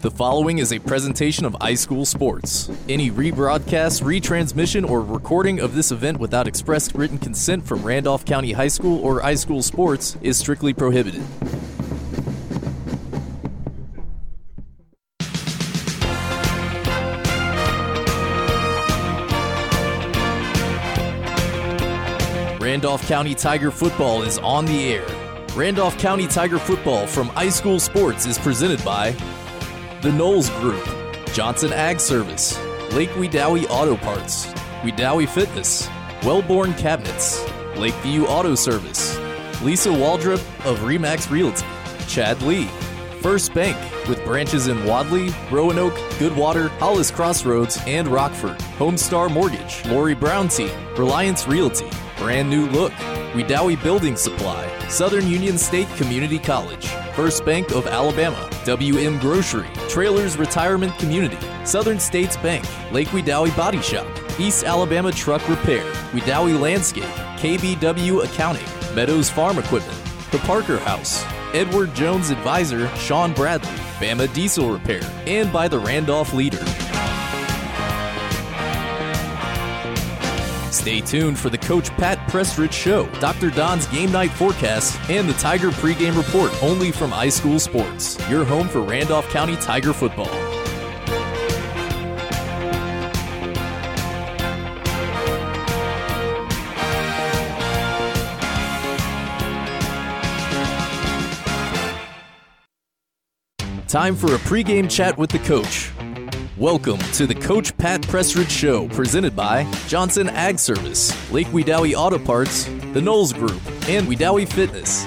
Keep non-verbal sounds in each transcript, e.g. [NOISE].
The following is a presentation of iSchool Sports. Any rebroadcast, retransmission, or recording of this event without express written consent from Randolph County High School or iSchool Sports is strictly prohibited. Randolph County Tiger Football is on the air. Randolph County Tiger Football from iSchool Sports is presented by The Knowles Group, Johnson Ag Service, Lake Wedowee Auto Parts, Wedowee Fitness, Wellborn Cabinets, Lakeview Auto Service, Lisa Waldrop of Remax Realty, Chad Lee, First Bank with branches in Wadley, Roanoke, Goodwater, Hollis Crossroads, and Rockford, Homestar Mortgage, Lori Brown Team, Reliance Realty, Brand New Look, Wedowee Building Supply, Southern Union State Community College, First Bank of Alabama, WM Grocery, Trailers Retirement Community, Southern States Bank, Lake Wedowee Body Shop, East Alabama Truck Repair, Wedowee Landscape, KBW Accounting, Meadows Farm Equipment, The Parker House, Edward Jones Advisor Sean Bradley, Bama Diesel Repair, and by the Randolph Leader. Stay tuned for the Coach Pat Prestridge Show, Dr. Don's Game Night Forecast, and the Tiger Pregame Report only from iSchool Sports, your home for Randolph County Tiger football. Time for a pregame chat with the coach. Welcome to the Coach Pat Prestridge Show, presented by Johnson Ag Service, Lake Wedowee Auto Parts, the Knowles Group, and Wedowee Fitness.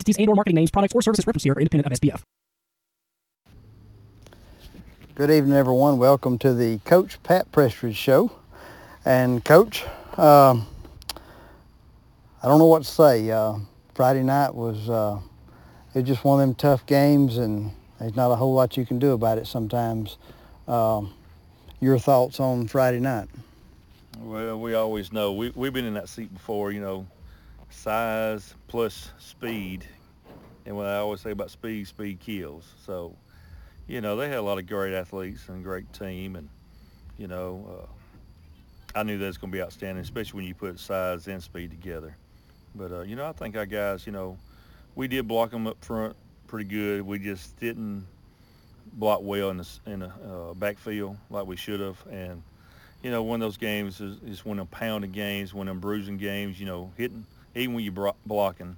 entities and or marketing names, products, or services referenced here are independent of SPF. Good evening, everyone. Welcome to the Coach Pat Prestridge Show. And Coach, um, I don't know what to say. Uh, Friday night was uh, it was just one of them tough games, and there's not a whole lot you can do about it sometimes. Um, your thoughts on Friday night? Well, we always know we we've been in that seat before. You know, size plus speed, and what I always say about speed, speed kills. So, you know, they had a lot of great athletes and a great team, and you know, uh, I knew that was going to be outstanding, especially when you put size and speed together. But uh, you know, I think our guys, you know, we did block them up front pretty good. We just didn't block well in the in uh, backfield like we should have, and you know, one of those games is, is one of them pounding games, one of them bruising games. You know, hitting even when you're blocking,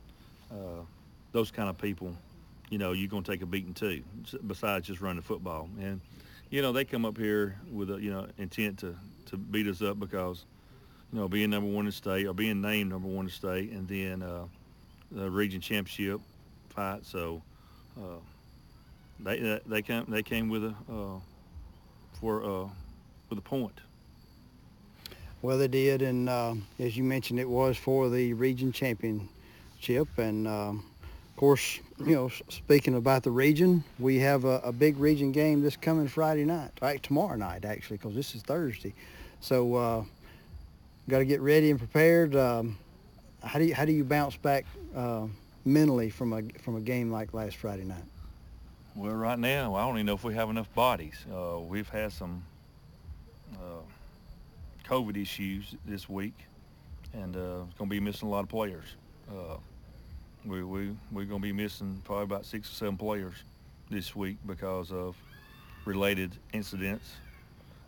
uh, those kind of people, you know, you're going to take a beating too. Besides just running football, and you know, they come up here with a you know intent to to beat us up because you know being number one in state or being named number one in state, and then uh, the region championship fight. So. Uh, they they came they came with a uh, for uh, with a point. Well, they did, and uh, as you mentioned, it was for the region championship. And um, of course, you know, speaking about the region, we have a, a big region game this coming Friday night, right tomorrow night actually, because this is Thursday. So, uh, got to get ready and prepared. Um, how do you how do you bounce back uh, mentally from a from a game like last Friday night? Well, right now, I don't even know if we have enough bodies. Uh, we've had some COVID issues this week, and uh, it's going to be missing a lot of players. Uh, we, we, we're going to be missing probably about six or seven players this week because of related incidents.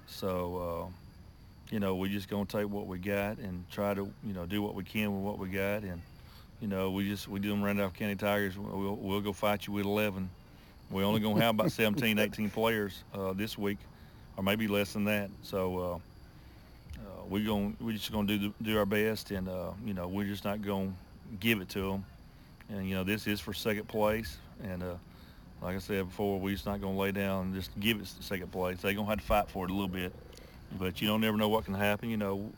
So, uh, you know, we're just going to take what we got and try to, you know, do what we can with what we got. And, you know, we just, we do them Randolph County Tigers. We'll, we'll go fight you with 11 we're only going to have about 17, 18 players uh, this week, or maybe less than that. So uh, we're going we're just going to do the, do our best, and uh, you know we're just not going to give it to them. And you know this is for second place, and uh, like I said before, we're just not going to lay down and just give it second place. They're going to have to fight for it a little bit, but you don't never know what can happen. You know,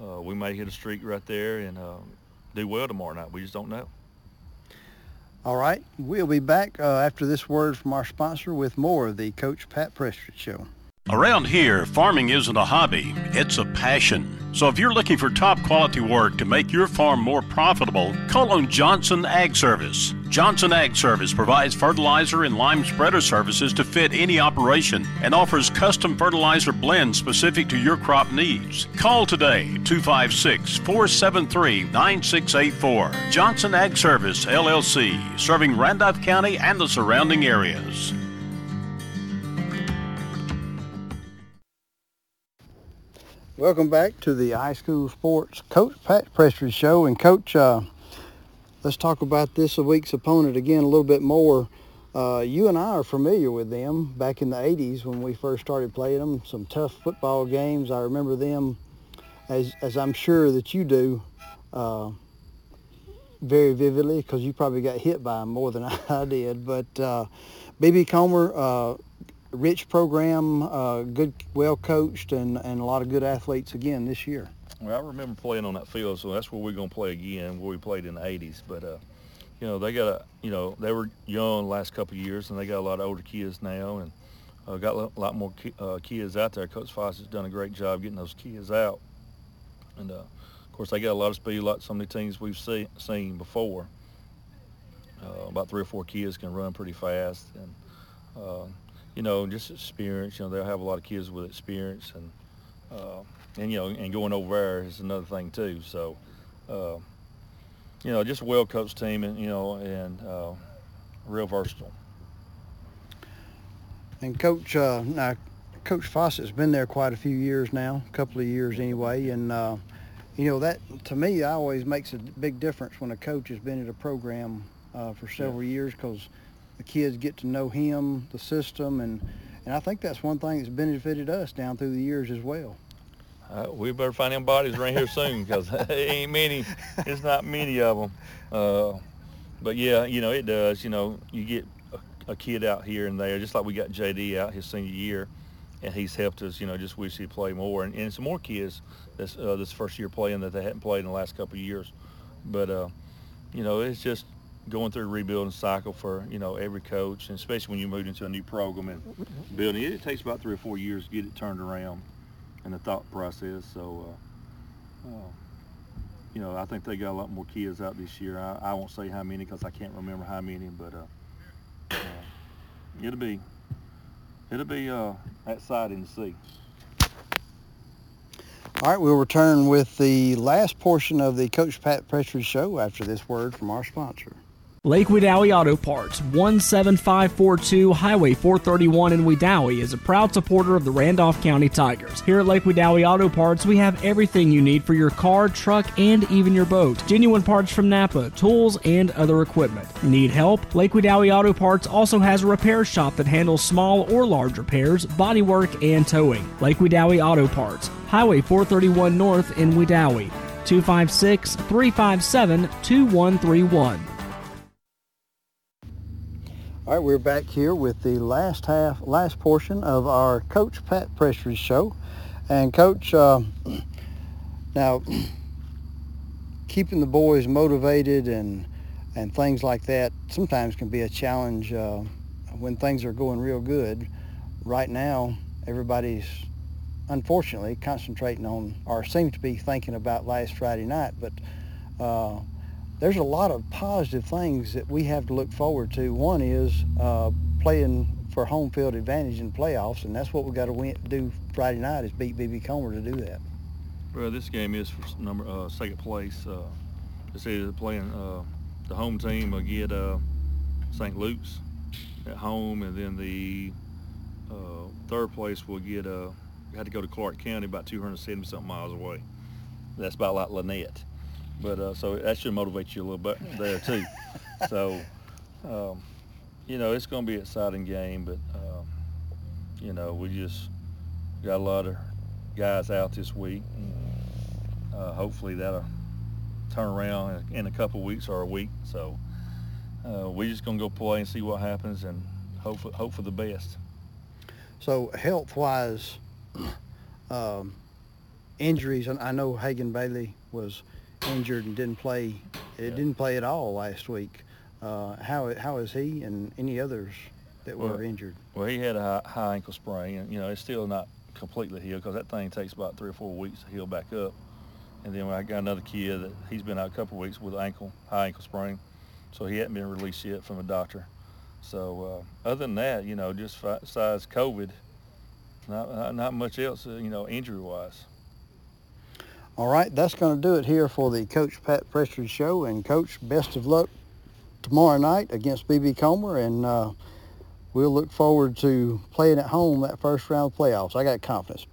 uh, we may hit a streak right there and uh, do well tomorrow night. We just don't know. All right, we'll be back uh, after this word from our sponsor with more of the Coach Pat Prestridge Show. Around here, farming isn't a hobby, it's a passion. So if you're looking for top quality work to make your farm more profitable, call on Johnson Ag Service. Johnson Ag Service provides fertilizer and lime spreader services to fit any operation and offers custom fertilizer blends specific to your crop needs. Call today 256 473 9684. Johnson Ag Service LLC, serving Randolph County and the surrounding areas. Welcome back to the iSchool Sports Coach Pat Prestridge Show. And Coach, uh, let's talk about this week's opponent again a little bit more. Uh, you and I are familiar with them back in the 80s when we first started playing them. Some tough football games. I remember them, as, as I'm sure that you do, uh, very vividly because you probably got hit by them more than [LAUGHS] I did. But BB uh, Comer, uh, rich program, uh, good, well coached, and, and a lot of good athletes again this year. Well, I remember playing on that field, so that's where we're going to play again, where we played in the 80s. But, uh, you know, they got a, you know, they were young the last couple years, and they got a lot of older kids now, and uh, got a lot more ki- uh, kids out there. Coach Foss has done a great job getting those kids out. And, uh, of course, they got a lot of speed, like of the teams we've see, seen before. Uh, about three or four kids can run pretty fast, and uh, you know, just experience. You know, they'll have a lot of kids with experience, and uh, and you know, and going over there is another thing too. So, uh, you know, just a well coached team, and you know, and uh, real versatile. And coach, uh, now Coach Fawcett's been there quite a few years now, a couple of years anyway, and uh, you know that to me always makes a big difference when a coach has been at a program uh, for several yeah. years because the kids get to know him, the system, and and I think that's one thing that's benefited us down through the years as well. Uh, we better find them bodies around here soon because [LAUGHS] ain't many. It's not many of them. Uh, but yeah, you know it does. You know you get a, a, kid out here and there, just like we got JD out his senior year, and he's helped us. You know, just wish he'd play more, and, and some more kids this uh, this first year playing that they hadn't played in the last couple of years. But uh, you know, it's just going through a rebuilding cycle for you know every coach, and especially when you move into a new program and building it, it takes about three or four years to get it turned around, and the thought process. So, uh, uh, you know, I think they got a lot more kids out this year. I, I won't say how many because I can't remember how many, but uh, uh it'll be it'll be uh, exciting to see. All right, we'll return with the last portion of the Coach Pat Prestridge show after this word from our sponsor. Lake Wedowee Auto Parts, 17542 Highway 431 in Wedowee, is a proud supporter of the Randolph County Tigers. Here at Lake Wedowee Auto Parts, we have everything you need for your car, truck, and even your boat. Genuine parts from Napa, tools, and other equipment. Need help? Lake Wedowee Auto Parts also has a repair shop that handles small or large repairs, bodywork, and towing. Lake Wedowee Auto Parts, Highway 431 North in Wedowee, 256 357 2131. All right, we're back here with the last half, last portion of our Coach Pat Prestridge show. And Coach, uh, [CLEARS THROAT] now [CLEARS THROAT] keeping the boys motivated and and things like that sometimes can be a challenge uh, when things are going real good. Right now, everybody's unfortunately concentrating on or seems to be thinking about last Friday night, but uh, there's a lot of positive things that we have to look forward to. One is uh, playing for home field advantage in playoffs, and that's what we got to do Friday night is beat BB Comer to do that. Well, this game is for number uh, second place. Uh, it's either playing uh, the home team will get uh, St. Luke's at home, and then the uh, third place will get uh, had to go to Clark County, about 270 something miles away. That's about like Lanett. But uh, so that should motivate you a little bit there too. [LAUGHS] so, um, you know, it's going to be an exciting game, but um, you know, we just got a lot of guys out this week. And, uh, hopefully that'll turn around in a couple weeks or a week. So uh, we're just gonna go play and see what happens and hope for, hope for the best. So health-wise, [CLEARS THROAT] um, injuries. And I know Hagan Bailey was injured and didn't play. It Yeah. didn't play at all last week. Uh, how how is he and any others that were injured? Well, he had a high, high ankle sprain, and you know it's still not completely healed because that thing takes about three or four weeks to heal back up. And then I got another kid that he's been out a couple of weeks with ankle high ankle sprain, so he hadn't been released yet from a doctor. So uh, other than that, you know, just besides COVID, not not, not much else, uh, you know, injury wise. All right, that's going to do it here for the Coach Pat Prestridge Show. And Coach, best of luck tomorrow night against BB Comer, and uh, we'll look forward to playing at home that first round of playoffs. I got confidence.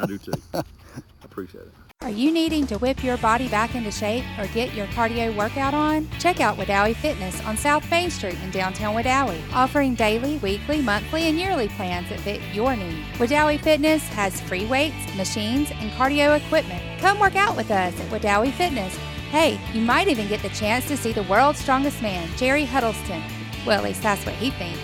I do too. I [LAUGHS] appreciate it. Are you needing to whip your body back into shape or get your cardio workout on? Check out Wedowee Fitness on South Main Street in downtown Wedowee, offering daily, weekly, monthly, and yearly plans that fit your needs. Wedowee Fitness has free weights, machines, and cardio equipment. Come work out with us at Wedowee Fitness. Hey, you might even get the chance to see the world's strongest man, Jerry Huddleston. Well, at least that's what he thinks.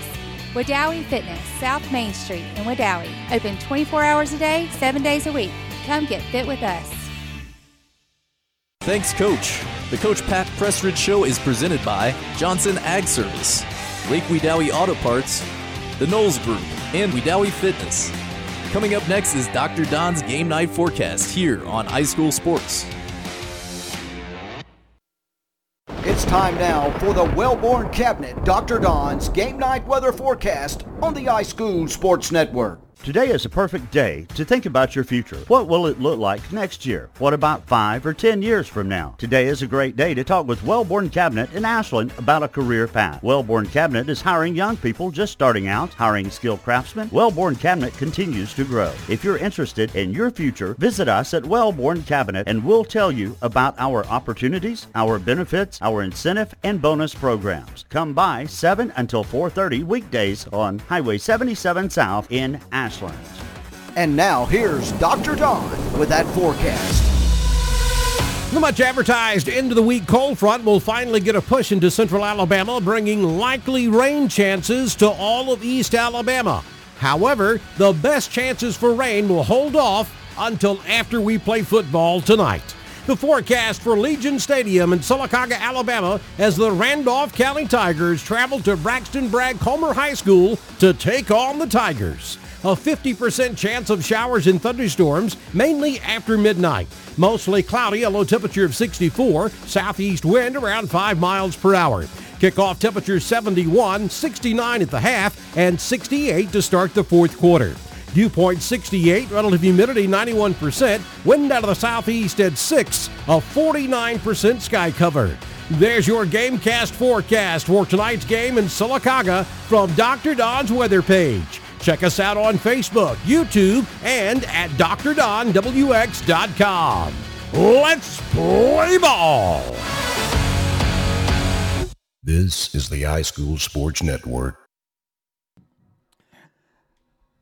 Wedowee Fitness, South Main Street in Wedowee. Open 24 hours a day, 7 days a week. Come get fit with us. Thanks, Coach. The Coach Pat Prestridge Show is presented by Johnson Ag Service, Lake Wedowee Auto Parts, the Knowles Group, and Wedowee Fitness. Coming up next is Dr. Don's Game Night Forecast here on iSchool Sports. It's time now for the Wellborn Cabinet, Dr. Don's Game Night Weather Forecast on the iSchool Sports Network. Today is a perfect day to think about your future. What will it look like next year? What about five or ten years from now? Today is a great day to talk with Wellborn Cabinet in Ashland about a career path. Wellborn Cabinet is hiring young people just starting out, hiring skilled craftsmen. Wellborn Cabinet continues to grow. If you're interested in your future, visit us at Wellborn Cabinet and we'll tell you about our opportunities, our benefits, our incentive and bonus programs. Come by 7 until 4.30 weekdays on Highway 77 South in Ashland. And now here's Dr. Don with that forecast. The much advertised end of the week cold front will finally get a push into central Alabama, bringing likely rain chances to all of East Alabama. However, the best chances for rain will hold off until after we play football tonight. The forecast for Legion Stadium in Sylacauga, Alabama, as the Randolph County Tigers travel to Braxton Bragg Comer High School to take on the Tigers. A 50% chance of showers and thunderstorms, mainly after midnight. Mostly cloudy, a low temperature of 64, southeast wind around 5 miles per hour. Kickoff temperature 71, 69 at the half, and 68 to start the fourth quarter. Dew point 68, relative humidity 91%, wind out of the southeast at 6, a 49% sky cover. There's your Gamecast forecast for tonight's game in Sylacauga from Dr. Don's weather page. Check us out on Facebook, YouTube, and at drdonwx.com. Let's play ball! This is the iSchool Sports Network.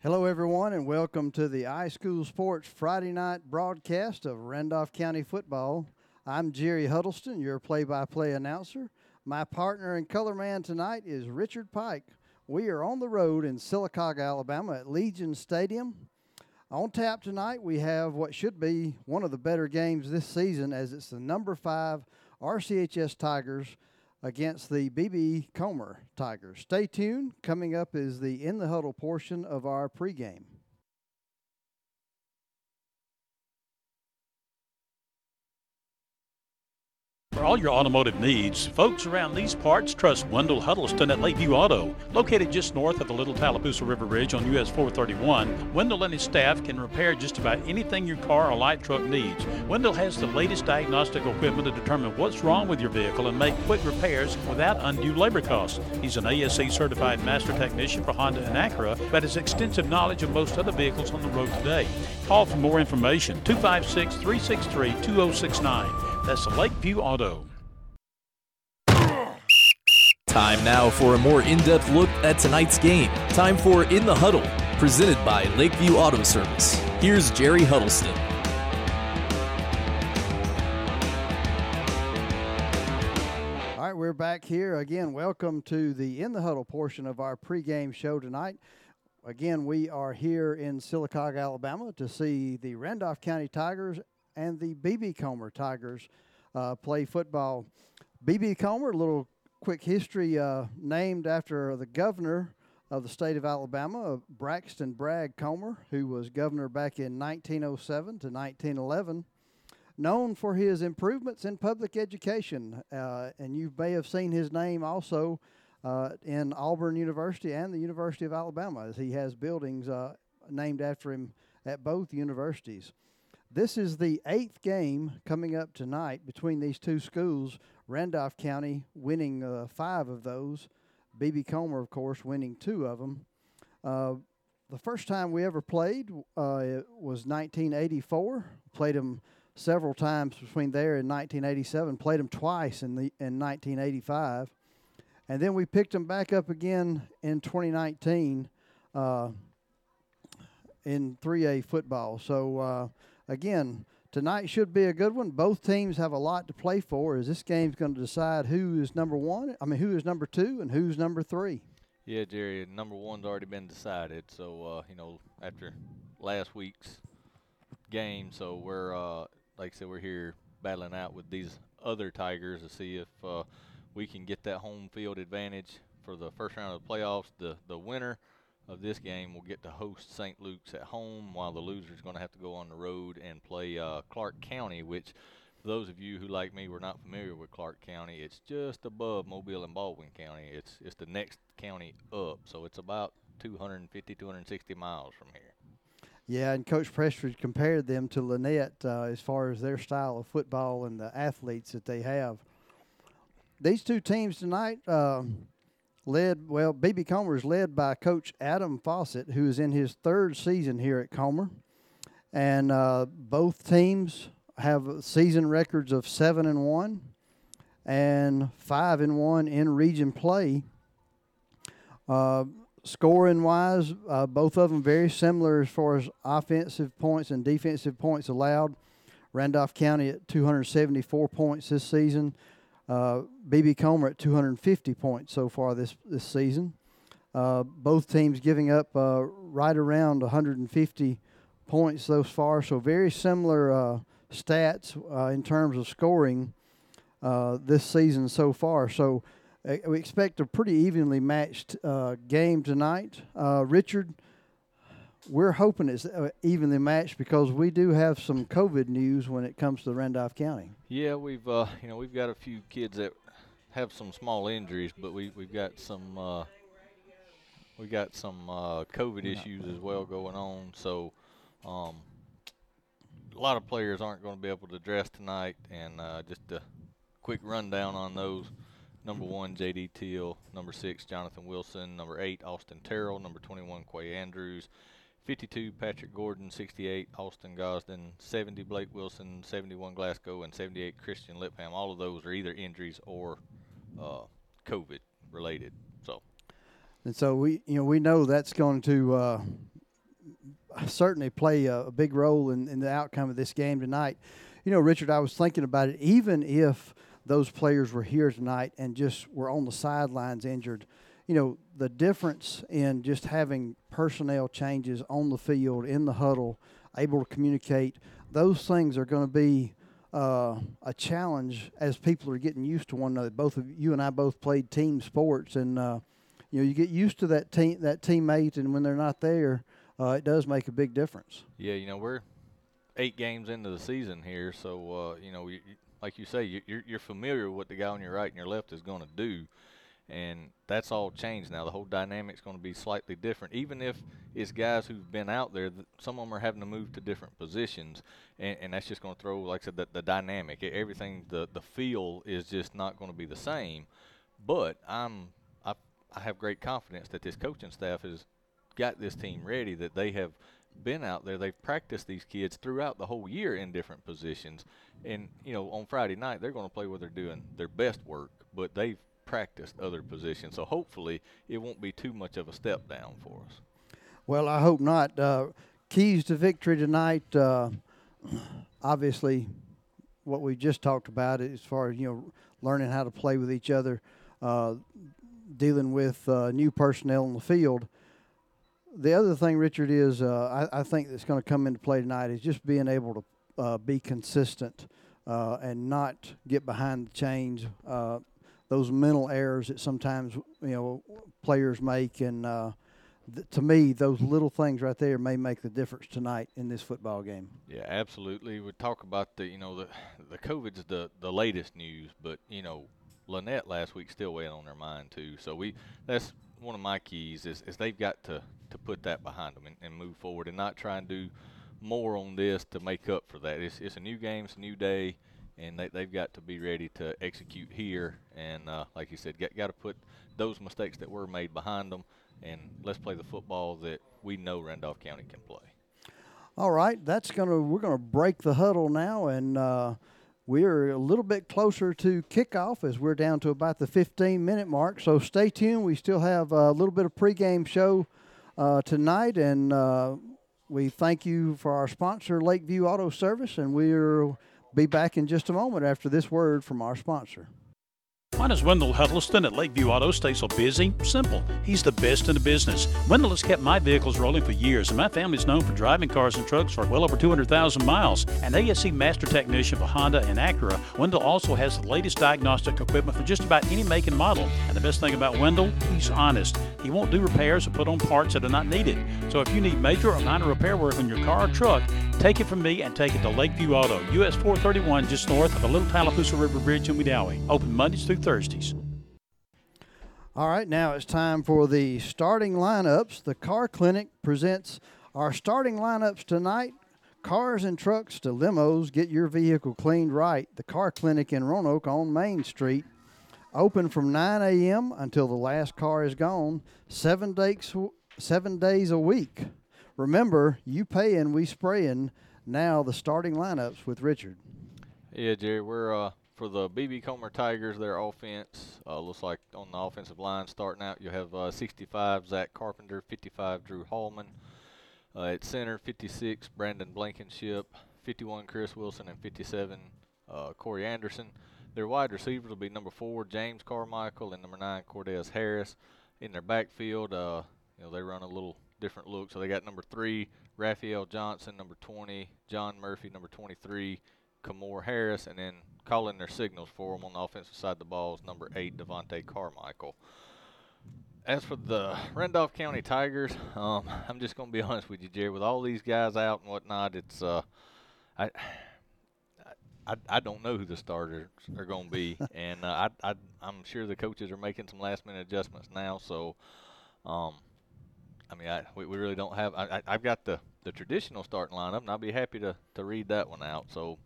Hello, everyone, and welcome to the iSchool Sports Friday night broadcast of Randolph County football. I'm Jerry Huddleston, your play-by-play announcer. My partner and color man tonight is Richard Pike. We are on the road in Sylacauga, Alabama at Legion Stadium. On tap tonight, we have what should be one of the better games this season as it's the number five RCHS Tigers against the BB Comer Tigers. Stay tuned. Coming up is the In the Huddle portion of our pregame. For all your automotive needs, folks around these parts trust Wendell Huddleston at Lakeview Auto. Located just north of the Little Tallapoosa River Bridge on US 431, Wendell and his staff can repair just about anything your car or light truck needs. Wendell has the latest diagnostic equipment to determine what's wrong with your vehicle and make quick repairs without undue labor costs. He's an ASE certified master technician for Honda and Acura, but has extensive knowledge of most other vehicles on the road today. Call for more information 256 363 2069. That's Lakeview Auto. Time now for a more in depth look at tonight's game. Time for In the Huddle, presented by Lakeview Auto Service. Here's Jerry Huddleston. All right, we're back here again. Welcome to the In the Huddle portion of our pregame show tonight. Again, we are here in Sylacauga, Alabama to see the Randolph County Tigers and the BB Comer Tigers uh, play football. BB Comer, a little quick history, uh, named after the governor of the state of Alabama, uh, Braxton Bragg Comer, who was governor back in 1907 to 1911 known for his improvements in public education. Uh, and you may have seen his name also uh, in Auburn University and the University of Alabama, as he has buildings uh, named after him at both universities. This is the eighth game coming up tonight between these two schools. Randolph County winning uh, five of those. B.B. Comer, of course, winning two of them. Uh, the first time we ever played uh, was 1984. Played them several times between there and 1987. Played them twice in the in 1985, and then we picked them back up again in 2019 uh, in 3A football. So uh, again, tonight should be a good one. Both teams have a lot to play for. As this game's going to decide who is number one. I mean, who is number two and who's number three. Yeah, Jerry, number one's already been decided. So uh, you know, after last week's game, so we're uh, like I said, we're here battling out with these other Tigers to see if uh, we can get that home field advantage for the first round of the playoffs. The the winner of this game will get to host St. Luke's at home, while the loser is going to have to go on the road and play uh, Clark County, which for those of you who like me were not familiar with Clark County, it's just above Mobile and Baldwin County. It's it's the next county up, so it's about 250 260 miles from here. Yeah, and Coach Prestridge compared them to Lanett uh, as far as their style of football and the athletes that they have. These two teams tonight, uh, led well, BB Comer is led by Coach Adam Fawcett, who is in his third season here at Comer, and uh, both teams have season records of seven and one, and five and one in region play. Uh, scoring wise, uh, both of them very similar as far as offensive points and defensive points allowed. Randolph County at 274 points this season. Uh, BB Comer at 250 points so far this this season. Uh, both teams giving up uh, right around 150 points so far, so very similar uh, stats uh, in terms of scoring this season so far. So uh, we expect a pretty evenly matched uh, game tonight. Uh, Richard, we're hoping it's uh, evenly matched because we do have some COVID news when it comes to Randolph County. Yeah, we've uh, you know we've got a few kids that have some small injuries, but we we've got some uh, we got some COVID issues as well going on. So. Um, a lot of players aren't going to be able to dress tonight, and just a quick rundown on those. Number one, J.D. Teal. Number six, Jonathan Wilson. Number eight, Austin Terrell. Number 21, Quay Andrews. 52, Patrick Gordon. 68, Austin Gosden. 70, Blake Wilson. 71, Glasgow. And 78, Christian Lipham. All of those are either injuries or uh, COVID related. So. And so we, you know, we know that's going to uh, certainly play a, a big role in, in the outcome of this game tonight. You know, Richard, I was thinking about it. Even if those players were here tonight and just were on the sidelines injured. You know, the difference in just having personnel changes on the field, in the huddle, able to communicate, those things are going to be uh, a challenge as people are getting used to one another. Both of you and I both played team sports, and uh, you know you get used to that team that teammate, and when they're not there, uh, it does make a big difference. Yeah, you know we're eight games into the season here, so uh, you know you, like you say, you're you're familiar with what the guy on your right and your left is going to do, and that's all changed now. The whole dynamic's going to be slightly different. Even if it's guys who've been out there, some of them are having to move to different positions, and, and that's just going to throw, like I said, the, the dynamic. Everything, the the feel is just not going to be the same. But I'm I I have great confidence that this coaching staff has got this team ready. That they have been out there. They've practiced these kids throughout the whole year in different positions. And, you know, on Friday night, they're going to play where they're doing their best work, but they've practiced other positions. So hopefully it won't be too much of a step down for us. Well, I hope not. Uh, keys to victory tonight, uh, [CLEARS THROAT] obviously, what we just talked about as far as you know learning how to play with each other, uh, dealing with uh, new personnel in the field. The other thing, Richard, is uh, I, I, think that's going to come into play tonight is just being able to uh, be consistent and not get behind the chains. Uh, those mental errors that sometimes you know players make, and th- to me, those little things right there may make the difference tonight in this football game. Yeah, absolutely. We talk about the you know the the COVID's the the latest news, but you know Lanett last week still weighing on their mind too. So we that's one of my keys is, is they've got to to put that behind them and, and move forward and not try and do more on this to make up for that. It's it's a new game, it's a new day, and they they've got to be ready to execute here. And uh, like you said, got got to put those mistakes that were made behind them and let's play the football that we know Randolph County can play. All right, that's gonna we're gonna break the huddle now, and uh, we're a little bit closer to kickoff as we're down to about the 15 minute mark. So stay tuned. We still have a little bit of pregame show uh, tonight, and uh, we thank you for our sponsor, Lakeview Auto Service, and we'll be back in just a moment after this word from our sponsor. Why does Wendell Huddleston at Lakeview Auto stay so busy? Simple. He's the best in the business. Wendell has kept my vehicles rolling for years, and my family's known for driving cars and trucks for well over 200,000 miles. An ASE master technician for Honda and Acura, Wendell also has the latest diagnostic equipment for just about any make and model. And the best thing about Wendell, he's honest. He won't do repairs or put on parts that are not needed. So if you need major or minor repair work on your car or truck, take it from me and take it to Lakeview Auto, US 431, just north of the Little Tallapoosa River Bridge in Wedowee. Open Mondays through Thursdays. All right, now it's time for the starting lineups. The Car Clinic presents our starting lineups tonight. Cars and trucks to limos, get your vehicle cleaned right. The Car Clinic in Roanoke on Main Street. Open from 9 a.m. until the last car is gone, seven days, seven days a week. Remember, you paying, we spraying. Now the starting lineups with Richard. Yeah, Jerry, we're uh, for the BB Comer Tigers. Their offense uh, looks like on the offensive line starting out. You have uh, 65 Zach Carpenter, 55 Drew Hallman. Uh, at center, 56 Brandon Blankenship, 51 Chris Wilson, and 57 uh, Corey Anderson. Their wide receivers will be number four James Carmichael and number nine Cordez Harris. In their backfield, uh, you know they run a little different look. So they got number three, Raphael Johnson, number 20, John Murphy, number 23, Kamor Harris, and then calling their signals for them on the offensive side of the ball is number eight, Devontae Carmichael. As for the Randolph County Tigers, um, [LAUGHS] I'm just going to be [LAUGHS] honest with you, Jerry. With all these guys out and whatnot, it's uh, I, I, I don't know who the starters are going to be, [LAUGHS] and uh, I, I, I'm sure the coaches are making some last minute adjustments now. So, um, I mean, I, we, we really don't have. I, I, have got the, the traditional starting lineup, and I'll be happy to, to read that one out. So,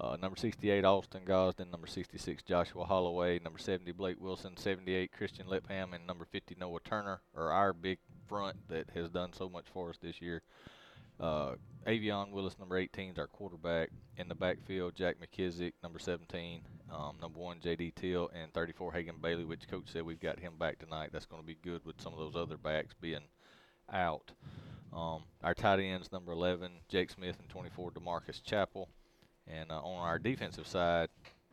uh, number 68, Austin Gosden. Number 66, Joshua Holloway. Number 70, Blake Wilson. 78, Christian Lipham. And number 50, Noah Turner, or our big front that has done so much for us this year. Uh, Avion Willis, number 18, is our quarterback. In the backfield, Jack McKissick, number 17. Um, number 1, J.D. Till. And 34, Hagan Bailey, which coach said we've got him back tonight. That's going to be good with some of those other backs being – out. Um, our tight ends, number 11, Jake Smith, and 24, Demarcus Chappell. And uh, on our defensive side,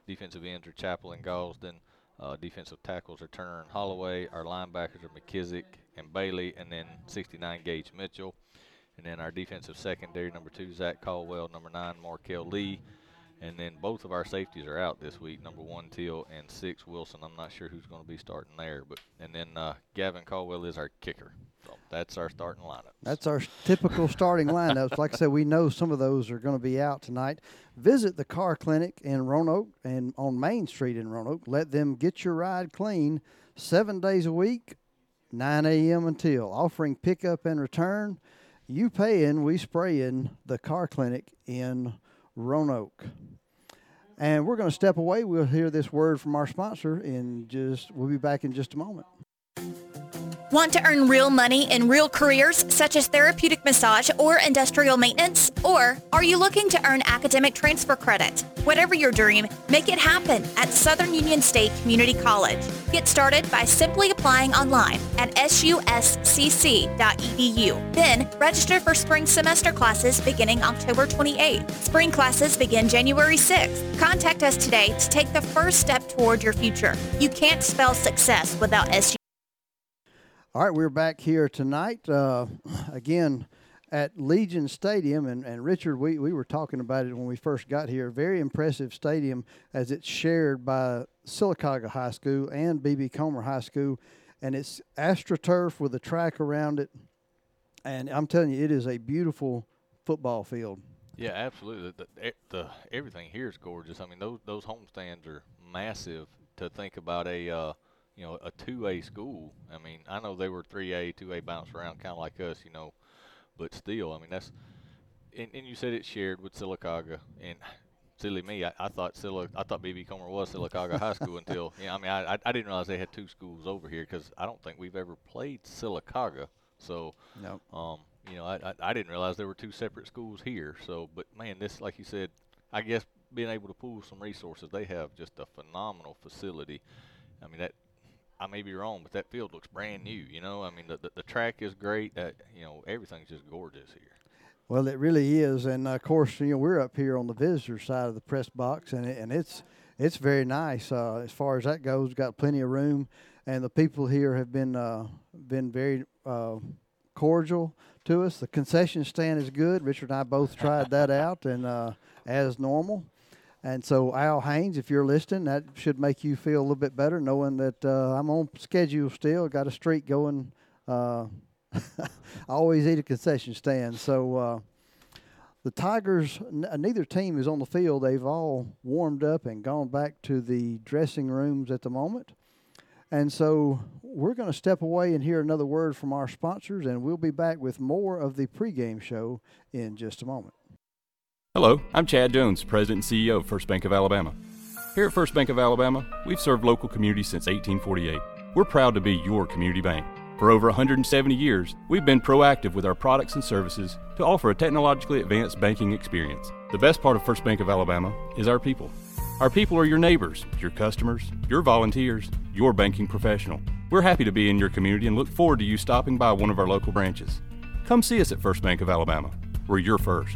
defensive ends are Chappell and Gosden. Uh, defensive tackles are Turner and Holloway. Our linebackers are McKissick and Bailey, and then 69 Gage Mitchell. And then our defensive secondary, number two, Zach Caldwell, number nine, Markel Lee. And then both of our safeties are out this week, number one, Till, and six, Wilson. I'm not sure who's going to be starting there. but And then uh, Gavin Caldwell is our kicker. So that's our starting lineup. That's our typical starting lineups. Like I said, we know some of those are going to be out tonight. Visit the car clinic in Roanoke and on Main Street in Roanoke. Let them get your ride clean seven days a week, 9 a.m. until. Offering pickup and return. You paying, we spraying the car clinic in Roanoke. And we're going to step away. We'll hear this word from our sponsor in just, we'll be back in just a moment. Want to earn real money in real careers such as therapeutic massage or industrial maintenance? Or are you looking to earn academic transfer credit? Whatever your dream, make it happen at Southern Union State Community College. Get started by simply applying online at suscc.edu. Then register for spring semester classes beginning October 28th. Spring classes begin January 6th. Contact us today to take the first step toward your future. You can't spell success without SU. All right, we're back here tonight uh, again at Legion Stadium, and, and Richard, we, we were talking about it when we first got here. Very impressive stadium as it's shared by Sylacauga High School and BB Comer High School, and it's astroturf with a track around it. And I'm telling you, it is a beautiful football field. Yeah, absolutely. The, the, the everything here is gorgeous. I mean, those those home stands are massive. To think about a uh, you know, a two A school. I mean, I know they were three A, two A bounce around, kind of like us, you know, but still, I mean, that's. And, and you said it's shared with Sylacauga, and silly me, I, I thought Silla, I thought BB Comer was Sylacauga High School until, [LAUGHS] know, I mean, I, I didn't realize they had two schools over here because I don't think we've ever played Sylacauga. So, no. um, you know, I, I I didn't realize there were two separate schools here. So, but man, this, like you said, I guess being able to pool some resources, they have just a phenomenal facility. I mean, that I may be wrong, but that field looks brand new. You know, I mean, the the, the track is great. That you know, everything's just gorgeous here. Well, it really is, and of course, you know, we're up here on the visitor side of the press box, and it, and it's it's very nice uh, as far as that goes. Got plenty of room, and the people here have been uh, been very uh, cordial to us. The concession stand is good. Richard and I both tried that [LAUGHS] out, and uh, as normal. And so, Al Haynes, if you're listening, that should make you feel a little bit better knowing that uh, I'm on schedule still. Got a streak going. Uh, [LAUGHS] I always eat a concession stand. So uh, the Tigers, n- neither team is on the field. They've all warmed up and gone back to the dressing rooms at the moment. And so we're going to step away and hear another word from our sponsors, and we'll be back with more of the pregame show in just a moment. Hello, I'm Chad Jones, President and CEO of First Bank of Alabama. Here at First Bank of Alabama, we've served local communities since 1848. We're proud to be your community bank. For over 170 years, we've been proactive with our products and services to offer a technologically advanced banking experience. The best part of First Bank of Alabama is our people. Our people are your neighbors, your customers, your volunteers, your banking professional. We're happy to be in your community and look forward to you stopping by one of our local branches. Come see us at First Bank of Alabama. We're your first.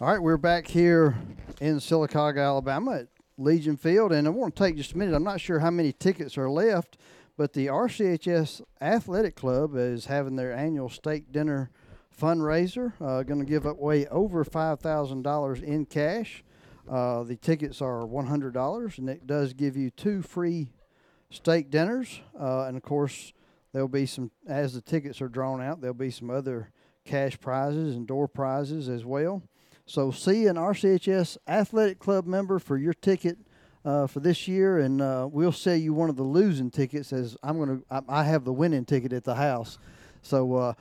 All right, we're back here in Sylacauga, Alabama at Legion Field, and I want to take just a minute. I'm not sure how many tickets are left, but the RCHS Athletic Club is having their annual steak dinner fundraiser. Uh, going to give away over five thousand dollars in cash. Uh, the tickets are one hundred dollars, and it does give you two free steak dinners, uh, and of course there'll be some as the tickets are drawn out. There'll be some other cash prizes and door prizes as well. So see an RCHS Athletic Club member for your ticket uh, for this year, and uh, we'll sell you one of the losing tickets. As I'm going to, I, I have the winning ticket at the house. So uh,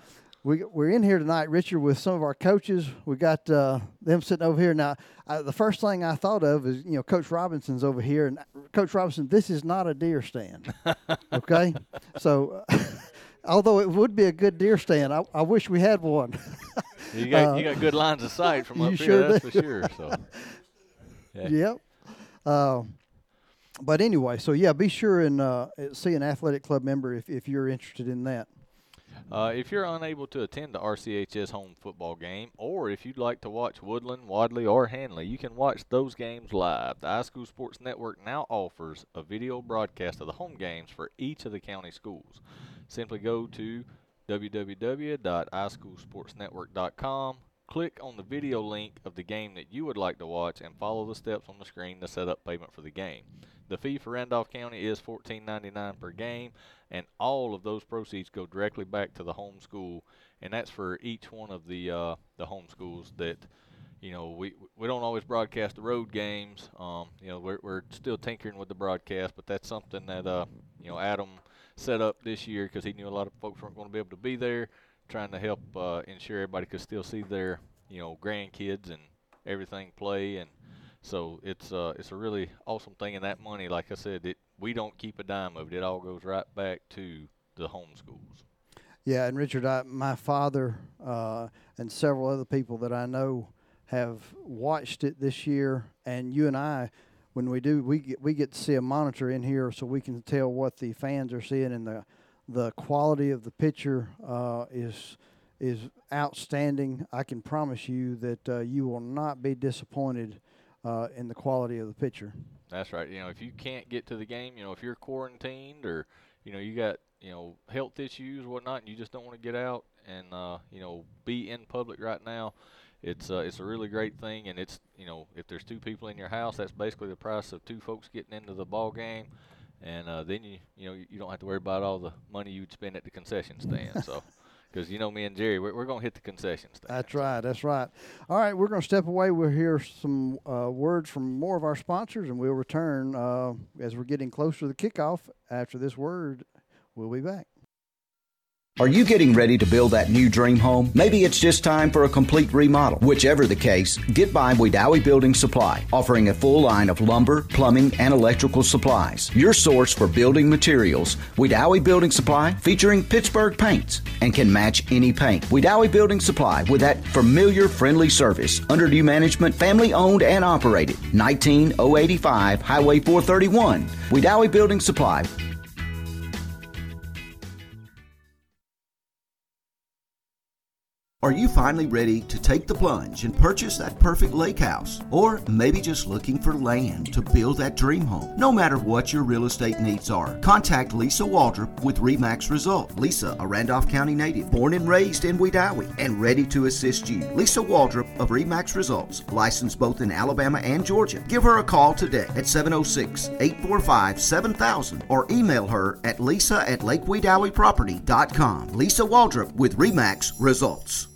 we we're in here tonight, Richard, with some of our coaches. We got uh, them sitting over here now. I, the first thing I thought of is you know Coach Robinson's over here, and Coach Robinson, this is not a deer stand, [LAUGHS] okay? so. [LAUGHS] although it would be a good deer stand, I, I wish we had one. You got [LAUGHS] Uh, you got good lines of sight from [LAUGHS] up here, sure that's do. for sure. So, [LAUGHS] yeah. Yep. Uh, but anyway, so yeah, be sure and uh, see an athletic club member if, if you're interested in that. Uh, if you're unable to attend the RCHS home football game, or if you'd like to watch Woodland, Wadley, or Handley, you can watch those games live. The iSchool Sports Network now offers a video broadcast of the home games for each of the county schools. Simply go to www.ischoolsportsnetwork.com, click on the video link of the game that you would like to watch and follow the steps on the screen to set up payment for the game. The fee for Randolph County is $14.99 per game, and all of those proceeds go directly back to the home school, and that's for each one of the uh, the home schools that you know, we we don't always broadcast the road games. Um, you know, we're we're still tinkering with the broadcast, but that's something that uh, you know, Adam set up this year because he knew a lot of folks weren't going to be able to be there, trying to help uh, ensure everybody could still see their you know grandkids and everything play, and so it's uh it's a really awesome thing. And that money, like I said, it we don't keep a dime of it. It all goes right back to the home schools. Yeah, and Richard, I, my father uh, and several other people that I know have watched it this year, and you and I, when we do, we get we get to see a monitor in here, so we can tell what the fans are seeing, and the the quality of the picture uh, is is outstanding. I can promise you that uh, you will not be disappointed uh, in the quality of the picture. That's right. You know, if you can't get to the game, you know, if you're quarantined or you know you got you know health issues whatnot, and you just don't want to get out and uh, you know be in public right now it's uh, it's a really great thing, and it's you know if there's two people in your house, that's basically the price of two folks getting into the ball game, and uh, then you you know you don't have to worry about all the money you'd spend at the concession stand. so. [LAUGHS] Because you know me and Jerry, we're, we're going to hit the concession stand. That's right. That's right. All right, we're going to step away. We'll hear some uh, words from more of our sponsors, and we'll return uh, as we're getting closer to the kickoff. After this word, we'll be back. Are you getting ready to build that new dream home? Maybe it's just time for a complete remodel. Whichever the case, get by Wedowee Building Supply, offering a full line of lumber, plumbing, and electrical supplies. Your source for building materials. Wedowee Building Supply, featuring Pittsburgh paints, and can match any paint. Wedowee Building Supply, with that familiar, friendly service. Under new management, family owned and operated. 19085 Highway 431. Wedowee Building Supply, Are you finally ready to take the plunge and purchase that perfect lake house? Or maybe just looking for land to build that dream home? No matter what your real estate needs are, contact Lisa Waldrop with REMAX Result. Lisa, a Randolph County native, born and raised in Wedowee, and ready to assist you. Lisa Waldrop of REMAX Results, licensed both in Alabama and Georgia. Give her a call today at 706 845 7000 or email her at lisa at lakewedoweeproperty.com. Lisa Waldrop with REMAX Results.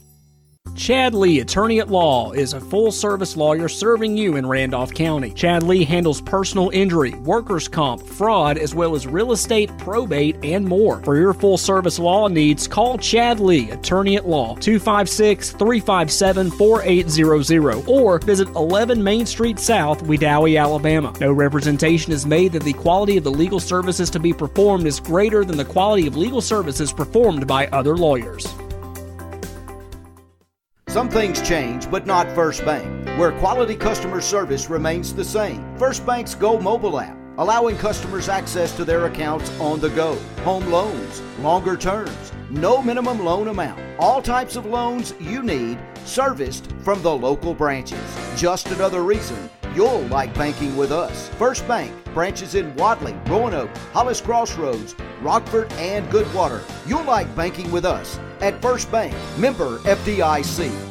Chad Lee, attorney at law, is a full service lawyer serving you in Randolph County. Chad Lee handles personal injury, workers' comp, fraud, as well as real estate, probate, and more. For your full service law needs, call Chad Lee, attorney at law, 256 357 4800, or visit 11 Main Street South, Wedowee, Alabama. No representation is made that the quality of the legal services to be performed is greater than the quality of legal services performed by other lawyers. Some things change, but not First Bank, where quality customer service remains the same. First Bank's Go mobile app, allowing customers access to their accounts on the go, home loans, longer terms, no minimum loan amount, all types of loans you need, serviced from the local branches. Just another reason you'll like banking with us. First Bank, branches in Wadley, Roanoke, Hollis Crossroads, Rockford, and Goodwater. You'll like banking with us at First Bank, member FDIC.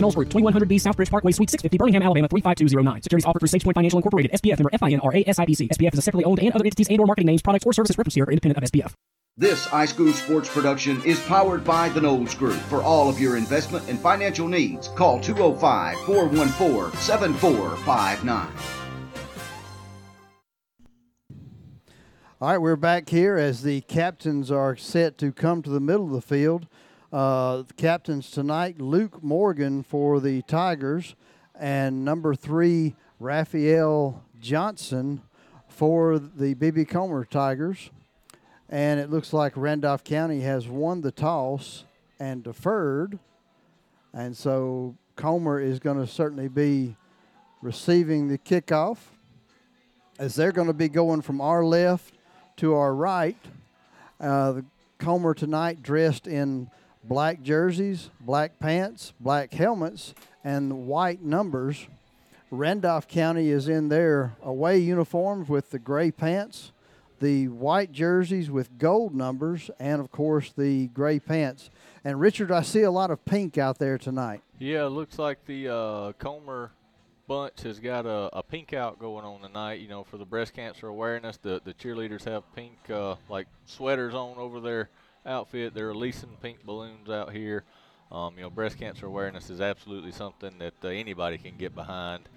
Knowles Group, 2100B Southbridge Parkway, Suite 650, Birmingham, Alabama 35209. Securities offered through SagePoint Financial Incorporated, SPF member FINRA SIPC. SPF is a separately owned and other entities and or marketing names, products, or services referenced here are independent of SPF. This iSchool Sports production is powered by the Knowles Group. For all of your investment and financial needs, call 205 414 7459. All right, we're back here as the captains are set to come to the middle of the field. Uh, captains tonight, Luke Morgan for the Tigers, and number three, Raphael Johnson for the BB Comer Tigers. And it looks like Randolph County has won the toss and deferred. And so Comer is going to certainly be receiving the kickoff. as they're going to be going from our left to our right. Uh, the Comer tonight dressed in black jerseys, black pants, black helmets, and white numbers. Randolph County is in their away uniforms with the gray pants, the white jerseys with gold numbers, and of course the gray pants. And Richard, I see a lot of pink out there tonight. Yeah, looks like the uh, Comer bunch has got a, a, pink out going on tonight. You know, for the breast cancer awareness, the the cheerleaders have pink uh, like sweaters on over their outfit. They're releasing pink balloons out here. Um, you know, breast cancer awareness is absolutely something that uh, anybody can get behind,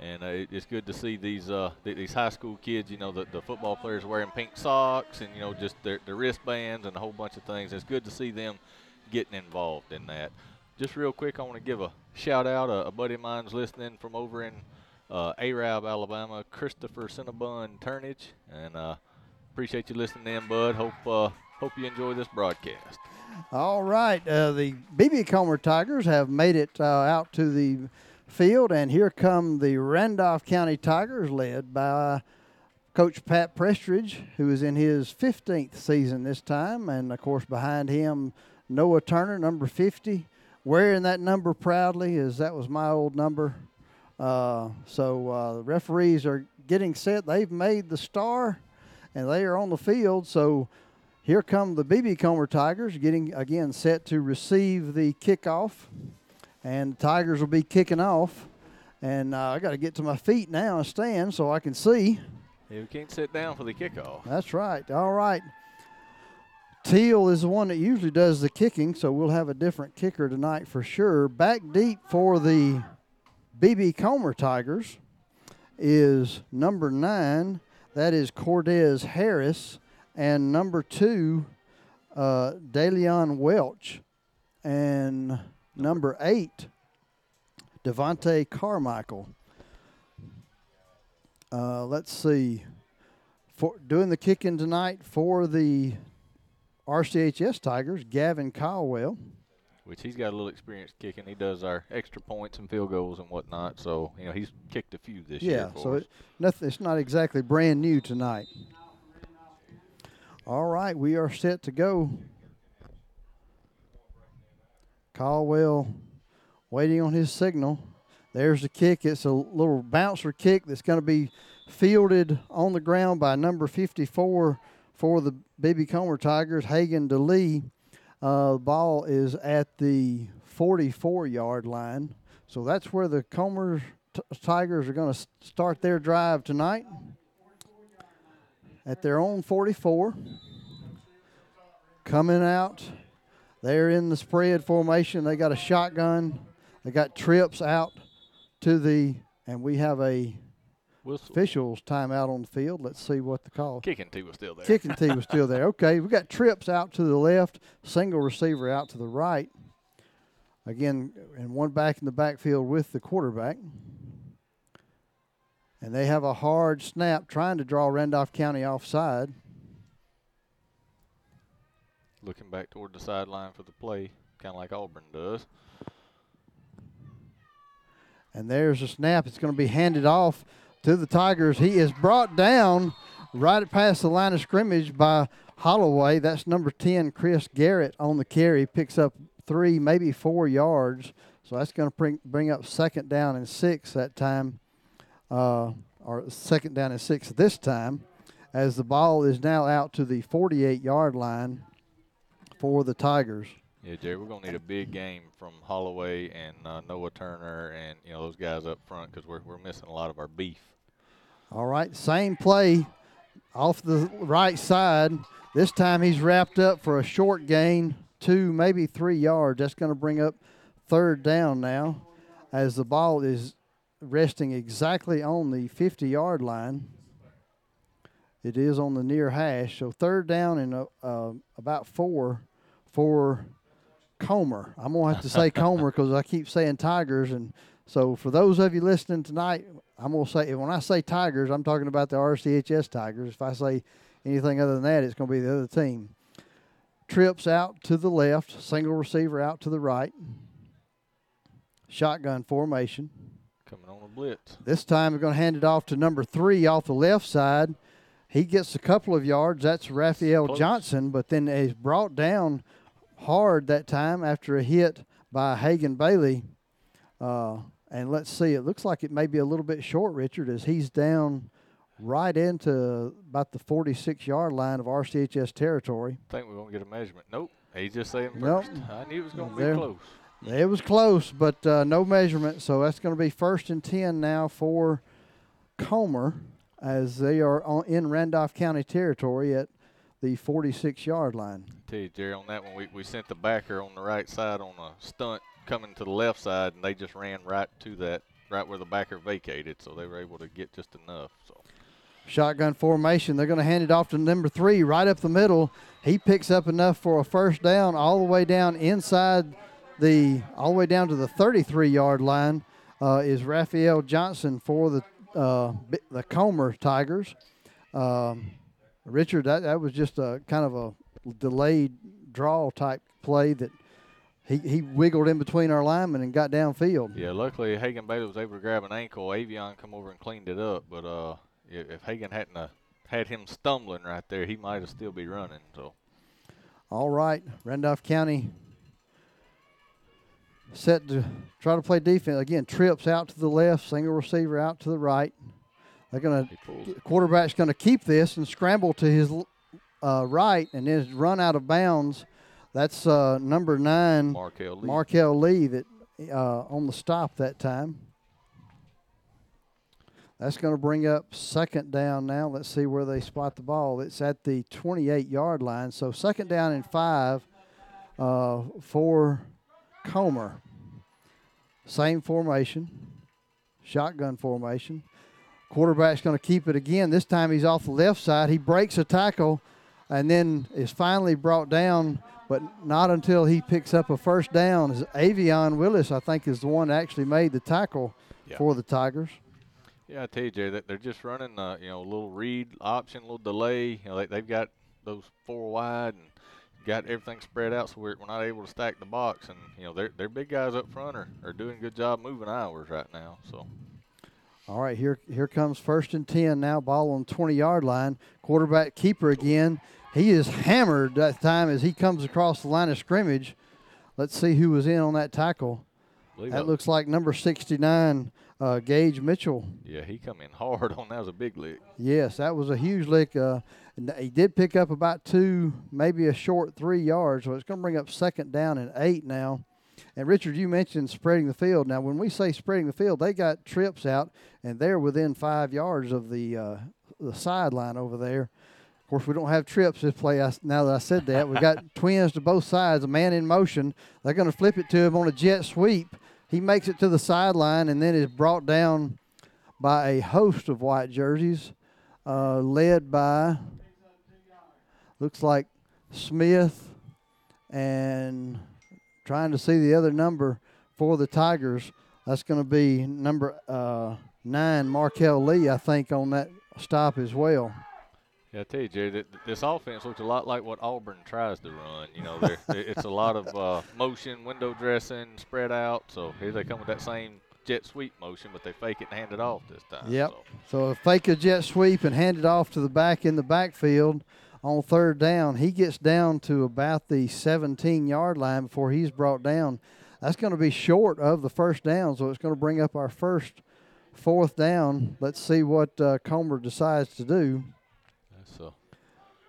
and uh, it, it's good to see these uh, th- these high school kids. You know, the, the football players wearing pink socks and you know just their, their wristbands and a whole bunch of things. It's good to see them getting involved in that. Just real quick, I want to give a shout out. A, a, buddy of mine's listening from over in uh, Arab, Alabama, Christopher Cinnabon Turnage, and uh, appreciate you listening in, bud. Hope uh, hope you enjoy this broadcast. All right, uh, the BB Comer Tigers have made it uh, out to the field, and here come the Randolph County Tigers, led by Coach Pat Prestridge, who is in his 15th season this time, and of course behind him Noah Turner, number 50, wearing that number proudly, as that was my old number. Uh, so uh, the referees are getting set. They've made the star, and they are on the field. So here come the BB Comer Tigers, getting again set to receive the kickoff, and the Tigers will be kicking off. And uh, I got to get to my feet now and stand so I can see. Yeah, we can't sit down for the kickoff. That's right. All right. Teal is the one that usually does the kicking, so we'll have a different kicker tonight for sure. Back deep for the BB Comer Tigers is number nine. That is Cordez Harris. And number two, uh, DeLeon Welch. And number eight, Devontae Carmichael. Uh, let's see. For doing the kicking tonight for the RCHS Tigers, Gavin Caldwell. Which he's got a little experience kicking. He does our extra points and field goals and whatnot. So you know he's kicked a few this yeah, year. Yeah, so it, nothing. It's not exactly brand new tonight. All right, we are set to go. Caldwell waiting on his signal. There's the kick. It's a little bouncer kick that's going to be fielded on the ground by number 54 for the BB Comer Tigers, Hagen DeLee. Uh, the ball is at the 44 yard line. So that's where the Comer Tigers are going to start their drive tonight at their own 44. Coming out, they're in the spread formation. They got a shotgun. They got trips out to the, and we have a Whistle. Officials timeout on the field. Let's see what the call. Kicking tee was still there. Kicking tee was still there. [LAUGHS] Okay, we got trips out to the left, single receiver out to the right. Again, and one back in the backfield with the quarterback. And they have a hard snap trying to draw Randolph County offside. Looking back toward the sideline for the play, kind of like Auburn does. And there's a snap. It's going to be handed off to the Tigers. He is brought down right past the line of scrimmage by Holloway. That's number 10, Chris Garrett, on the carry. Picks up three, maybe four yards. So that's going to bring, bring up second down and six that time, uh, or second down and six this time, as the ball is now out to the 48 yard line for the Tigers. Yeah, Jerry, we're gonna need a big game from Holloway and uh, Noah Turner and you know those guys up front because we're we're missing a lot of our beef. All right, same play off the right side. This time he's wrapped up for a short gain, two maybe three yards. That's going to bring up third down now, as the ball is resting exactly on the 50-yard line. It is on the near hash, so third down and uh, uh, about four for Comer. I'm gonna have to say [LAUGHS] Comer because I keep saying Tigers, and so for those of you listening tonight, I'm gonna say when I say Tigers, I'm talking about the RCHS Tigers. If I say anything other than that, it's gonna be the other team. Trips out to the left, single receiver out to the right. Shotgun formation. Coming on a blitz. This time we're going to hand it off to number three off the left side. He gets a couple of yards. That's Raphael Close. Johnson, but then he's brought down hard that time after a hit by Hagan Bailey. Uh, and let's see, it looks like it may be a little bit short, Richard, as he's down right into about the 46 yard line of RCHS territory. I think we're gonna get a measurement. Nope. He just saying Nope. first. I knew it was gonna be close. It was close, but uh, no measurement. So that's going to be first and 10 now for Comer as they are on, in Randolph County territory at the 46 yard line. Tell you, Jerry, on that one, we, we sent the backer on the right side on a stunt coming to the left side, and they just ran right to that, right where the backer vacated, so they were able to get just enough. So Shotgun formation. They're going to hand it off to number three right up the middle. He picks up enough for a first down all the way down inside the, all the way down to the 33 yard line uh, is Raphael Johnson for the uh, the Comer Tigers. Um, Richard, that, that was just a kind of a delayed draw type play that he, he wiggled in between our linemen and got downfield. yeah, luckily Hagan Bailey was able to grab an ankle. Avion come over and cleaned it up, but uh, if, Hagan hadn't uh, had him stumbling right there, he might have still be running. So All right, Randolph County set to try to play defense again. Trips out to the left, single receiver out to the right. They're going to quarterback's going to keep this and scramble to his uh, right, and then run out of bounds. That's uh, number nine, Markel Lee. Markel Lee, that uh, on the stop that time. That's going to bring up second down now. Let's see where they spot the ball. It's at the 28 yard line. So second down and five uh, for Comer. Same formation, shotgun formation. Quarterback's going to keep it again. This time he's off the left side. He breaks a tackle and then is finally brought down, but not until he picks up a first down. Avion Willis, I think, is the one that actually made the tackle Yeah. for the Tigers. Yeah, I tell you, Jay, they're just running, uh, you know, a little read option, a little delay. You know, they, they've got those four wide and got everything spread out, so we're, we're not able to stack the box. And you know, their their big guys up front are, are doing a good job moving ours right now. So All right, here here comes first and ten now. Ball on twenty yard line. Quarterback keeper again. He is hammered that time as he comes across the line of scrimmage. Let's see who was in on that tackle. Believe That looks like number sixty nine, uh, Gage Mitchell. yeah, he come in hard on that was a big lick. Yes, that was a huge lick. Uh, he did pick up about two, maybe a short three yards. So it's going to bring up second down and eight now. And Richard, you mentioned spreading the field. Now, when we say spreading the field, they got trips out, and they're within five yards of the uh, the sideline over there. Of course, we don't have trips this play. I, now that I said that, we got [LAUGHS] twins to both sides, a man in motion. They're going to flip it to him on a jet sweep. He makes it to the sideline and then is brought down by a host of white jerseys, uh, led by looks like Smith and trying to see the other number for the Tigers. That's going to be number uh, nine, Markel Lee, I think, on that stop as well. Yeah, I tell you, Jerry, that this offense looks a lot like what Auburn tries to run. You know, [LAUGHS] it's a lot of uh, motion, window dressing, spread out. So here they come with that same jet sweep motion, but they fake it and hand it off this time. Yep. So. So a fake a jet sweep and hand it off to the back in the backfield on third down. He gets down to about the 17 yard line before he's brought down. That's going to be short of the first down, so it's going to bring up our first fourth down. Let's see what uh, Comer decides to do.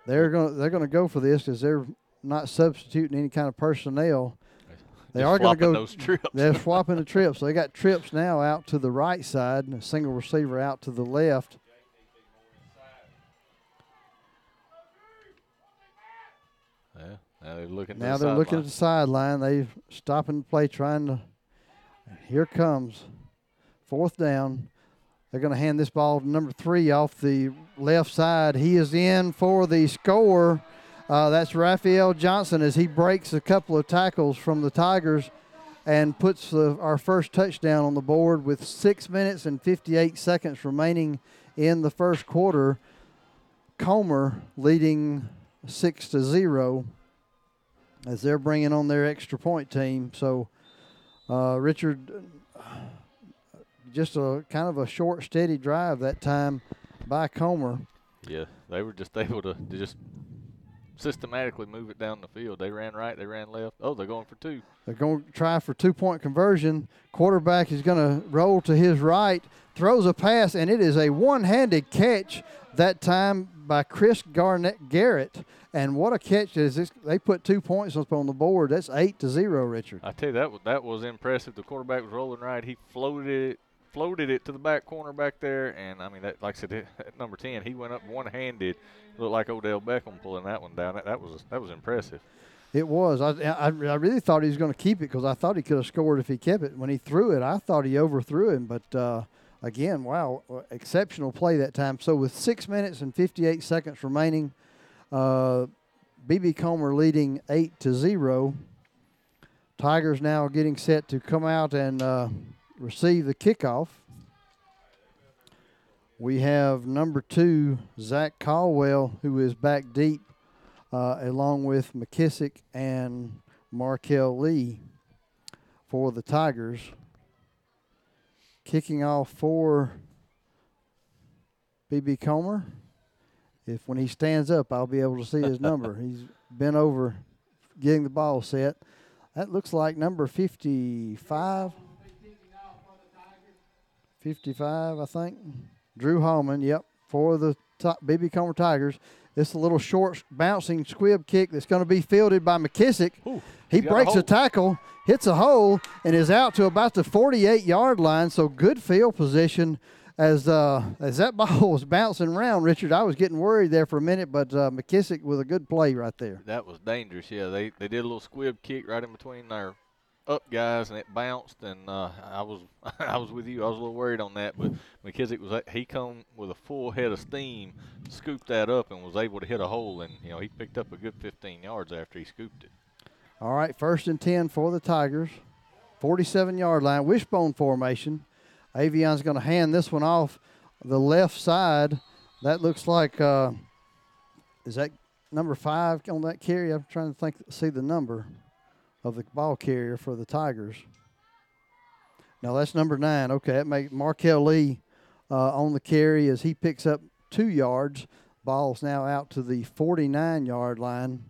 They're going to they're going to go for this because they're not substituting any kind of personnel. They Just are going to go. those trips. They're [LAUGHS] swapping the trips. So they got trips now out to the right side and a single receiver out to the left. Yeah, now they're looking. to Now the they're looking at the sideline. They stopping the play, trying to. Here comes fourth down. They're going to hand this ball to number three off the left side. He is in for the score. Uh, that's Raphael Johnson as he breaks a couple of tackles from the Tigers and puts the, our first touchdown on the board with six minutes and 58 seconds remaining in the first quarter. Comer leading six to zero as they're bringing on their extra point team. So, uh, Richard, just a kind of a short, steady drive that time by Comer. Yeah, they were just able to, to just systematically move it down the field. They ran right, they ran left. Oh, they're going for two. They're going to try for two point conversion. Quarterback is going to roll to his right, throws a pass, and it is a one handed catch that time by Chris Garnett Garrett. And what a catch is this! They put two points up on the board. That's eight to zero, Richard. I tell you that was that was impressive. The quarterback was rolling right. He floated it, floated it to the back corner back there, and I mean that, like I said, at number ten, he went up one handed, looked like Odell Beckham pulling that one down. That, that was that was impressive. It was. I, I, I really thought he was going to keep it because I thought he could have scored if he kept it. When he threw it, I thought he overthrew him. But uh, again, wow, exceptional play that time. So with six minutes and 58 seconds remaining, uh, BB Comer leading eight to zero. Tigers now getting set to come out and uh, receive the kickoff. We have number two, Zach Caldwell, who is back deep, uh, along with McKissick and Markel Lee for the Tigers. Kicking off for BB Comer. If when he stands up, I'll be able to see his number. [LAUGHS] He's bent over getting the ball set. That looks like number 55. 55, I think. Drew Hallman, yep, for the BB Comer Tigers. It's a little short bouncing squib kick that's going to be fielded by McKissick. Ooh, he breaks a, a tackle, hits a hole, and is out to about the 48 yard line. So good field position as uh, as that [LAUGHS] ball was bouncing around, Richard, I was getting worried there for a minute, but uh, McKissick with a good play right there. That was dangerous. Yeah, they they did a little squib kick right in between their up guys, and it bounced. And uh, I was [LAUGHS] I was with you. I was a little worried on that, but McKissick was he come with a full head of steam, scooped that up, and was able to hit a hole. And you know he picked up a good 15 yards after he scooped it. All right, first and 10 for the Tigers, 47 yard line, wishbone formation. Avion's going to hand this one off the left side. That looks like, uh, is that number five on that carry? I'm trying to think, see the number of the ball carrier for the Tigers. Now that's number nine. Okay, that makes Markel Lee uh, on the carry as he picks up two yards. Ball's now out to the 49 yard line.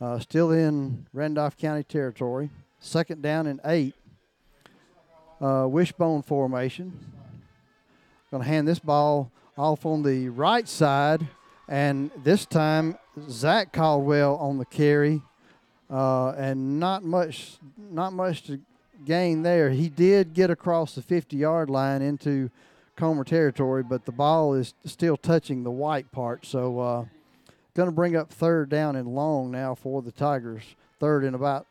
Uh, still in Randolph County territory. Second down and eight uh, wishbone formation. Going to hand this ball off on the right side, and this time Zach Caldwell on the carry, uh, and not much, not much to gain there. He did get across the 50-yard line into Comer territory, but the ball is still touching the white part. So, uh, going to bring up third down and long now for the Tigers. Third and about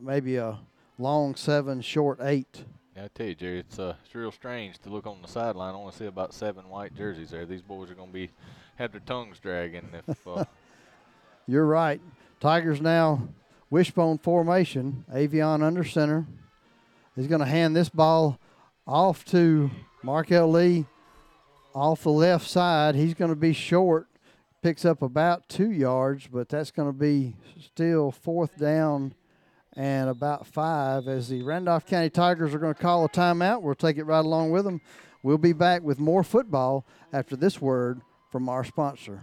maybe a long seven, short eight. Yeah, I tell you, Jerry, it's uh, it's real strange to look on the sideline. I only see about seven white jerseys there. These boys are going to be have their tongues dragging if. Uh, [LAUGHS] You're right. Tigers now wishbone formation. Avion under center. He's going to hand this ball off to Markel Lee off the left side. He's going to be short. Picks up about two yards, but that's going to be still fourth down and about five as the Randolph County Tigers are going to call a timeout. We'll take it right along with them. We'll be back with more football after this word from our sponsor.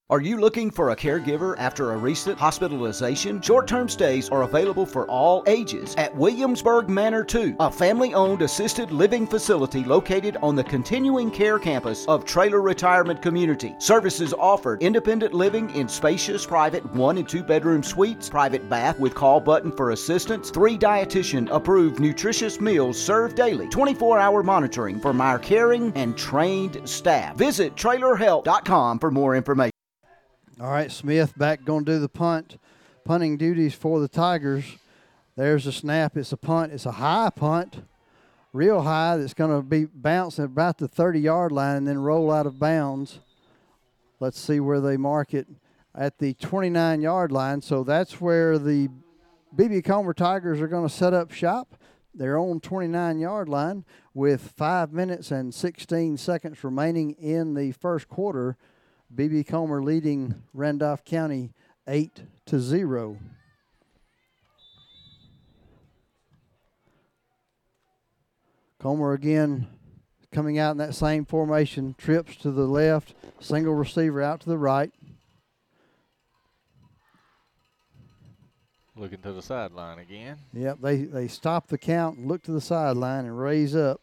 Are you looking for a caregiver after a recent hospitalization? Short term stays are available for all ages at Williamsburg Manor 2, a family owned assisted living facility located on the continuing care campus of Traylor Retirement Community. Services offered independent living in spacious private one and two bedroom suites, private bath with call button for assistance, three dietitian approved nutritious meals served daily, 24 hour monitoring from our caring and trained staff. Visit trailerhelp.com for more information. All right, Smith back going to do the punt, punting duties for the Tigers. There's a snap. It's a punt. It's a high punt, real high. That's going to be bouncing about the 30-yard line and then roll out of bounds. Let's see where they mark it at the 29-yard line. So that's where the BB Comer Tigers are going to set up shop. Their own 29-yard line with five minutes and 16 seconds remaining in the first quarter. BB Comer leading Randolph County eight to zero. Comer again coming out in that same formation, trips to the left, single receiver out to the right. Looking to the sideline again. Yep, they, they stop the count and look to the sideline and raise up.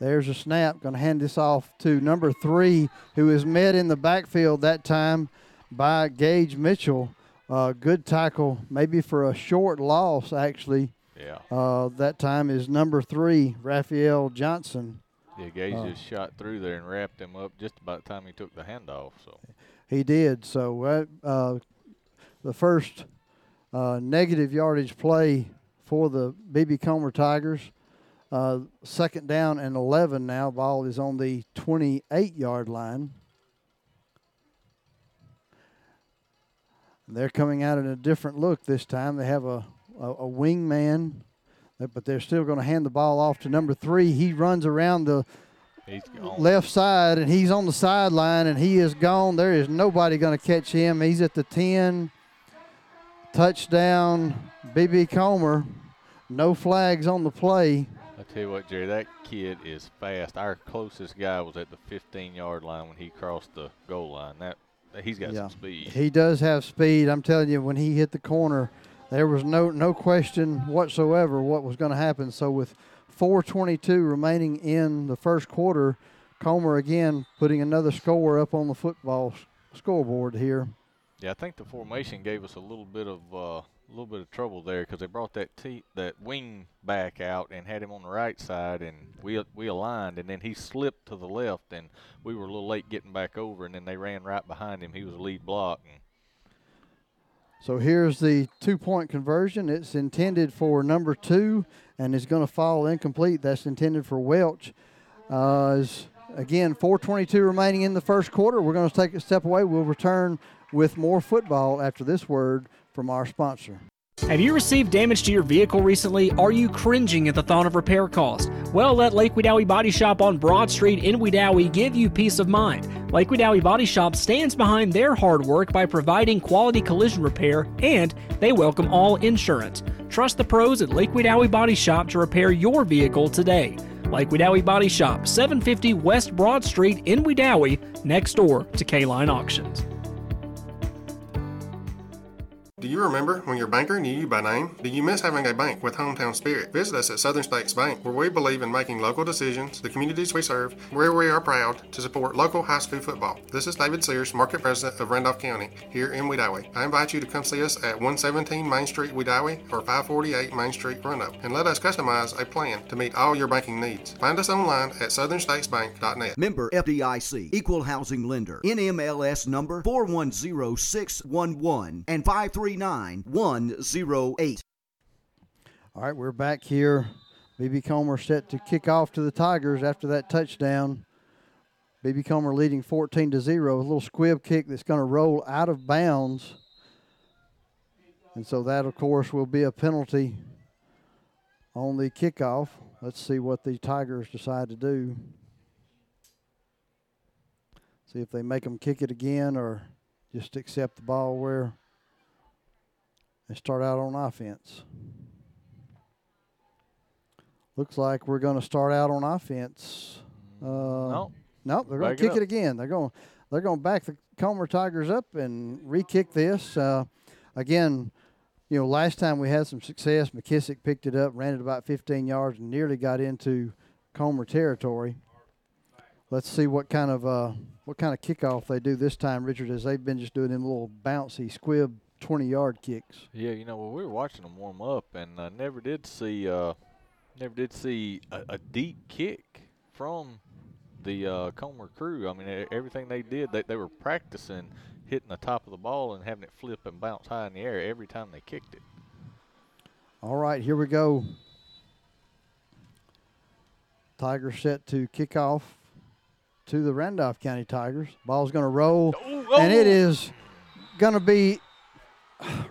There's a snap. Going to hand this off to number three, who is met in the backfield that time by Gage Mitchell. Uh, good tackle, maybe for a short loss, actually. Yeah. Uh, that time is number three, Raphael Johnson. Yeah, Gage Uh, just shot through there and wrapped him up just about the time he took the handoff. So He did. So uh, uh, the first uh, negative yardage play for the BB Comer Tigers. Uh, second down and 11 now. Ball is on the 28 yard line. They're coming out in a different look this time. They have a, a, a wing man, but they're still going to hand the ball off to number three. He runs around the left side and he's on the sideline and he is gone. There is nobody going to catch him. He's at the 10. Touchdown, BB Comer. No flags on the play. Tell you what, Jerry, that kid is fast. Our closest guy was at the 15-yard line when he crossed the goal line. That he's got some speed. He does have speed. I'm telling you, when he hit the corner, there was no no question whatsoever what was going to happen. So with 4:22 remaining in the first quarter, Comer again putting another score up on the football scoreboard here. Yeah, I think the formation gave us a little bit of uh, a little bit of trouble there because they brought that t- that wing back out and had him on the right side, and we we aligned, and then he slipped to the left, and we were a little late getting back over, and then they ran right behind him. He was lead block, So here's the two-point conversion. It's intended for number two, and is going to fall incomplete. That's intended for Welch. Uh, again 4:22 remaining in the first quarter. We're going to take a step away. We'll return with more football after this word from our sponsor. Have you received damage to your vehicle recently? Are you cringing at the thought of repair costs? Well, let Lake Wedowee Body Shop on Broad Street in Wedowee give you peace of mind. Lake Wedowee Body Shop stands behind their hard work by providing quality collision repair, and they welcome all insurance. Trust the pros at Lake Wedowee Body Shop to repair your vehicle today. Lake Wedowee Body Shop, 750 West Broad Street in Wedowee, next door to K-Line Auctions. Do you remember when your banker knew you by name? Do you miss having a bank with hometown spirit? Visit us at Southern States Bank, where we believe in making local decisions, the communities we serve, where we are proud to support local high school football. This is David Sears, Market President of Randolph County, here in Wedowee. I invite you to come see us at 117 Main Street, Wedowee, or 548 Main Street, Roanoke, and let us customize a plan to meet all your banking needs. Find us online at southernstatesbank.net. Member FDIC, Equal Housing Lender, NMLS number 410611 and 539108. All right, we're back here. BB Comer set to kick off to the Tigers after that touchdown. BB Comer leading 14 to 0. A little squib kick that's going to roll out of bounds. And so that, of course, will be a penalty on the kickoff. Let's see what the Tigers decide to do. See if they make them kick it again or just accept the ball where they start out on offense. Looks like we're going to start out on offense. Uh, Nope. Nope, they're going to kick it, up. again. They're going they're going to back the Comer Tigers up and re-kick this. Uh, again, you know, last time we had some success. McKissick picked it up, ran it about 15 yards, and nearly got into Comer territory. Let's see what kind of uh, what kind of kickoff they do this time, Richard, as they've been just doing them little bouncy squib 20-yard kicks. Yeah, you know, well, we were watching them warm up, and I never did see, uh, never did see a, a deep kick from the uh, Comer crew. I mean, everything they did, they, they were practicing hitting the top of the ball and having it flip and bounce high in the air every time they kicked it. All right, here we go. Tigers set to kick off to the Randolph County Tigers. Ball's going to roll, and it is going to be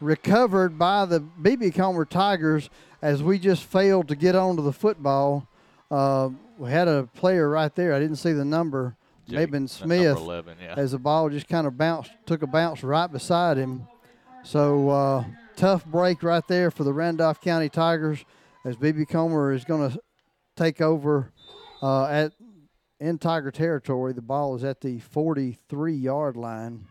recovered by the BB Comer Tigers as we just failed to get onto the football. Uh, we had a player right there. I didn't see the number. Jake, Maybe Smith. 11, yeah. As the ball just kind of bounced, took a bounce right beside him. So uh, tough break right there for the Randolph County Tigers as BB Comer is going to take over uh, at in Tiger territory. The ball is at the 43 yard line.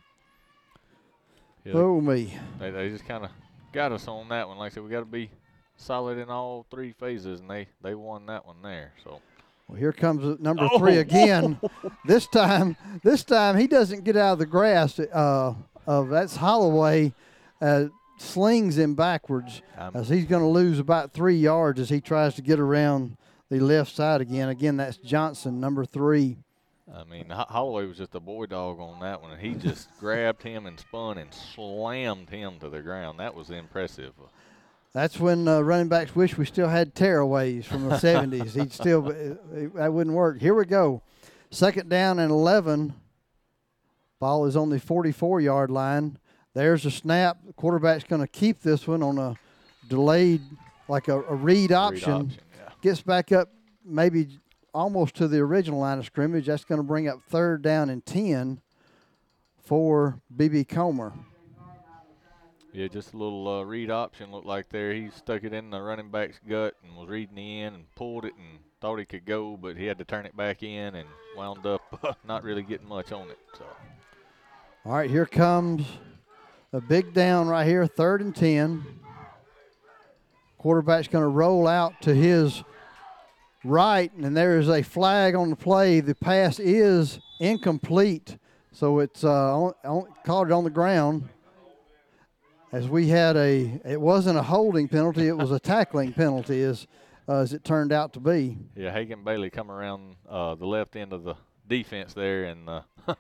Yeah, Oh me. They, they just kind of got us on that one. Like I said, we got to be solid in all three phases, and they, they won that one there. So Well, here comes number Oh. three again. [LAUGHS] this time, this time he doesn't get out of the grass. Uh, of that's Holloway, uh, slings him backwards Um, as he's going to lose about three yards as he tries to get around the left side again. Again, that's Johnson, number three. I mean, Holloway was just a boy dog on that one, and he just [LAUGHS] grabbed him and spun and slammed him to the ground. That was impressive. That's when uh, running backs wish we still had tearaways from the [LAUGHS] 70s. He'd still, that wouldn't work. Here we go. Second down and 11. Ball is on the 44 yard line. There's a snap. The quarterback's going to keep this one on a delayed, like a, a read option. option, Gets back up maybe almost to the original line of scrimmage. That's going to bring up third down and 10 for BB Comer. Yeah, just a little uh, read option looked like there. He stuck it in the running back's gut and was reading the end and pulled it and thought he could go, but he had to turn it back in and wound [LAUGHS] up not really getting much on it. So All right, here comes a big down right here, third and 10. Quarterback's going to roll out to his right, and there is a flag on the play. The pass is incomplete, so it's uh, on, on, called it on the ground. As we had a, it wasn't a holding penalty; it was a tackling penalty, as uh, as it turned out to be. yeah, Hagan Bailey come around uh, the left end of the defense there, and uh, [LAUGHS]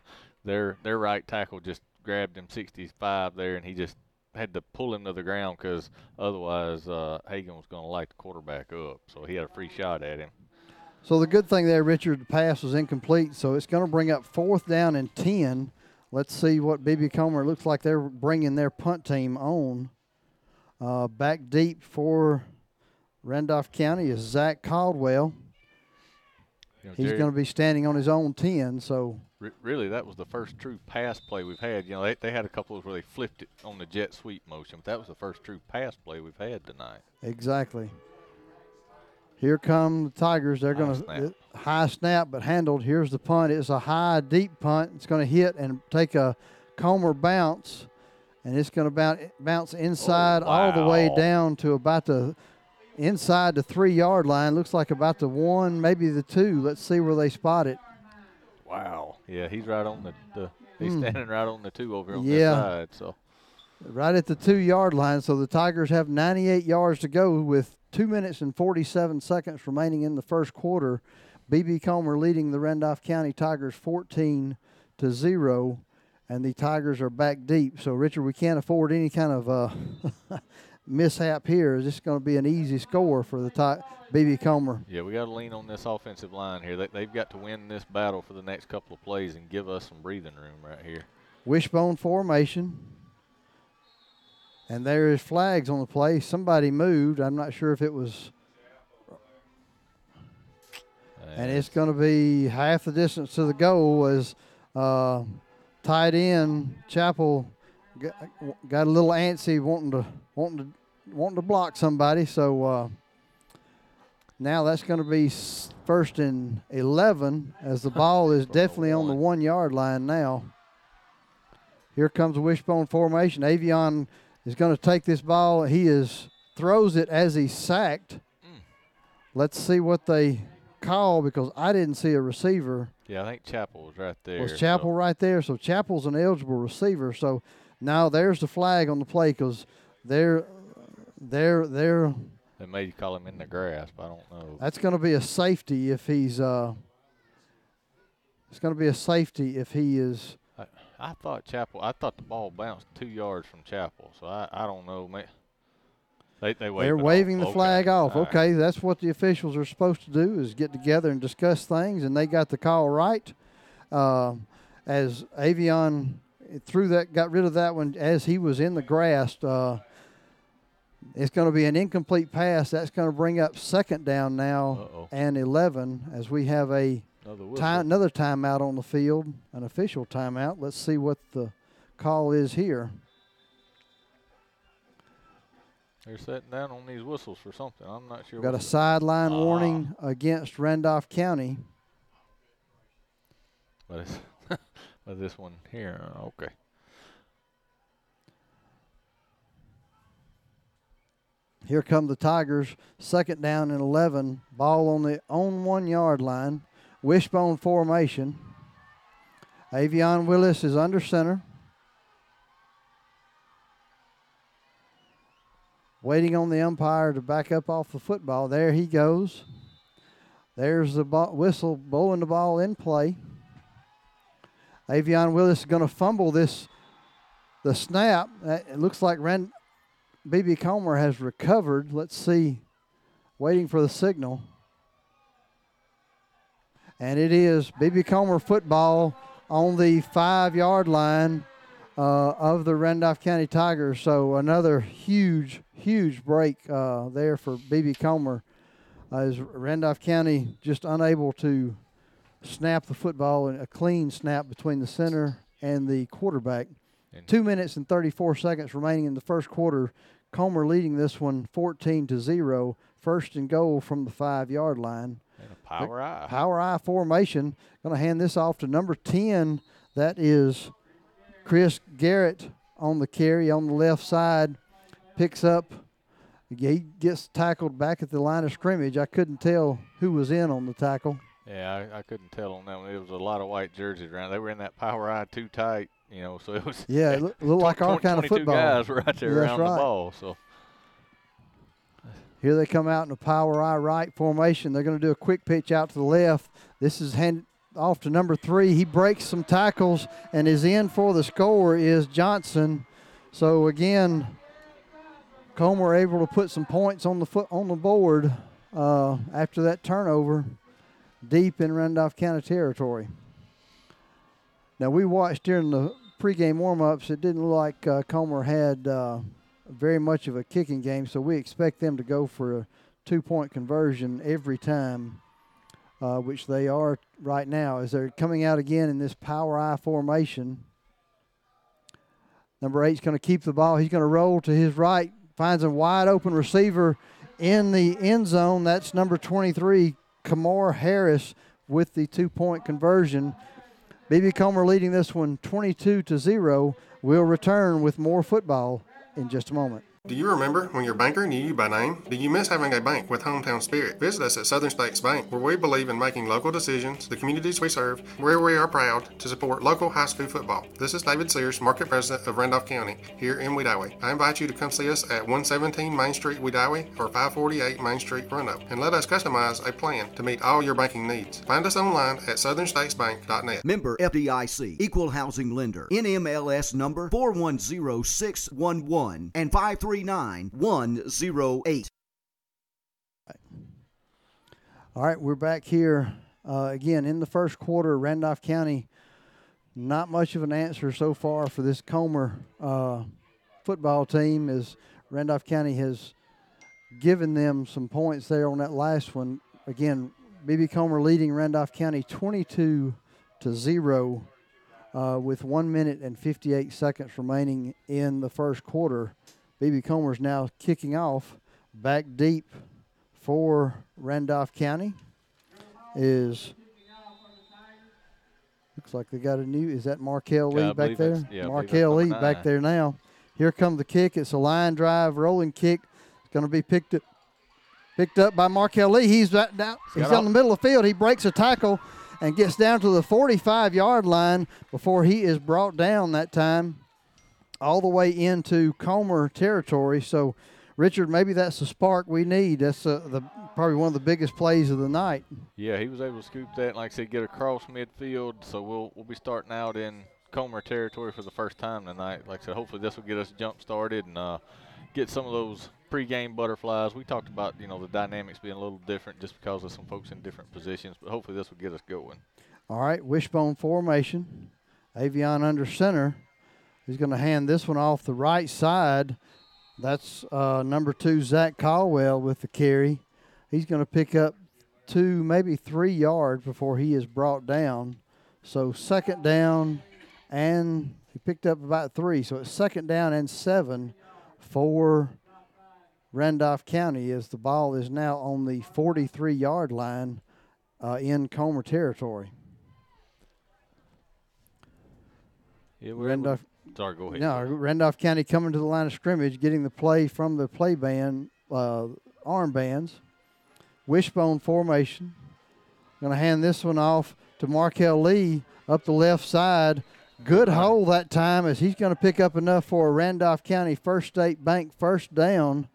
their their right tackle just grabbed him 65 there, and he just had to pull him to the ground because otherwise uh, Hagan was going to light the quarterback up. So he had a free shot at him. So the good thing there, Richard, the pass was incomplete, so it's going to bring up fourth down and 10. Let's see what BB Comer looks like they're bringing their punt team on. Uh, back deep for Randolph County is Zach Caldwell. You know, He's going to be standing on his own 10, so Re- really, that was the first true pass play we've had. You know, they, they had a couple of where they flipped it on the jet sweep motion, but that was the first true pass play we've had tonight. exactly. Here come the Tigers. They're going to high snap, but handled. Here's the punt. It's a high, deep punt. It's going to hit and take a Comer bounce, and it's going to bounce, bounce inside all the way down to about the inside the three yard line. Looks like about the one, maybe the two. Let's see where they spot it. Wow. Yeah, he's right on the, the he's Hmm. standing right on the two over on Yeah. this side. So right at the two yard line. So the Tigers have 98 yards to go with two minutes and 47 seconds remaining in the first quarter. BB Comer leading the Randolph County Tigers 14 to 0, and the Tigers are back deep. So, Richard, we can't afford any kind of uh, [LAUGHS] mishap here is just going to be an easy score for the Ti- BB Comer. yeah, we got to lean on this offensive line here. They, they've got to win this battle for the next couple of plays and give us some breathing room right here. Wishbone formation. And there is flags on the play. Somebody moved. I'm not sure if it was. And it's going to be half the distance to the goal as uh, tight end Chappell got, got a little antsy wanting to wanting to wanting to block somebody. So uh, now that's going to be first and eleven as the ball is [LAUGHS] definitely on the one yard line now. Here comes wishbone formation. Avion is going to take this ball. He is throws it as he's sacked. Let's see what they call because I didn't see a receiver. Yeah, I think Chappell was right there. Was so- Chappell right there? So Chappell's an eligible receiver. So now there's the flag on the play because they're they're they're They may call him in the grasp. I don't know. that's going to be a safety if he's uh. It's going to be a safety if he is. I thought Chappell. I thought the ball bounced two yards from Chappell, so I, I don't know. Man, they they They're waving off. the Okay. flag off. All right. Okay, that's what the officials are supposed to do is get together and discuss things, and they got the call right. Uh, as Avion threw that, got rid of that one as he was in the grass. Uh, it's going to be an incomplete pass. That's going to bring up second down now Uh-oh. and 11 as we have a Another time, another timeout on the field, an official timeout. Let's see what the call is here. They're sitting down on these whistles for something. I'm not sure. Got a sideline Ah. warning against Randolph County. But but [LAUGHS] this one here. Okay. Here come the Tigers, second down and 11. Ball on the own one yard line. Wishbone formation. Avion Willis is under center. Waiting on the umpire to back up off the football. There he goes. There's the ball, whistle blowing the ball in play. Avion Willis is going to fumble this, the snap. It looks like Rand, BB Comer has recovered. Let's see. Waiting for the signal. And it is BB Comer football on the five yard line uh, of the Randolph County Tigers. So another huge, huge break uh, there for BB Comer. As Randolph County just unable to snap the football and a clean snap between the center and the quarterback. Two minutes and 34 seconds remaining in the first quarter. Comer leading this one 14 to 0. First and goal from the five yard line. Power I. Power I formation. Going to hand this off to number 10. That is Chris Garrett on the carry on the left side. Picks up. He gets tackled back at the line of scrimmage. I couldn't tell who was in on the tackle. Yeah, I, I couldn't tell on that one. It was a lot of white jerseys around. They were in that power I too tight, you know. [LAUGHS] So it was. Yeah, it looked, looked like our kind of football. guys were out there That's around right. the ball. So Here they come out in a power I right formation. They're going to do a quick pitch out to the left. This is handed off to number three. He breaks some tackles and is in for the score is Johnson. So again, Comer able to put some points on the foot on the board uh, after that turnover, deep in Randolph County territory. Now we watched during the pregame warmups. It didn't look like uh, Comer had uh, very much of a kicking game, so we expect them to go for a two-point conversion every time, uh, which they are right now as they're coming out again in this power I formation. Number eight's going to keep the ball. He's going to roll to his right, finds a wide open receiver in the end zone. That's number 23, Kamar Harris, with the two-point conversion. BB Comer leading this one 22 to 0. We'll return with more football in just a moment. Do you remember when your banker knew you by name? Do you miss having a bank with hometown spirit? Visit us at Southern States Bank, where we believe in making local decisions, the communities we serve, where we are proud to support local high school football. This is David Sears, Market President of Randolph County, here in Wedowee. I invite you to come see us at 117 Main Street, Wedowee, or 548 Main Street, Roanoke, and let us customize a plan to meet all your banking needs. Find us online at southernstatesbank.net. Member FDIC, Equal Housing Lender, NMLS number 410611 and 539108. All right, we're back here uh, again in the first quarter. Randolph County, not much of an answer so far for this Comer uh, football team, as Randolph County has given them some points there on that last one. Again, BB Comer leading Randolph County 22 to zero, uh, with one minute and 58 seconds remaining in the first quarter. BB Comer's now kicking off back deep for Randolph County is looks like they got a new is that Markel Lee back there? yeah, Markel Lee back there now. Here come the kick. It's a line drive rolling kick. It's going to be picked up picked up by Markel Lee. He's right down he's Got the middle of the field. He breaks a tackle and gets down to the 45 yard line before he is brought down that time all the way into Comer territory. So, Richard, maybe that's the spark we need. That's uh, the probably one of the biggest plays of the night. yeah, he was able to scoop that, like I said, get across midfield. So we'll we'll be starting out in Comer territory for the first time tonight. Like I said, hopefully this will get us jump started and uh, get some of those pregame butterflies. We talked about you know the dynamics being a little different just because of some folks in different positions, but hopefully this will get us going. All right, wishbone formation. Avion under center. He's going to hand this one off the right side. That's uh, number two, Zach Caldwell, with the carry. He's going to pick up two, maybe three yards before he is brought down. So second down, and he picked up about three. So it's second down and seven for Randolph County as the ball is now on the 43 yard line uh, in Comer territory. Yeah, Randolph. Sorry, go ahead. No, Randolph County coming to the line of scrimmage, getting the play from the play band, uh, arm bands. Wishbone formation. Going to hand this one off to Markel Lee up the left side. Good hole that time as he's going to pick up enough for a Randolph County First State Bank first down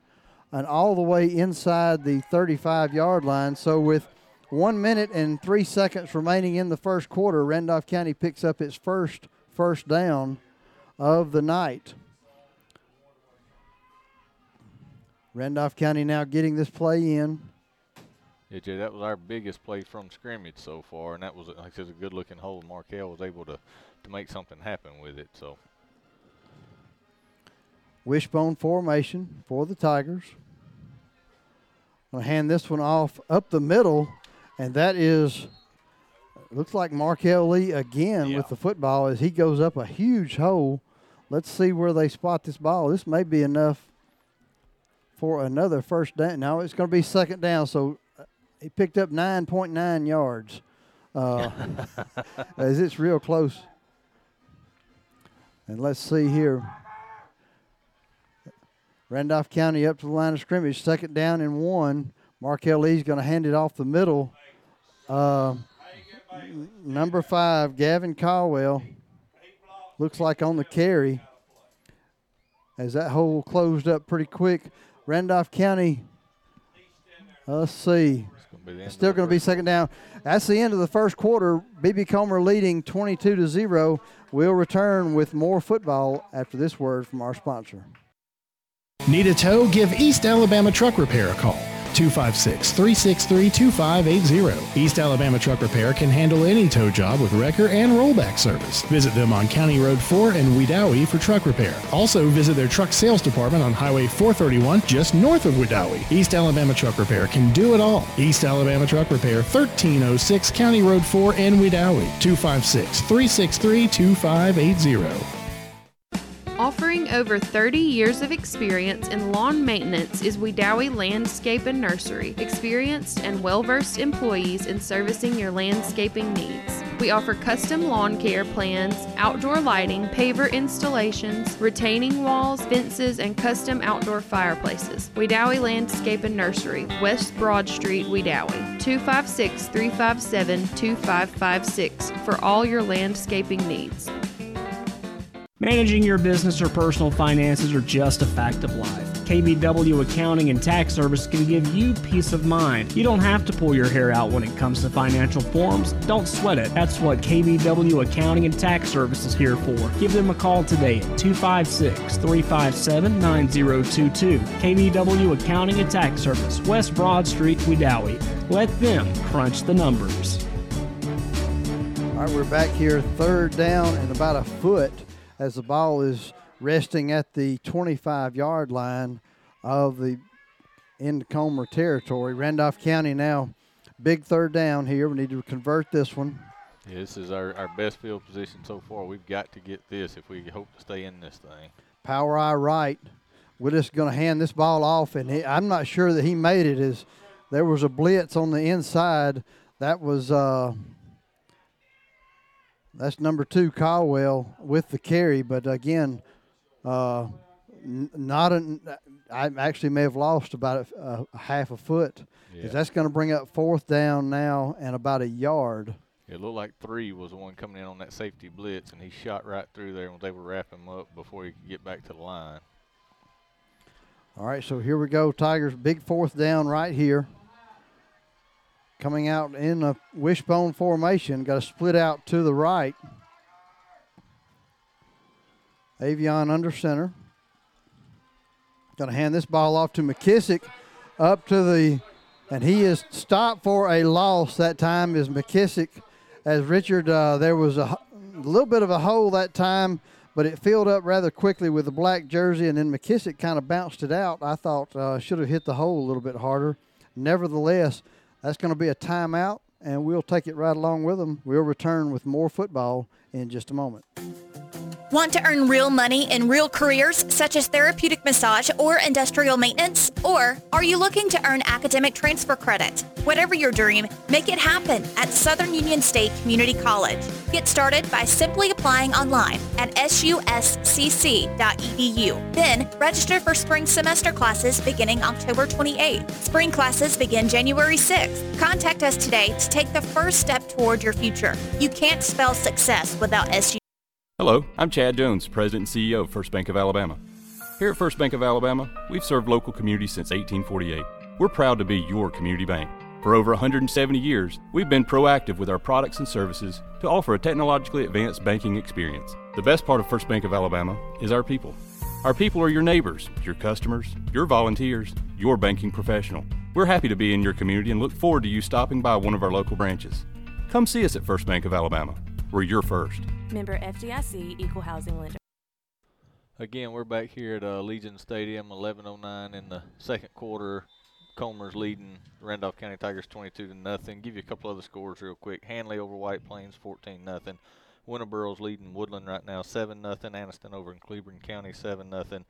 and all the way inside the 35 yard line. So, with one minute and three seconds remaining in the first quarter, Randolph County picks up its first first down of the night. Randolph County now getting this play in. Yeah, Jay, that was our biggest play from scrimmage so far, and that was, like I said, a good-looking hole. Markell was able to, to make something happen with it. So Wishbone formation for the Tigers. I'm Going to hand this one off up the middle, and that is looks like Markell Lee again with the football as he goes up a huge hole. Let's see where they spot this ball. This may be enough for another first down. Now it's going to be second down, so uh, he picked up 9.9 yards. Uh, [LAUGHS] as it's real close. And let's see here. Randolph County up to the line of scrimmage, second down and one. Markel Lee's going to hand it off the middle. Uh, number five, Gavin Caldwell, looks like on the carry. As that hole closed up pretty quick. Randolph County, let's see. Still going to be second down. That's the end of the first quarter. BB Comer leading 22 to 0. We'll return with more football after this word from our sponsor. Need a tow? Give East Alabama Truck Repair a call. 256 363 2580. East Alabama Truck Repair can handle any tow job with wrecker and rollback service. Visit them on County Road 4 in Wedowee for truck repair. Also, visit their truck sales department on Highway 431 just north of Wedowee. East Alabama Truck Repair can do it all. East Alabama Truck Repair, 1306 County Road 4 in Wedowee. 256 363 2580. Offering over 30 years of experience in lawn maintenance is Wedowee Landscape and Nursery. Experienced and well versed employees in servicing your landscaping needs. We offer custom lawn care plans, outdoor lighting, paver installations, retaining walls, fences, and custom outdoor fireplaces. Wedowee Landscape and Nursery, West Broad Street, Wedowee. 256 357 2556 for all your landscaping needs. Managing your business or personal finances are just a fact of life. KBW Accounting and Tax Service can give you peace of mind. You don't have to pull your hair out when it comes to financial forms. Don't sweat it. That's what KBW Accounting and Tax Service is here for. Give them a call today at 256 357 9022. KBW Accounting and Tax Service, West Broad Street, Wedowee. Let them crunch the numbers. All right, we're back here, third down and about a foot as the ball is resting at the 25 yard line of the in Comer territory. Randolph County now, big third down here. We need to convert this one. yeah, this is our, our best field position so far. We've got to get this if we hope to stay in this thing. Power I right. We're just going to hand this ball off, and he, I'm not sure that he made it. As there was a blitz on the inside. That was uh, that's number two Caldwell with the carry, but again, uh, not an. I actually may have lost about a, a half a foot. Yeah. That's going to bring up fourth down now and about a yard. It looked like three was the one coming in on that safety blitz, and he shot right through there and was able to wrap him up before he could get back to the line. All right, so here we go. Tigers, big fourth down right here. Coming out in a wishbone formation. Got to split out to the right. Avion under center. Going to hand this ball off to McKissick up to the, and he is stopped for a loss that time is McKissick. As Richard, uh, there was a, a little bit of a hole that time, but it filled up rather quickly with the black jersey, and then McKissick kind of bounced it out. I thought uh, should have hit the hole a little bit harder. Nevertheless, that's going to be a timeout, and we'll take it right along with them. We'll return with more football in just a moment. Want to earn real money in real careers such as therapeutic massage or industrial maintenance? Or are you looking to earn academic transfer credit? Whatever your dream, make it happen at Southern Union State Community College. Get started by simply applying online at suscc.edu. Then register for spring semester classes beginning October 28th. Spring classes begin January 6th. Contact us today to take the first step toward your future. You can't spell success without SU. Hello, I'm Chad Jones, President and CEO of First Bank of Alabama. Here at First Bank of Alabama, we've served local communities since 1848. We're proud to be your community bank. For over 170 years, we've been proactive with our products and services to offer a technologically advanced banking experience. The best part of First Bank of Alabama is our people. Our people are your neighbors, your customers, your volunteers, your banking professional. We're happy to be in your community and look forward to you stopping by one of our local branches. Come see us at First Bank of Alabama. We're your first. Member FDIC Equal Housing Lender. Again, we're back here at uh, Legion Stadium, 11:09 in the second quarter. Comer's leading Randolph County Tigers 22 to nothing. Give you a couple other scores real quick. Handley over White Plains 14 nothing. Winterboro's leading Woodland right now 7 nothing. Anniston over in Cleburne County 7 nothing.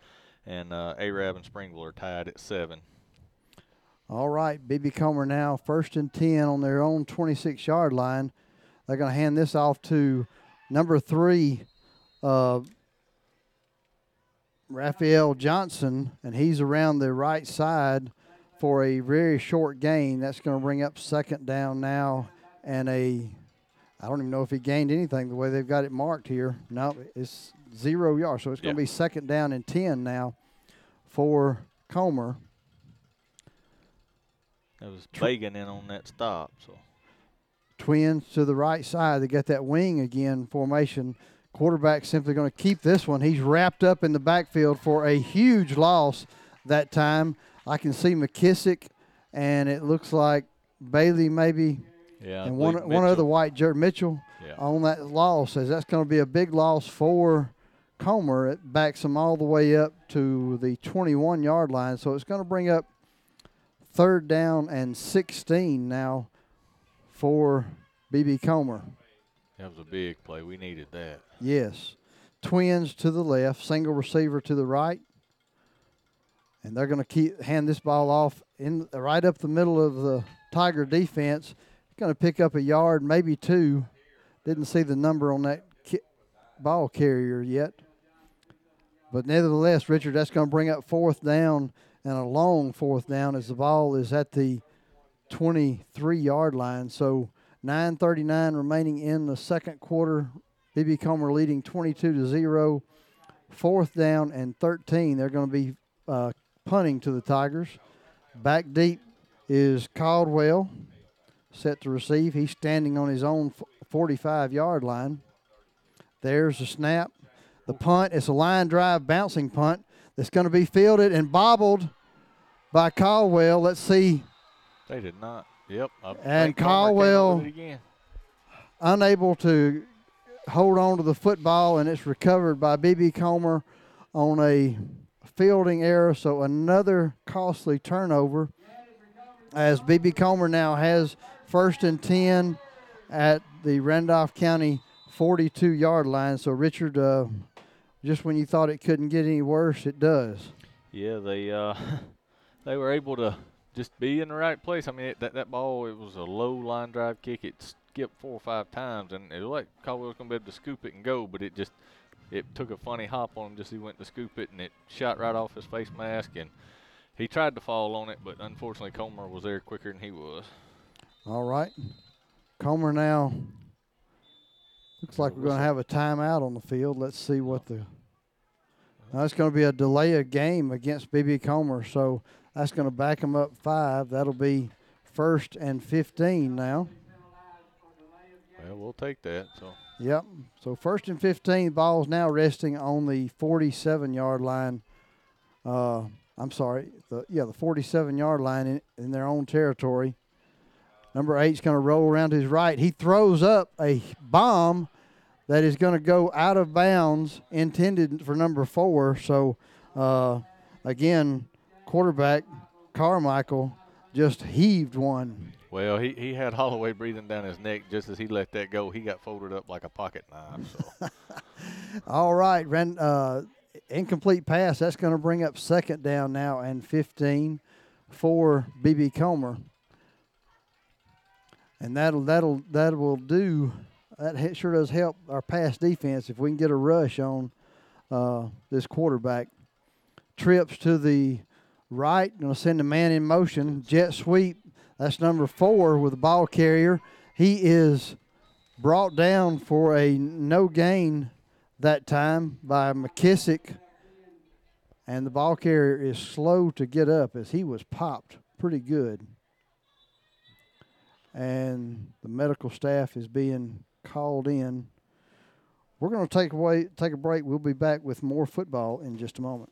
And uh, Arab and Springville are tied at 7. All right, BB Comer now first and 10 on their own 26 yard line. They're going to hand this off to number three, uh, Raphael Johnson, and he's around the right side for a very short gain. That's going to bring up second down now and a I don't even know if he gained anything the way they've got it marked here. No, it's zero yards. So it's going to Yeah. be second down and 10 now for Comer. That was Bagan in on that stop. So Twins to the right side. They got that wing again formation. Quarterback simply going to keep this one. He's wrapped up in the backfield for a huge loss that time. I can see McKissick, and it looks like Bailey maybe, Yeah, and one believe one other white Jared Mitchell Yeah. on that loss. As that's going to be a big loss for Comer. It backs them all the way up to the 21 yard line. So it's going to bring up third down and 16 now for BB Comer. that was a big play. We needed that. Yes. Twins to the left, single receiver to the right. And they're going to keep hand this ball off in right up the middle of the Tiger defense. Going to pick up a yard, maybe two. Didn't see the number on that ki- ball carrier yet. But nevertheless, Richard, that's going to bring up fourth down and a long fourth down as the ball is at the 23 yard line. So 9:39 remaining in the second quarter. BB Comer leading 22 to zero. Fourth down and 13. They're going to be uh, punting to the Tigers. Back deep is Caldwell, set to receive. He's standing on his own 45 yard line. There's the snap. The punt. It's a line drive bouncing punt that's going to be fielded and bobbled by Caldwell. Let's see. They did not. Yep. I And think Comer came up Caldwell again. unable to hold on to the football, and it's recovered by BB Comer on a fielding error. So another costly turnover as BB Comer now has first and 10 at the Randolph County 42 yard line. So, Richard, uh, just when you thought it couldn't get any worse, it does. Yeah, they uh, [LAUGHS] they were able to just be in the right place. I mean, it, that that ball it was a low line drive kick. It skipped four or five times, and it looked like Caldwell was gonna be able to scoop it and go, but it just it took a funny hop on him just he went to scoop it, and it shot right off his face mask, and he tried to fall on it, but unfortunately Comer was there quicker than he was. All right. Comer now looks like we're going to have a timeout on the field. Let's see what the. Now it's going to be a delay of game against BB Comer, so that's going to back them up five. That'll be first and 15 now. Well, we'll take that. So Yep. So first and 15, ball's now resting on the 47 yard line. Uh, I'm sorry, the yeah, the 47 yard line in, in their own territory. Number eight's going to roll around to his right. He throws up a bomb that is going to go out of bounds, intended for number four. So, uh, again, quarterback Carmichael just heaved one. Well, he, he had Holloway breathing down his neck just as he let that go. He got folded up like a pocket knife. So. [LAUGHS] All right, ran, uh, incomplete pass. That's going to bring up second down now and 15 for BB Comer. And that'll that'll that will do. That sure does help our pass defense if we can get a rush on uh, this quarterback. Trips to the right, going to send the man in motion. Jet sweep. That's number four with the ball carrier. He is brought down for a no gain that time by McKissick. And the ball carrier is slow to get up as he was popped pretty good. And the medical staff is being called in. We're going to take away take a break. We'll be back with more football in just a moment.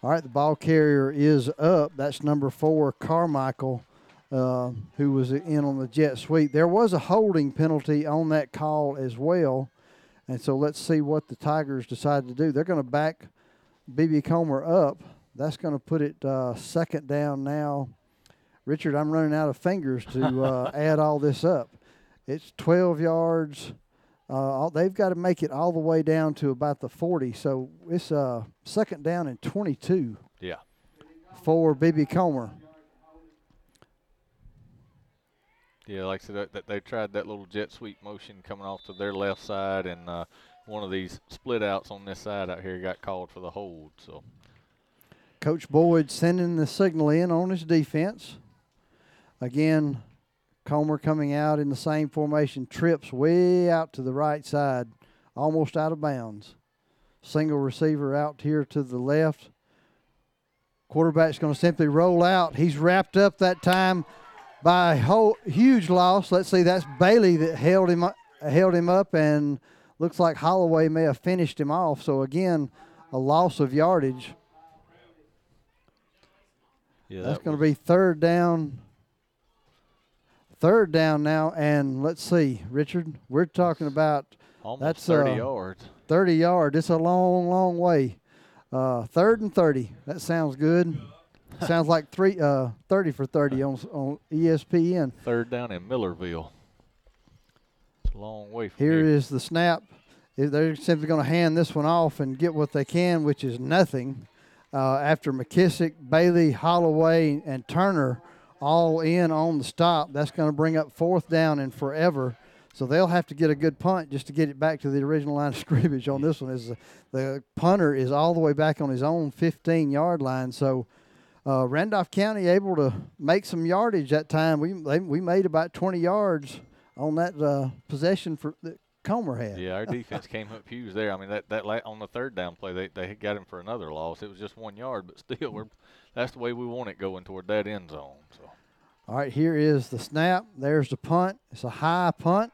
All right, the ball carrier is up. That's number four, Carmichael, uh, who was in on the jet sweep. There was a holding penalty on that call as well. And so let's see what the Tigers decide to do. They're going to back BB Comer up. That's going to put it uh, second down now. Richard, I'm running out of fingers to uh, [LAUGHS] add all this up. It's 12 yards. Uh, they've got to make it all the way down to about the 40. So it's uh, second down and 22. Yeah. For BB Comer. Yeah, like I said, that, they tried that little jet sweep motion coming off to their left side, and uh, one of these split outs on this side out here got called for the hold. So, Coach Boyd sending the signal in on his defense. Again, Comer coming out in the same formation, trips way out to the right side, almost out of bounds. Single receiver out here to the left. Quarterback's going to simply roll out. He's wrapped up that time by a whole, huge loss. Let's see, that's Bailey that held him held him up, and looks like Holloway may have finished him off. So again, a loss of yardage. Yeah, that's that going to be third down. Third down now, and let's see, Richard. We're talking about almost that's 30 uh, yards. 30 yards. It's a long, long way. Uh, third and 30. That sounds good. [LAUGHS] sounds like three, uh, 30 for 30 on, on ESPN. Third down in Millerville. It's a long way from Here here. is the snap. They're simply going to hand this one off and get what they can, which is nothing. Uh, after McKissick, Bailey, Holloway, and Turner all in on the stop, that's going to bring up fourth down and forever. So they'll have to get a good punt just to get it back to the original line of [LAUGHS] scrimmage on this one. Is the, the punter is all the way back on his own 15 yard line. So uh, Randolph County able to make some yardage that time. We they, we made about 20 yards on that uh, possession for that Comer had. Yeah, our defense [LAUGHS] came up huge there. I mean, that that la- on the third down play, they they got him for another loss. It was just one yard, but still, we're that's the way we want it going toward that end zone. So. All right, here is the snap. There's the punt. It's a high punt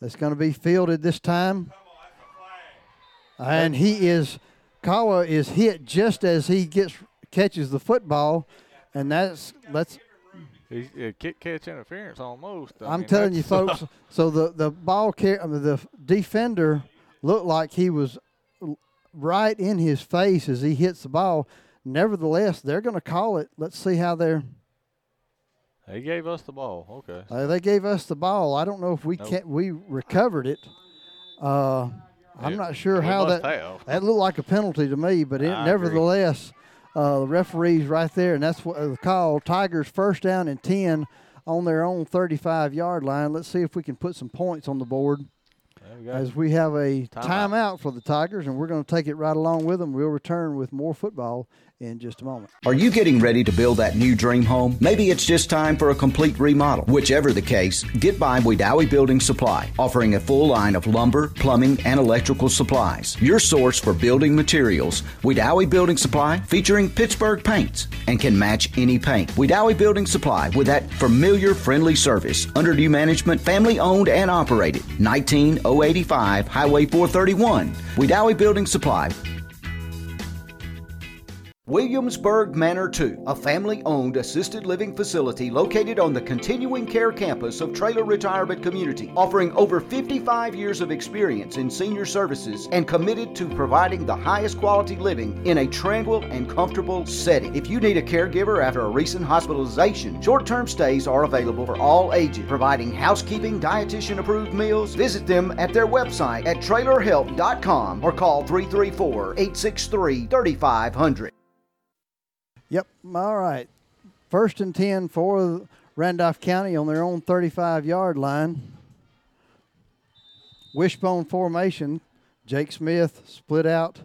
that's going to be fielded this time. And he is, Kawa is hit just as he gets catches the football, and that's let's. He's uh, kick catch interference almost. I I'm mean, telling you, [LAUGHS] folks. So the the ball car- I mean, the defender looked like he was right in his face as he hits the ball. Nevertheless, they're going to call it. Let's see how they're. He gave us the ball. Okay. Uh, they gave us the ball. I don't know if we Nope. can we recovered it. Uh, I'm Yeah, not sure how that have. that looked like a penalty to me, but it, nevertheless, uh, the referees right there, and that's what the call. Tigers first down and ten on their own 35 yard line. Let's see if we can put some points on the board. we as we have a timeout. timeout for the Tigers, and we're going to take it right along with them. We'll return with more football in just a moment. Are you getting ready to build that new dream home? Maybe it's just time for a complete remodel. Whichever the case, get by Wedowee Building Supply, offering a full line of lumber, plumbing, and electrical supplies. Your source for building materials. Wedowee Building Supply featuring Pittsburgh paints and can match any paint. Wedowee Building Supply with that familiar, friendly service. Under new management, family owned and operated. 19085 Highway 431. Wedowee Building Supply Williamsburg Manor 2, a family owned assisted living facility located on the continuing care campus of Traylor Retirement Community, offering over 55 years of experience in senior services and committed to providing the highest quality living in a tranquil and comfortable setting. If you need a caregiver after a recent hospitalization, short term stays are available for all ages, providing housekeeping, dietitian approved meals. Visit them at their website at trailerhelp.com or call 334 863 3500. Yep. All right. First and 10 for Randolph County on their own 35 yard line. Wishbone formation. Jake Smith split out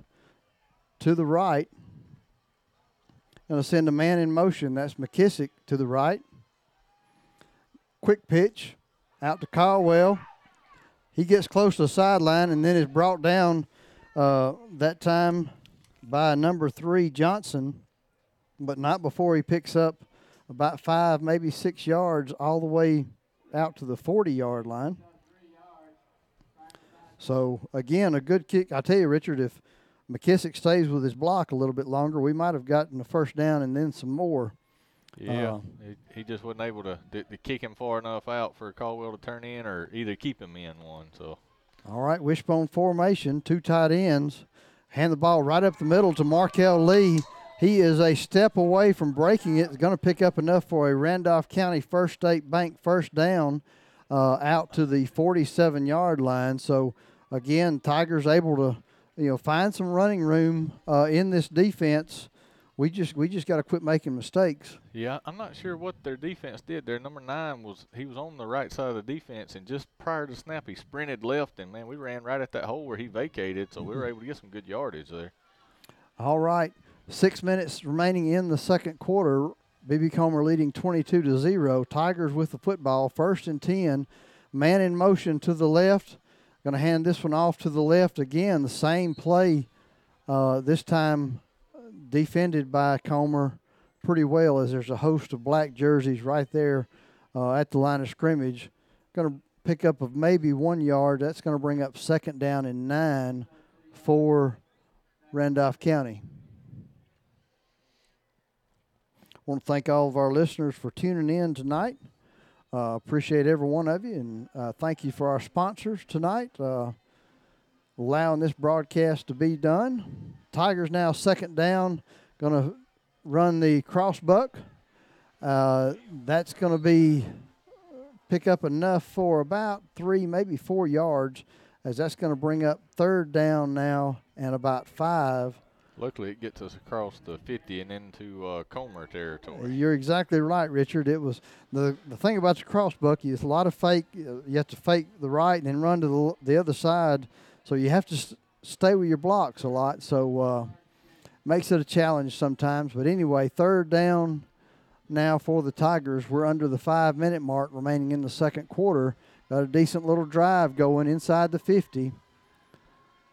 to the right. Going to send a man in motion. That's McKissick to the right. Quick pitch out to Caldwell. He gets close to the sideline and then is brought down uh, that time by number three, Johnson but not before he picks up about five, maybe six yards all the way out to the 40 yard line. So, again, a good kick. I tell you, Richard, if McKissick stays with his block a little bit longer, we might have gotten the first down and then some more. Yeah, Uh, he, he just wasn't able to, to to kick him far enough out for Caldwell to turn in, or either keep him in one. So All right, wishbone formation, two tight ends. Hand the ball right up the middle to Markel Lee. He is a step away from breaking it. going to pick up enough for a Randolph County First State Bank first down uh, out to the 47 yard line. So again, Tigers able to you know find some running room uh, in this defense. We just we just got to quit making mistakes. yeah, I'm not sure what their defense did. Their number nine was he was on the right side of the defense, and just prior to snap, he sprinted left, and man, we ran right at that hole where he vacated, so we were [LAUGHS] able to get some good yardage there. All right. Six minutes remaining in the second quarter. BB Comer leading 22 to 0. Tigers with the football, first and 10. Man in motion to the left. Going to hand this one off to the left again. The same play, uh, this time defended by Comer pretty well as there's a host of black jerseys right there uh, at the line of scrimmage. Going to pick up of maybe one yard. That's going to bring up second down and nine for Randolph County. Want to thank all of our listeners for tuning in tonight. Uh, appreciate every one of you, and uh, thank you for our sponsors tonight, uh, allowing this broadcast to be done. Tigers now second down, going to run the crossbuck. Uh, that's going to be pick up enough for about three, maybe four yards, as that's going to bring up third down now and about five. Luckily, it gets us across the 50 and into uh, Comer territory. You're exactly right, Richard. It was the the thing about the cross bucky is a lot of fake. uh, You have to fake the right and then run to the the other side, so you have to stay with your blocks a lot. So uh, makes it a challenge sometimes. But anyway, third down now for the Tigers. We're under the five minute mark remaining in the second quarter. Got a decent little drive going inside the 50.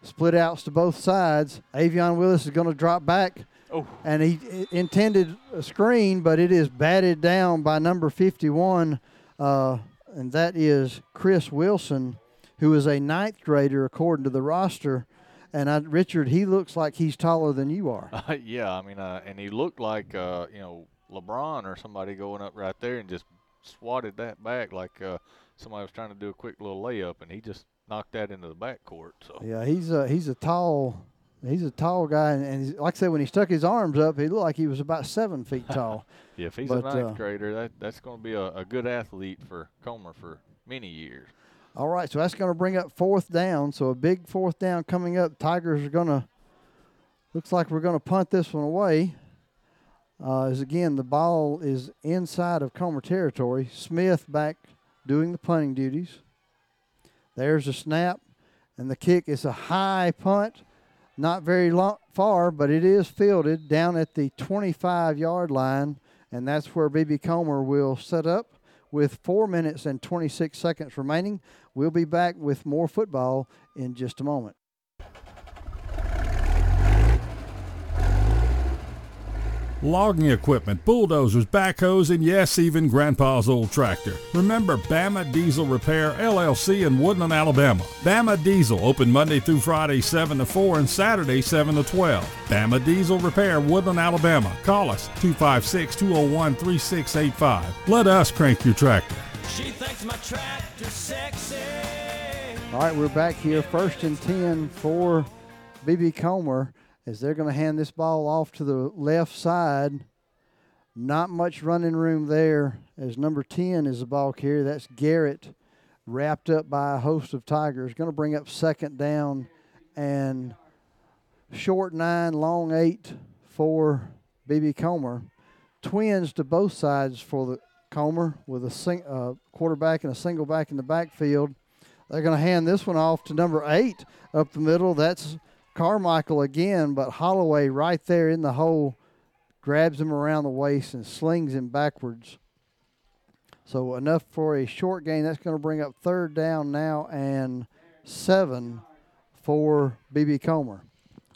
Split outs to both sides. Avion Willis is going to drop back. Oh. And he intended a screen, but it is batted down by number 51, uh, and that is Chris Wilson, who is a ninth grader according to the roster. And I, Richard, he looks like he's taller than you are. Uh, [LAUGHS] yeah, I mean, uh, and he looked like uh, you know LeBron or somebody going up right there and just swatted that back like uh, somebody was trying to do a quick little layup, and he just knocked that into the backcourt. So Yeah, he's a he's a tall he's a tall guy, and, and he's, like I said, when he stuck his arms up, he looked like he was about seven feet [LAUGHS] tall. yeah, if he's But, a ninth uh, grader, that that's going to be a, a good athlete for Comer for many years. All right, so that's going to bring up fourth down. So a big fourth down coming up. Tigers are going to looks like we're going to punt this one away. Uh, as again, the ball is inside of Comer territory. Smith back doing the punting duties. There's a snap. And the kick is a high punt, not very long, far, but it is fielded down at the 25 yard line. And that's where BB Comer will set up with four minutes and 26 seconds remaining. We'll be back with more football in just a moment. Logging equipment, bulldozers, backhoes, and yes, even Grandpa's old tractor. Remember Bama Diesel Repair LLC in Woodland, Alabama. Bama Diesel open Monday through Friday 7 to 4 and Saturday 7 to 12. Bama Diesel Repair, Woodland, Alabama. Call us 256 201 3685. Let us crank your tractor. She thinks my tractor's sexy. All right, we're back here, first and 10 for BB Comer as they're going to hand this ball off to the left side. Not much running room there as number 10 is the ball carrier. That's Garrett, wrapped up by a host of Tigers. Going to bring up second down and short nine, long eight for BB Comer. Twins to both sides for the Comer with a sing, uh, quarterback and a single back in the backfield. They're going to hand this one off to number eight up the middle. That's Carmichael again, but Holloway right there in the hole grabs him around the waist and slings him backwards. So enough for a short gain. That's going to bring up third down now and seven for BB Comer.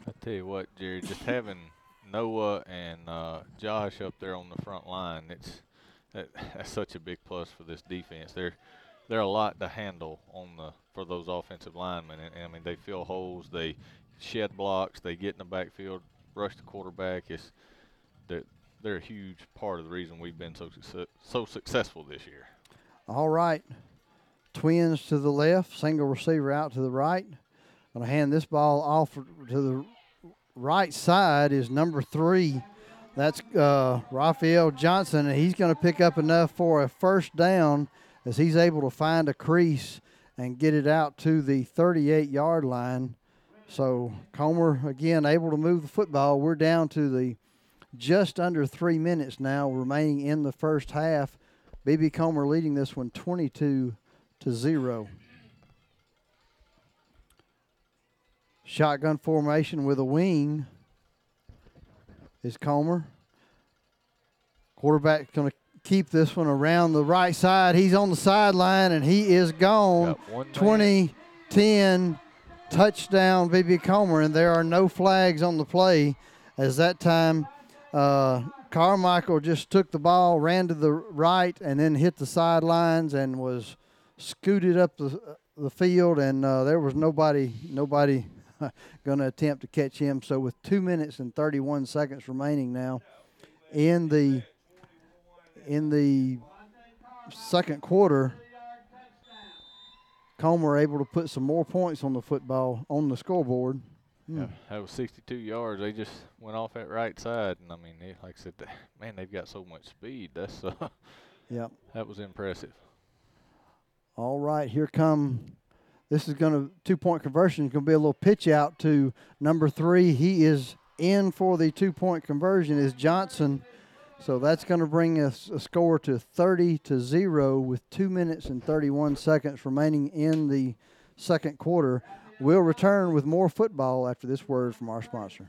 I tell you what, Jerry, just having Noah and uh, Josh up there on the front line, it's that, that's such a big plus for this defense. They're they're a lot to handle on the for those offensive linemen, and, and I mean they fill holes, they shed blocks, they get in the backfield, rush the quarterback. It's they're, they're a huge part of the reason we've been so so successful this year. All right. Twins to the left, single receiver out to the right. To hand this ball off to the right side is number three. That's uh, Raphael Johnson, and he's going to pick up enough for a first down as he's able to find a crease and get it out to the 38 yard line. So Comer again able to move the football. We're down to the just under three minutes now remaining in the first half. BB Comer leading this one 22 to zero. Shotgun formation with a wing is Comer. Quarterback going to keep this one around the right side. He's on the sideline and he is gone. 20, 10, touchdown, BB Comer, and there are no flags on the play as that time uh, Carmichael just took the ball, ran to the right, and then hit the sidelines and was scooted up the, the field, and uh, there was nobody nobody [LAUGHS] going to attempt to catch him. So with two minutes and 31 seconds remaining now in the in the second quarter, Comer able to put some more points on the football on the scoreboard. Hmm. Yeah, that was 62 yards. They just went off that right side, and I mean, they, like I said, they, man, they've got so much speed. That's uh, [LAUGHS] yeah, that was impressive. All right, here come. This is going to two point conversion. Going to be a little pitch out to number three. He is in for the two point conversion. Is Johnson so that's going to bring us a score to 30 to 0 with 2 minutes and 31 seconds remaining in the second quarter. We'll return with more football after this word from our sponsor.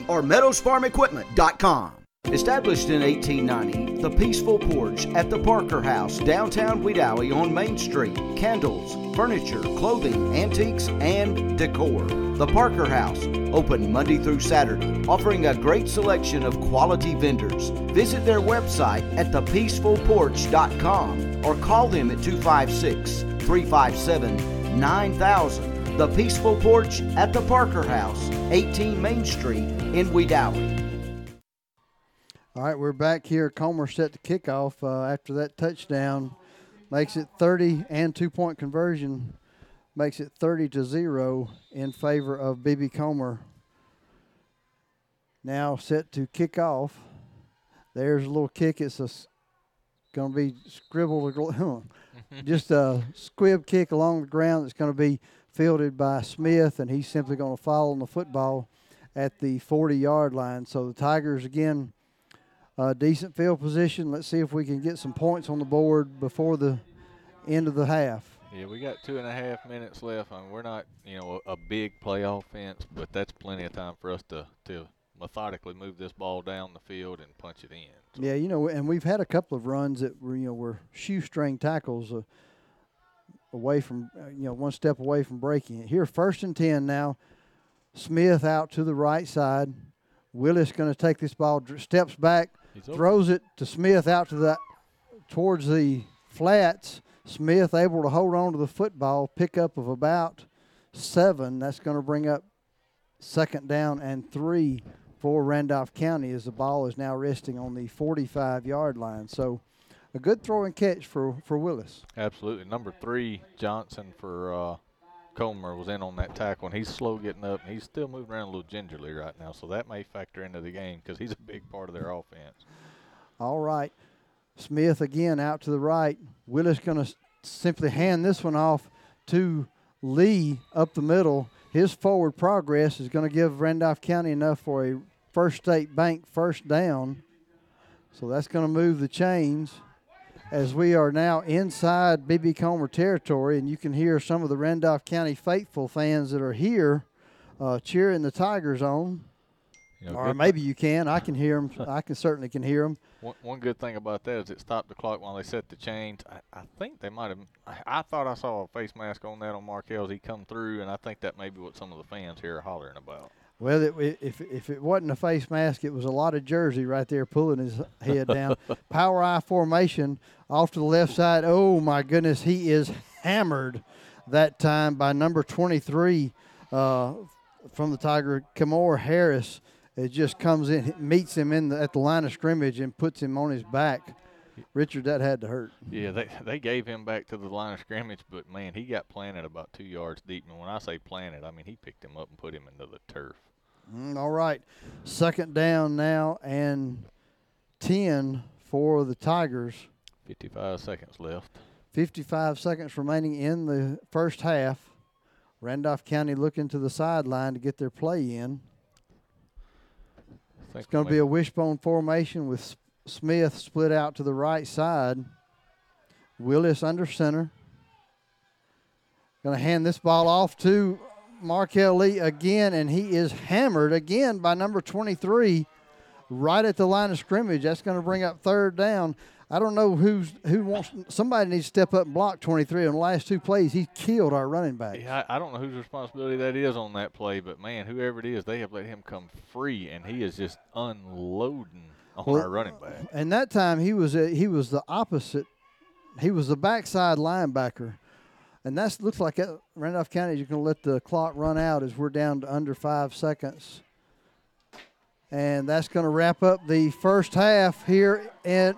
Wedowee or meadowsfarmequipment.com. Established in 1890, the Peaceful Porch at the Parker House, downtown Wedowee on Main Street. Candles, furniture, clothing, antiques, and decor. The Parker House, open Monday through Saturday, offering a great selection of quality vendors. Visit their website at thepeacefulporch.com or call them at 256 357 9000. The Peaceful Porch at the Parker House, 18 Main Street in Wedowee. All right, we're back here. Comer set the kickoff uh, after that touchdown. Makes it 30 and two point conversion. makes it 30 to 0 in favor of BB Comer. Now set to kick off. There's a little kick. It's a going to be scribbled, [LAUGHS] just a squib kick along the ground that's going to be fielded by Smith, and he's simply going to fall on the football at the 40 yard line. So the Tigers, again, uh, decent field position. Let's see if we can get some points on the board before the end of the half. Yeah, we got two and a half minutes left. I mean, we're not, you know, a, a big play offense, but that's plenty of time for us to, to methodically move this ball down the field and punch it in. So. Yeah, you know, and we've had a couple of runs that were, you know, were shoestring tackles uh, away from, uh, you know, one step away from breaking it. Here, first and 10 now. Smith out to the right side. Willis going to take this ball, steps back, throws it to Smith out to the towards the flats. Smith able to hold on to the football, pickup of about seven. That's going to bring up second down and three for Randolph County as the ball is now resting on the 45 yard line. So a good throw and catch for, for Willis. Absolutely. Number three, Johnson for uh, Comer was in on that tackle, and he's slow getting up. He's still moving around a little gingerly right now, so that may factor into the game because he's a big part of their offense. All right. Smith again out to the right. Willis going to simply hand this one off to Lee up the middle. His forward progress is going to give Randolph County enough for a First State Bank first down. So that's going to move the chains as we are now inside BB Comer territory, and you can hear some of the Randolph County faithful fans that are here uh, cheering the Tigers on. You know, or maybe you can. I can hear them. I can certainly can hear them. One, one good thing about that is it stopped the clock while they set the chains. I, I think they might have. I, I, thought I saw a face mask on that on Markel as he come through, and I think that may be what some of the fans here are hollering about. Well, it, if if it wasn't a face mask, it was a lot of jersey right there pulling his head down. [LAUGHS] Power I formation off to the left side. Oh my goodness, he is hammered that time by number 23 uh, from the Tiger, Kamor Harris. It just comes in, meets him in the, at the line of scrimmage, and puts him on his back. Richard, that had to hurt. Yeah, they they gave him back to the line of scrimmage, but man, he got planted about two yards deep. And when I say planted, I mean he picked him up and put him into the turf. Mm, all right. Second down now and 10 for the Tigers. 55 seconds left. 55 seconds remaining in the first half. Randolph County looking to the sideline to get their play in. It's going to be a wishbone formation with Smith split out to the right side. Willis under center. Going to hand this ball off to Markel Lee again, and he is hammered again by number 23 right at the line of scrimmage. That's going to bring up third down. I don't know who's who wants. Somebody needs to step up and block 23 on the last two plays. He killed our running back. Yeah, I, I don't know whose responsibility that is on that play, but man, whoever it is, they have let him come free, and he is just unloading on well, our running back. And that time he was a, he was the opposite. He was the backside linebacker and that looks like it, Randolph County is going to let the clock run out as we're down to under five seconds. And that's going to wrap up the first half here at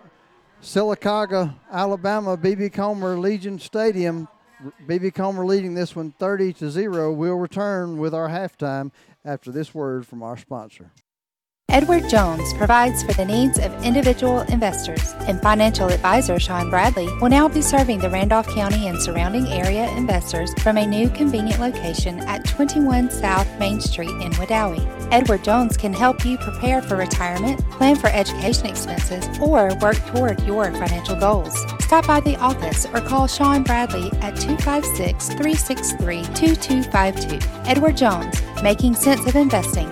Sylacauga, Alabama, BB Comer Legion Stadium. BB Comer leading this one 30 to 0. We'll return with our halftime after this word from our sponsor. Edward Jones provides for the needs of individual investors, and financial advisor Sean Bradley will now be serving the Randolph County and surrounding area investors from a new convenient location at 21 South Main Street in Wedowee. Edward Jones can help you prepare for retirement, plan for education expenses, or work toward your financial goals. Stop by the office or call Sean Bradley at 256 363 2252. Edward Jones, making sense of investing.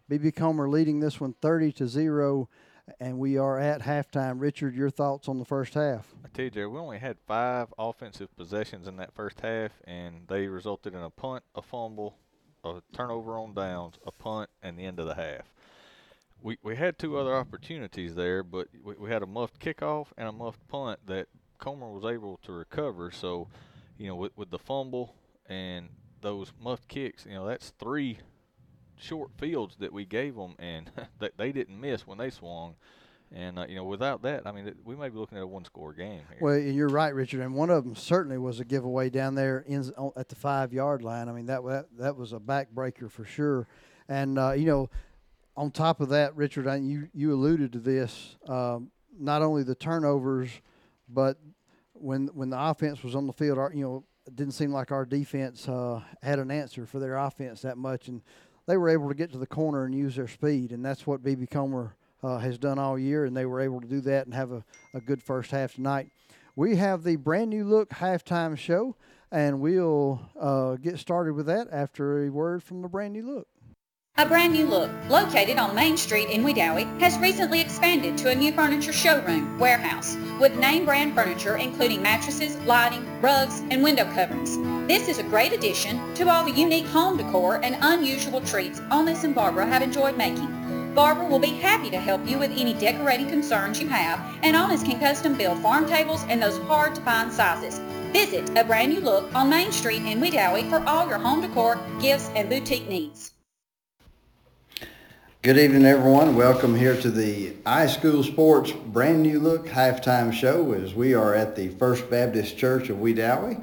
BB Comer leading this one 30 to 0 and we are at halftime. Richard, your thoughts on the first half? I tell you, Jerry, we only had five offensive possessions in that first half, and they resulted in a punt, a fumble, a turnover on downs, a punt, and the end of the half. We we had two other opportunities there, but we, we had a muffed kickoff and a muffed punt that Comer was able to recover. So, you know, with with the fumble and those muffed kicks, you know, that's three short fields that we gave them, and [LAUGHS] they, they didn't miss when they swung. And uh, you know, without that, I mean, it, we may be looking at a one-score game here. Well, you're right, Richard, and one of them certainly was a giveaway down there in, at the five-yard line. I mean, that that, that was a backbreaker for sure. And uh, you know, on top of that, Richard, I, you you alluded to this. Um, not only the turnovers, but when when the offense was on the field, our, you know, it didn't seem like our defense uh, had an answer for their offense that much, and they were able to get to the corner and use their speed, and that's what BB Comer uh, has done all year, and they were able to do that and have a, a good first half tonight. We have the brand new look halftime show, and we'll uh, get started with that after a word from the brand new look. A brand new look, located on Main Street in Wedowee, has recently expanded to a new furniture showroom, warehouse, with name brand furniture including mattresses, lighting, rugs, and window coverings. This is a great addition to all the unique home decor and unusual treats Onis and Barbara have enjoyed making. Barbara will be happy to help you with any decorating concerns you have, and Onis can custom build farm tables in those hard to find sizes. Visit A Brand New Look on Main Street in Wedowee for all your home decor, gifts, and boutique needs. Good evening, everyone. Welcome here to the iSchool Sports Brand New Look halftime show as we are at the First Baptist Church of Wedowee.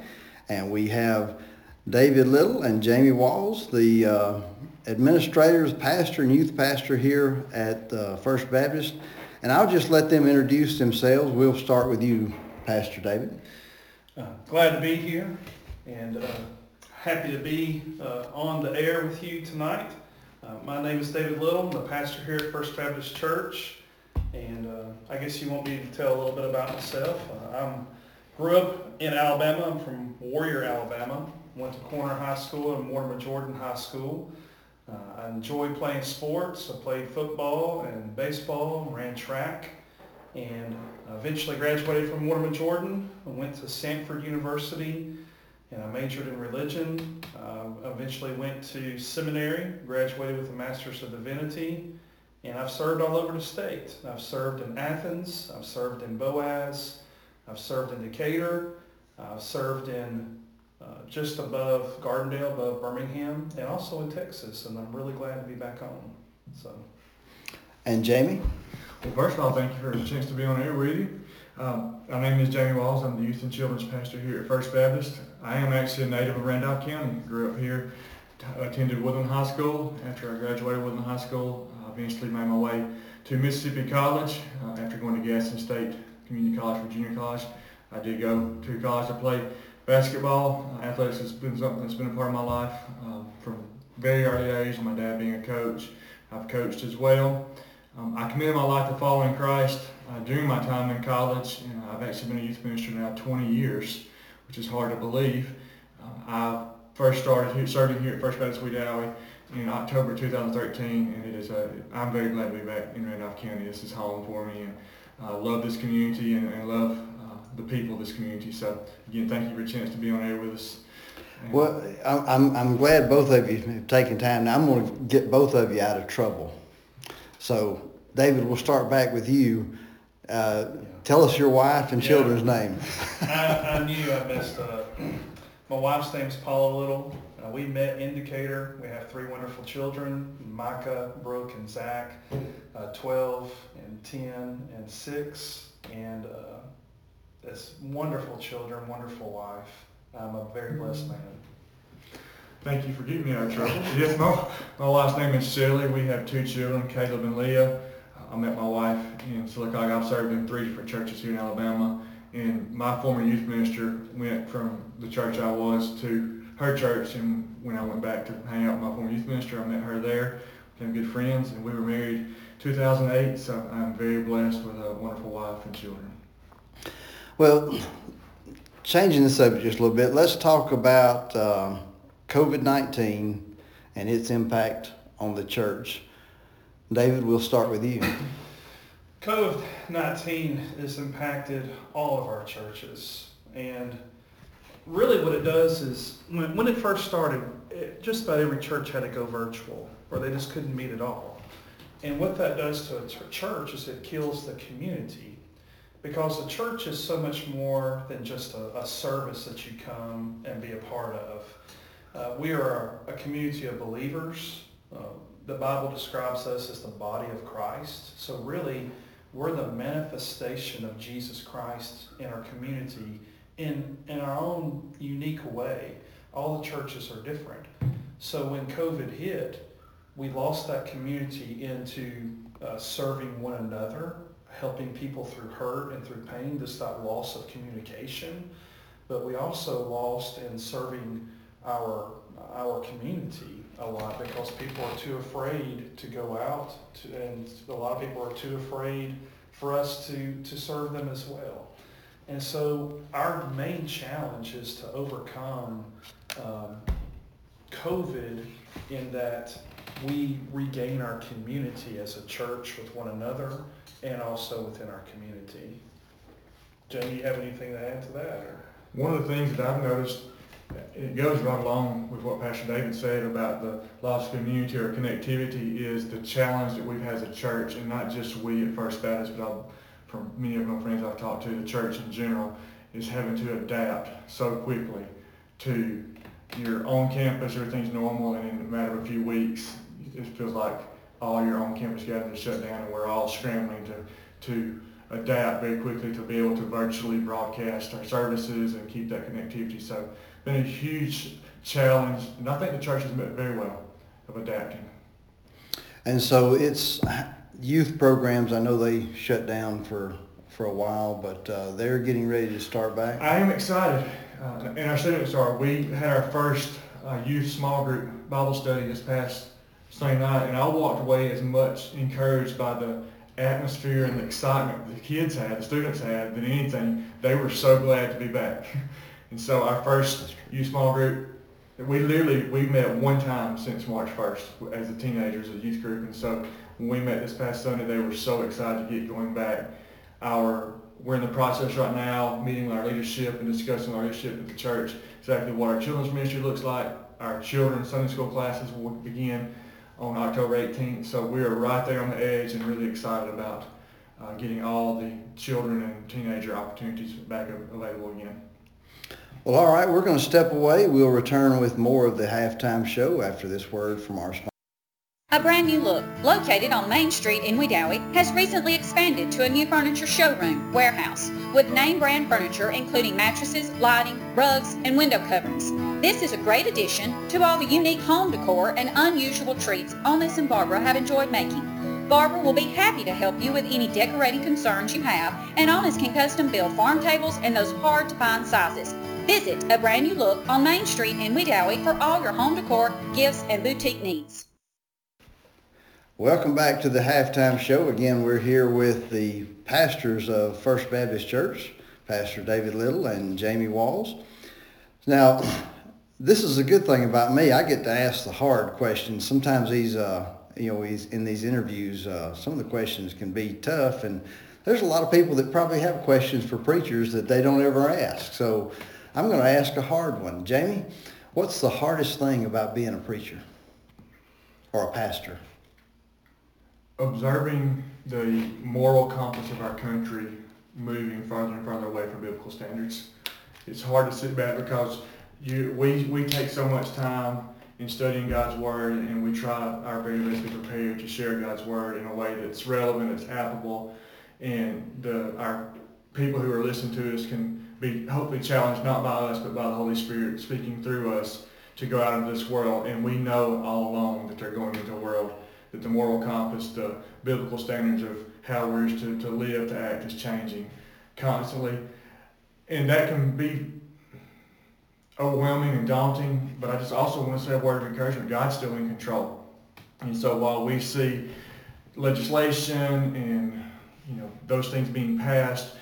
And we have David Little and Jamie Walls, the uh, administrators, pastor, and youth pastor here at uh, First Baptist. And I'll just let them introduce themselves. We'll start with you, Pastor David. Uh, glad to be here and uh, happy to be uh, on the air with you tonight. Uh, my name is David Little. I'm the pastor here at First Baptist Church. And uh, I guess you want me to tell a little bit about myself. Uh, I grew up in Alabama. I'm from Warrior, Alabama. Went to Corner High School and Mortimer Jordan High School. Uh, I enjoy playing sports. I played football and baseball and ran track. And eventually graduated from Mortimer Jordan. I went to Samford University and I majored in religion. Uh, eventually went to seminary, graduated with a Master's of Divinity, and I've served all over the state. I've served in Athens, I've served in Boaz, I've served in Decatur, I've served in uh, just above Gardendale, above Birmingham, and also in Texas, and I'm really glad to be back home. So. And Jamie? Well, first of all, thank you for the chance to be on air with you. Um, my name is Jamie Walls. I'm the youth and children's pastor here at First Baptist. I am actually a native of Randolph County. Grew up here, attended Woodland High School. After I graduated Woodland High School, I eventually made my way to Mississippi College. Uh, after going to Gadsden State Community College for junior college, I did go to college to play basketball. Uh, athletics has been something that's been a part of my life um, from very early age. My dad being a coach, I've coached as well. Um, I committed my life to following Christ uh, during my time in college. Know, I've actually been a youth minister now 20 years, which is hard to believe. Uh, I first started serving here at First Baptist Wedowee in October 2013, and it is a, I'm very glad to be back in Randolph County. This is home for me, and I love this community and, and love uh, the people of this community. So again, thank you for a chance to be on air with us. Well, I'm, I'm glad both of you have taken time. Now I'm going to get both of you out of trouble. So David, we'll start back with you. Uh, tell us your wife and yeah. children's [LAUGHS] name. I, I, knew I messed up. My wife's name is Paula Little. Uh, we met in Decatur. We have three wonderful children, Micah, Brooke, and Zach, uh, 12 and 10 and 6. And uh, it's wonderful children, wonderful wife. I'm a very blessed man. Thank you for getting me out of trouble. [LAUGHS] yes, my, my wife's name is Shirley. We have two children, Caleb and Leah. I met my wife in Sylacauga. I've served in three different churches here in Alabama. And my former youth minister went from the church I was to her church. And when I went back to hang out with my former youth minister, I met her there, became good friends, and we were married 2008. So I'm very blessed with a wonderful wife and children. Well, changing the subject just a little bit, let's talk about uh, COVID-19 and its impact on the church. David, we'll start with you. COVID-19 has impacted all of our churches. And really what it does is, when, when it first started, it, just about every church had to go virtual, or they just couldn't meet at all. And what that does to a church is it kills the community because the church is so much more than just a, a service that you come and be a part of. Uh, we are a, a, community of believers. Uh, the Bible describes us as the body of Christ. So really, we're the manifestation of Jesus Christ in our community in, in our own unique way. All the churches are different. So when COVID hit, we lost that community into uh, serving one another, helping people through hurt and through pain, just that loss of communication. But we also lost in serving our, our community a lot because people are too afraid to go out to, and a lot of people are too afraid for us to, to serve them as well. And so our main challenge is to overcome um, COVID in that we regain our community as a church with one another and also within our community. Jamie, you have anything to add to that? Or? One of the things that I've noticed, it goes right along with what Pastor David said about the loss of community or connectivity, is the challenge that we've had as a church, and not just we at First Baptist, but I'll, from many of my friends I've talked to, the church in general, is having to adapt so quickly to your on campus, everything's normal, and in a matter of a few weeks, it feels like all your on-campus gatherings shut down, and we're all scrambling to to adapt very quickly to be able to virtually broadcast our services and keep that connectivity. So been a huge challenge, and I think the church has met very well of adapting. And so it's youth programs. I know they shut down for for a while, but uh, they're getting ready to start back. I am excited. Uh, in our students are. We had our first uh, youth small group Bible study this past Sunday night, and I walked away as much encouraged by the atmosphere and the excitement the kids had, the students had, than anything. They were so glad to be back. [LAUGHS] and so our first youth small group, we literally, we met one time since March 1st as a teenagers, a youth group. And so when we met this past Sunday, they were so excited to get going back. Our we're in the process right now, meeting with our leadership and discussing our leadership at the church, exactly what our children's ministry looks like. Our children's Sunday school classes will begin on October 18th. So we are right there on the edge and really excited about uh, getting all the children and teenager opportunities back available again. Well, all right, we're going to step away. We'll return with more of the halftime show after this word from our sponsor. A brand new look, located on Main Street in Wedowee, has recently expanded to a new furniture showroom, warehouse, with name brand furniture including mattresses, lighting, rugs, and window coverings. This is a great addition to all the unique home decor and unusual treats Onis and Barbara have enjoyed making. Barbara will be happy to help you with any decorating concerns you have, and Onis can custom build farm tables in those hard-to-find sizes. Visit A Brand New Look on Main Street in Wedowee for all your home decor, gifts, and boutique needs. Welcome back to the halftime show. Again, we're here with the pastors of First Baptist Church, Pastor David Little and Jamie Walls. Now, this is a good thing about me. I get to ask the hard questions. Sometimes these, uh, you know, he's in these interviews, uh, some of the questions can be tough, and there's a lot of people that probably have questions for preachers that they don't ever ask. So I'm going to ask a hard one. Jamie, what's the hardest thing about being a preacher or a pastor? observing the moral compass of our country moving further and further away from biblical standards. It's hard to sit back because you, we, we take so much time in studying God's Word and we try our very best to prepare to share God's Word in a way that's relevant, that's applicable, and the, our people who are listening to us can be hopefully challenged not by us but by the Holy Spirit speaking through us to go out into this world. And we know all along that they're going into a world that the moral compass, the biblical standards of how we're to, to live, to act is changing constantly. And that can be overwhelming and daunting, but I just also want to say a word of encouragement. God's still in control. And so while we see legislation and you know those things being passed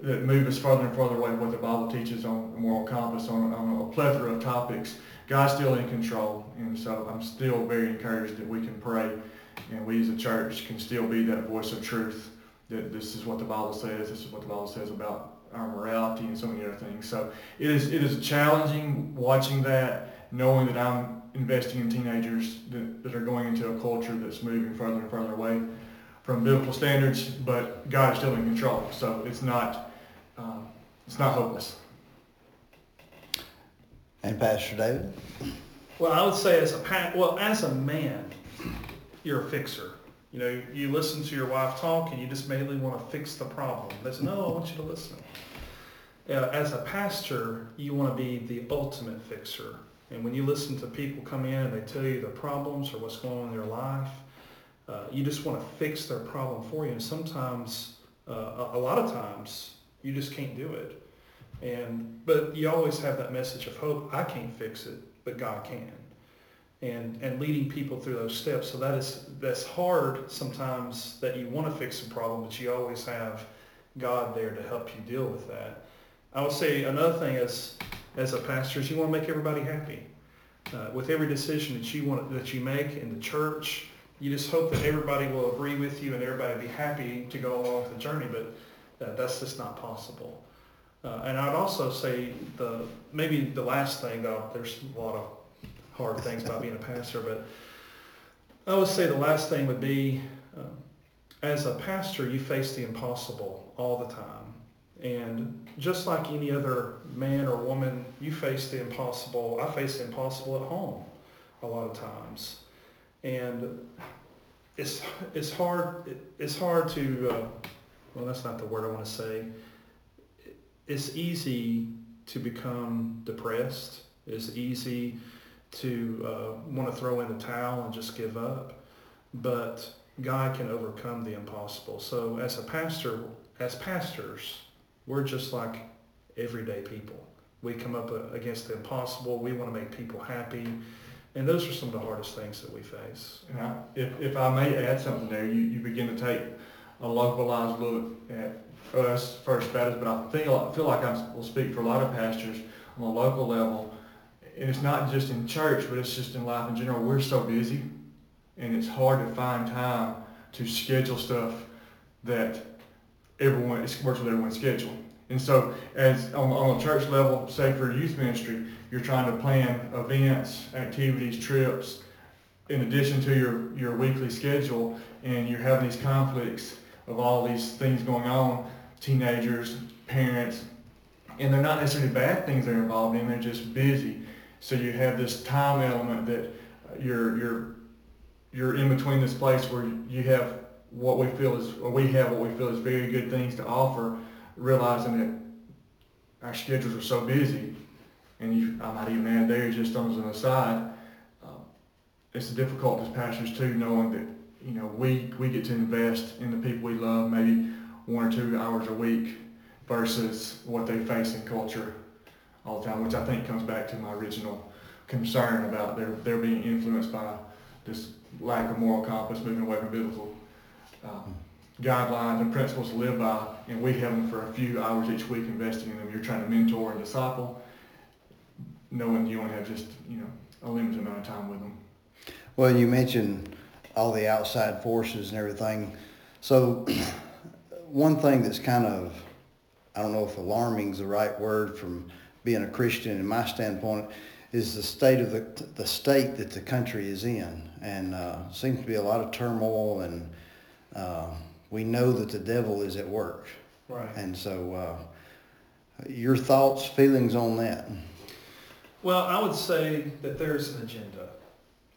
that move us further and further away from what the Bible teaches on the moral compass on, on a plethora of topics, God's still in control, and so I'm still very encouraged that we can pray, and we as a church can still be that voice of truth that this is what the Bible says, this is what the Bible says about our morality and so many other things. So it is it is challenging watching that, knowing that I'm investing in teenagers that, that are going into a culture that's moving further and further away from biblical standards, but God is still in control. So it's not um, it's not hopeless. And Pastor David? Well, I would say as a pa- well as a man, you're a fixer. You know, you listen to your wife talk and you just mainly want to fix the problem. That's no, I want you to listen. Uh, as a pastor, you want to be the ultimate fixer. And when you listen to people come in and they tell you their problems or what's going on in their life, uh, you just want to fix their problem for you. And sometimes, uh, a, a lot of times, you just can't do it. And but you always have that message of hope. I can't fix it, but God can. And and leading people through those steps. So that is that's hard sometimes that you want to fix a problem, but you always have God there to help you deal with that. I would say another thing as as a pastor is you want to make everybody happy. Uh, with every decision that you want that you make in the church, you just hope that everybody will agree with you and everybody will be happy to go along the journey. But uh, that's just not possible. Uh, and I'd also say the maybe the last thing though, there's a lot of hard things about being a pastor, but I would say the last thing would be um, as a pastor, you face the impossible all the time. And just like any other man or woman, you face the impossible. I face the impossible at home a lot of times. And it's, it's hard, it's hard to, uh, well, that's not the word I want to say it's easy to become depressed. It's easy to uh, want to throw in the towel and just give up. But God can overcome the impossible. So as a pastor, as pastors, we're just like everyday people. We come up uh, against the impossible. We want to make people happy. And those are some of the hardest things that we face. I, if, if I may add something there, you, you begin to take a localized look at us First Baptist, but I feel I feel like I will speak for a lot of pastors on a local level. And it's not just in church, but it's just in life in general. We're so busy, and it's hard to find time to schedule stuff that everyone it works with everyone's schedule. And so, as on, on a church level, say for youth ministry, you're trying to plan events, activities, trips, in addition to your, your weekly schedule, and you're having these conflicts of all these things going on teenagers, parents, and they're not necessarily bad things they're involved in. They're just busy. So you have this time element that you're you're you're in between this place where you have what we feel is or we have what we feel is very good things to offer, realizing that our schedules are so busy, and you, I might even add there just on an aside, uh, it's a difficult as pastors too, knowing that you know we we get to invest in the people we love, maybe one or two hours a week versus what they face in culture all the time, which I think comes back to my original concern about their, their being influenced by this lack of moral compass, moving away from biblical um, guidelines and principles to live by, and we have them for a few hours each week investing in them. You're trying to mentor and disciple, knowing you only have just, you know, a limited amount of time with them. Well, you mentioned all the outside forces and everything. So [CLEARS THROAT] one thing that's kind of, I don't know if alarming is the right word from being a Christian in my standpoint, is the state of the, the state that the country is in. And uh, seems to be a lot of turmoil and uh, we know that the devil is at work. Right. And so uh, your thoughts, feelings on that? Well, I would say that there's an agenda.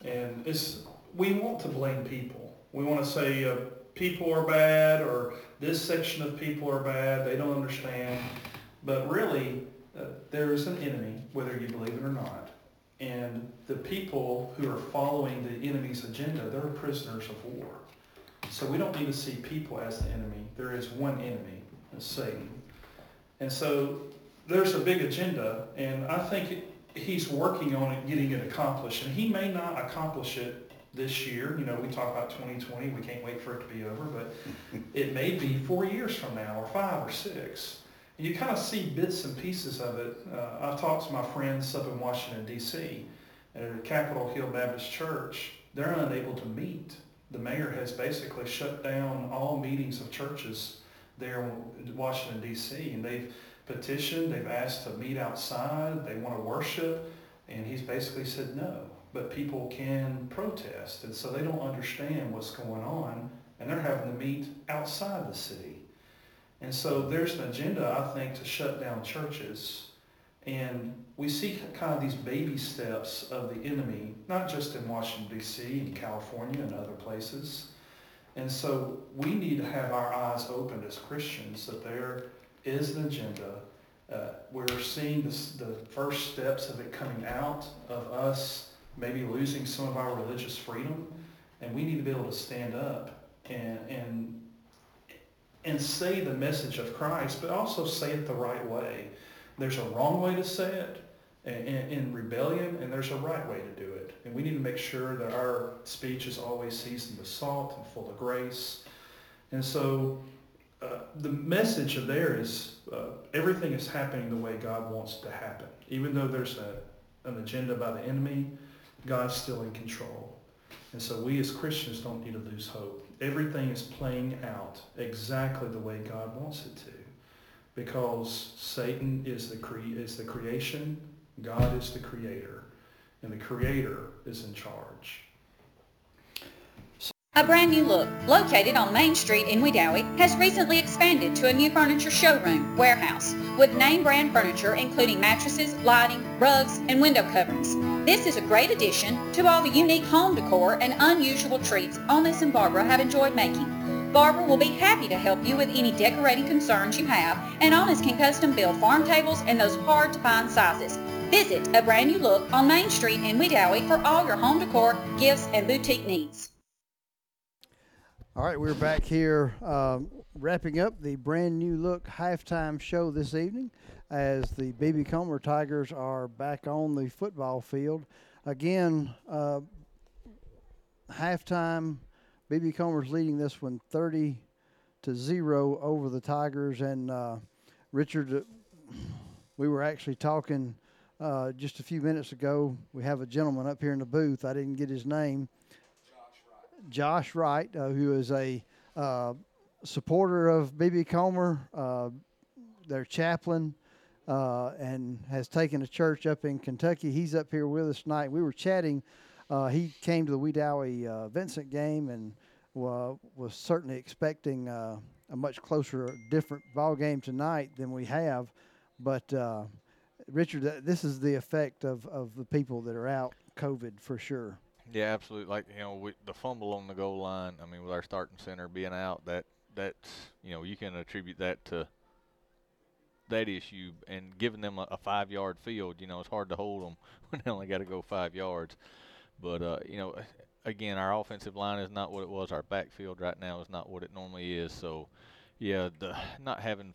And it's, we want to blame people. We want to say, uh, people are bad or this section of people are bad, they don't understand. But really, uh, there's an enemy, whether you believe it or not. And the people who are following the enemy's agenda, they're prisoners of war. So we don't need to see people as the enemy. There is one enemy, Satan. And so there's a big agenda, and I think he's working on it, getting it accomplished. And he may not accomplish it this year. You know, we talk about 2020. We can't wait for it to be over, but [LAUGHS] it may be four years from now, or five, or six. And you kind of see bits and pieces of it. Uh, I've talked to my friends up in Washington D.C. at Capitol Hill Baptist Church. They're unable to meet the mayor has basically shut down all meetings of churches there in Washington D.C. and they've petitioned, they've asked to meet outside, they want to worship, and he's basically said no. But people can protest, and so they don't understand what's going on, and they're having to meet outside the city. And so there's an agenda, I think, to shut down churches. And we see kind of these baby steps of the enemy, not just in Washington, D.C., and California and other places. And so we need to have our eyes opened as Christians that there is an agenda. Uh, we're seeing this, the first steps of it coming out of us maybe losing some of our religious freedom. And we need to be able to stand up and, and, and say the message of Christ, but also say it the right way. There's a wrong way to say it in, rebellion, and there's a right way to do it. And we need to make sure that our speech is always seasoned with salt and full of grace. And so uh, the message of there is uh, everything is happening the way God wants it to happen. Even though there's a, an agenda by the enemy, God's still in control. And so we as Christians don't need to lose hope. Everything is playing out exactly the way God wants it to. Because Satan is the, cre- is the creation, God is the creator, and the creator is in charge. A brand new look, located on Main Street in Wedowee, has recently expanded to a new furniture showroom, warehouse, with name brand furniture including mattresses, lighting, rugs, and window coverings. This is a great addition to all the unique home decor and unusual treats Onis and Barbara have enjoyed making. Barbara will be happy to help you with any decorating concerns you have, and Onis can custom build farm tables in those hard to find sizes. Visit a brand new look on Main Street in Wedowee for all your home decor, gifts, and boutique needs. All right, we're back here um, wrapping up the brand new look halftime show this evening as the BB Comer Tigers are back on the football field. Again, uh, halftime, BB Comer's leading this one 30 to 0 over the Tigers. And uh, Richard, uh, we were actually talking uh, just a few minutes ago. We have a gentleman up here in the booth. I didn't get his name. Josh Wright, uh, who is a uh, supporter of BB Comer, uh, their chaplain, uh, and has taken a church up in Kentucky. He's up here with us tonight. We were chatting. Uh, he came to the Wedowee uh, Vincent game and was certainly expecting a much closer, different ball game tonight than we have. But Richard, this is the effect of, of the people that are out COVID for sure. Yeah, absolutely. Like you know, we, the fumble on the goal line. I mean, with our starting center being out, that that's you know you can attribute that to that issue and giving them a, a five yard field. You know, it's hard to hold them [LAUGHS] when they only got to go five yards. But uh, you know, again, our offensive line is not what it was. Our backfield right now is not what it normally is. So, yeah, the not having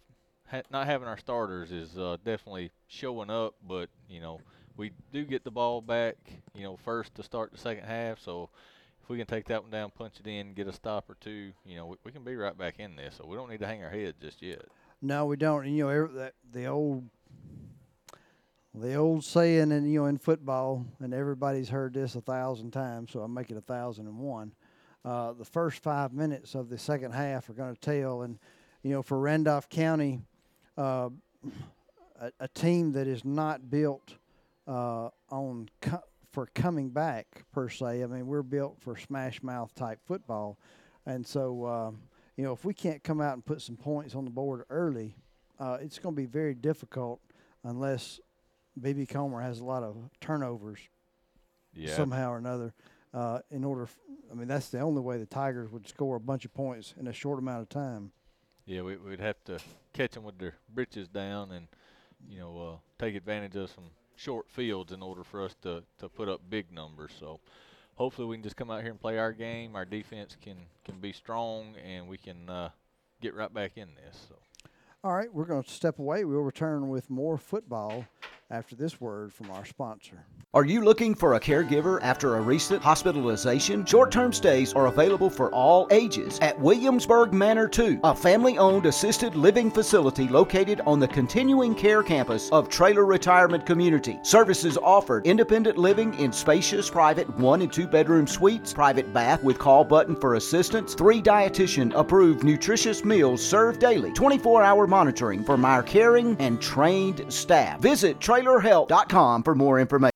ha- not having our starters is uh, definitely showing up. But you know we do get the ball back, you know, first to start the second half. So if we can take that one down, punch it in, get a stop or two, you know, we, we can be right back in this. So we don't need to hang our head just yet. No, we don't. And, you know, that the old the old saying, and you know, in football, and everybody's heard this a thousand times, so I'll make it a thousand and one. Uh, the first five minutes of the second half are going to tell, and you know, for Randolph County, uh, a, a team that is not built uh, on co- for coming back per se. I mean, we're built for smash mouth type football, and so uh, you know if we can't come out and put some points on the board early, uh, it's going to be very difficult unless BB Comer has a lot of turnovers yeah. somehow or another. Uh, in order, f- I mean, that's the only way the Tigers would score a bunch of points in a short amount of time. Yeah, we, would have to catch them with their britches down and, you know, uh, take advantage of some short fields in order for us to, to put up big numbers. So hopefully we can just come out here and play our game. Our defense can, can be strong and we can uh, get right back in this. So. All right, we're going to step away. We'll return with more football after this word from our sponsor. Are you looking for a caregiver after a recent hospitalization? Short term stays are available for all ages at Williamsburg Manor 2, a family owned assisted living facility located on the continuing care campus of Traylor Retirement Community. Services offered independent living in spacious private one and two bedroom suites, private bath with call button for assistance, three dietitian approved nutritious meals served daily, 24 hour monitoring from our caring and trained staff. Visit trailerhelp.com for more information.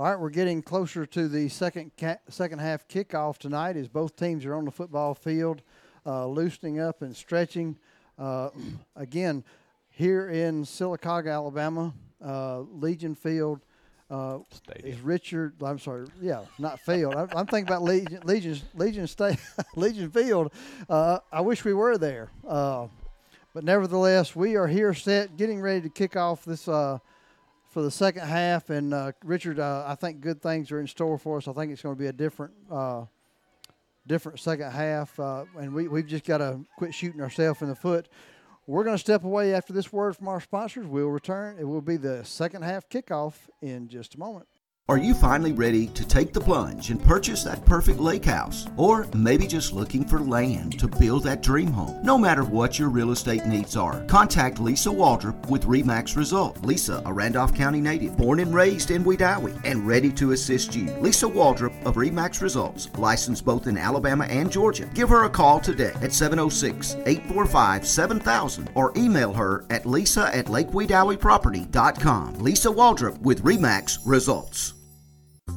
All right, we're getting closer to the second ca- second half kickoff tonight as both teams are on the football field, uh, loosening up and stretching. Uh, [CLEARS THROAT] again, here in Sylacauga, Alabama, uh, Legion Field uh, is Richard. I'm sorry, yeah, not field. I, I'm thinking about Legion Legion Legion State [LAUGHS] Legion Field. Uh, I wish we were there, uh, but nevertheless, we are here set, getting ready to kick off this for the second half. And uh, Richard, uh, I think good things are in store for us. I think it's going to be a different, uh, different second half, uh, and we we've just got to quit shooting ourselves in the foot. We're going to step away after this word from our sponsors. We'll return. It will be the second half kickoff in just a moment. Are you finally ready to take the plunge and purchase that perfect lake house? Or maybe just looking for land to build that dream home? No matter what your real estate needs are, contact Lisa Waldrop with REMAX Result. Lisa, a Randolph County native, born and raised in Wedowee, and ready to assist you. Lisa Waldrop of REMAX Results, licensed both in Alabama and Georgia. Give her a call today at 706 845 7000 or email her at lisa at lakewedoweeproperty.com. Lisa Waldrop with REMAX Results.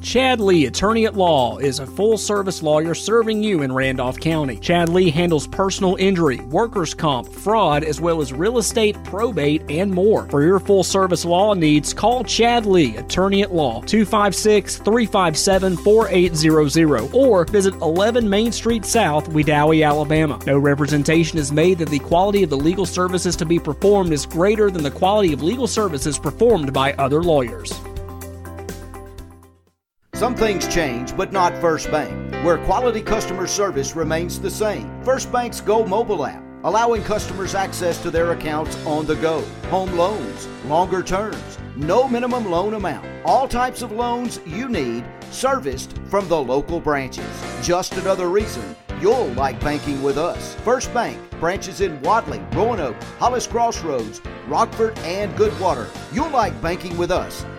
Chad Lee, attorney at law, is a full service lawyer serving you in Randolph County. Chad Lee handles personal injury, workers' comp, fraud, as well as real estate, probate, and more. For your full service law needs, call Chad Lee, attorney at law, 256 357 4800, or visit 11 Main Street South, Wedowee, Alabama. No representation is made that the quality of the legal services to be performed is greater than the quality of legal services performed by other lawyers. Some things change, but not First Bank, where quality customer service remains the same. First Bank's Go mobile app, allowing customers access to their accounts on the go, home loans, longer terms, no minimum loan amount, all types of loans you need, serviced from the local branches. Just another reason you'll like banking with us. First Bank, branches in Wadley, Roanoke, Hollis Crossroads, Rockford, and Goodwater. You'll like banking with us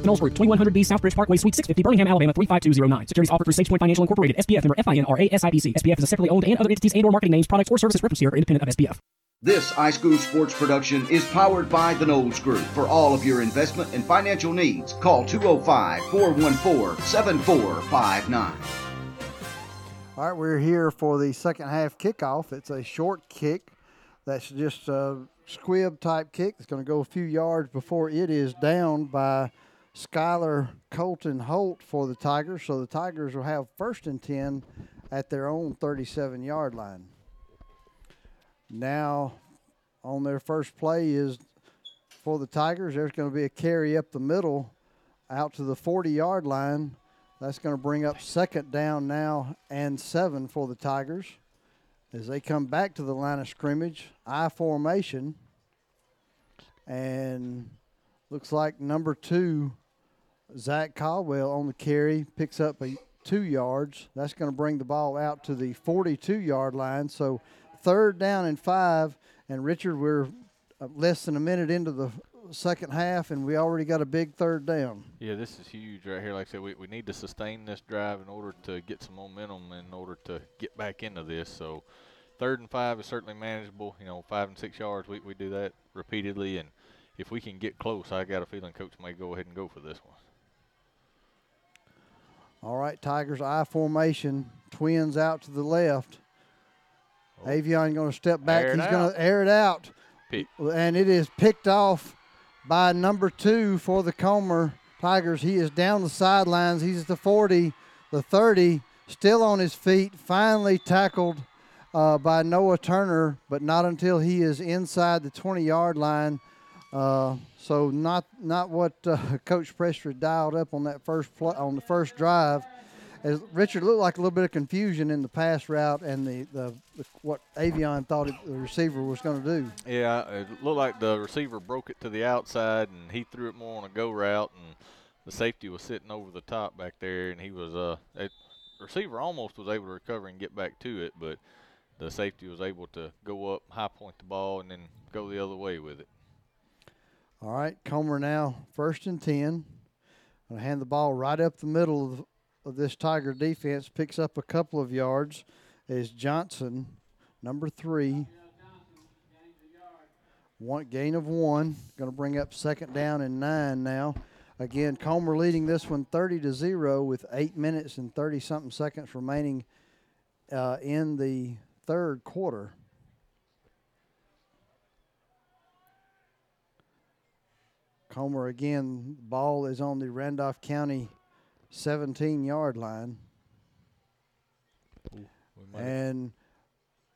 The Knowles Group, 2100B Southbridge Parkway, Suite 650, Birmingham, Alabama 35209. Securities offered through SagePoint Financial Incorporated, SPF member FINRA SIPC. SPF is a separately owned and other entities and or marketing names, products, or services referenced here are independent of SPF. This iSchool Sports production is powered by the Knowles Group. For all of your investment and financial needs, call 205 414 7459. All right, we're here for the second half kickoff. It's a short kick that's just a squib type kick. It's going to go a few yards before it is down by Skylar Colton Holt for the Tigers. So the Tigers will have first and 10 at their own 37 yard line. Now, on their first play is for the Tigers, there's going to be a carry up the middle out to the 40 yard line. That's going to bring up second down now and seven for the Tigers as they come back to the line of scrimmage. I formation. And looks like number two, Zach Caldwell on the carry, picks up a two yards. That's going to bring the ball out to the 42 yard line. So third down and five. And Richard, we're uh, less than a minute into the second half, and we already got a big third down. Yeah, this is huge right here. Like I said, we, we need to sustain this drive in order to get some momentum, in order to get back into this. So, third and five is certainly manageable. You know, five and six yards, we, we do that repeatedly. And if we can get close, I got a feeling Coach may go ahead and go for this one. All right, Tigers I formation, twins out to the left. Oh. Avion going to step back. He's going to air it out. And it is picked off by number two for the Comer Tigers. He is down the sidelines. He's at the 40, the 30, still on his feet, finally tackled uh, by Noah Turner, but not until he is inside the 20 yard line. Uh, so not not what uh, [LAUGHS] Coach Presser dialed up on that first pl- on the first drive. As Richard looked like a little bit of confusion in the pass route and the, the, the what Avion thought it, the receiver was going to do. Yeah, it looked like the receiver broke it to the outside and he threw it more on a go route and the safety was sitting over the top back there and he was uh receiver almost was able to recover and get back to it, but the safety was able to go up, high point the ball, and then go the other way with it. All right, Comer now first and 10. Going to hand the ball right up the middle of, of this Tiger defense. Picks up a couple of yards as Johnson, number three. One gain of one. Going to bring up second down and nine now. Again, Comer leading this one 30 to 0 with 8 minutes and 30 something seconds remaining uh, in the third quarter. Comer again, ball is on the Randolph County 17 yard line. Ooh, and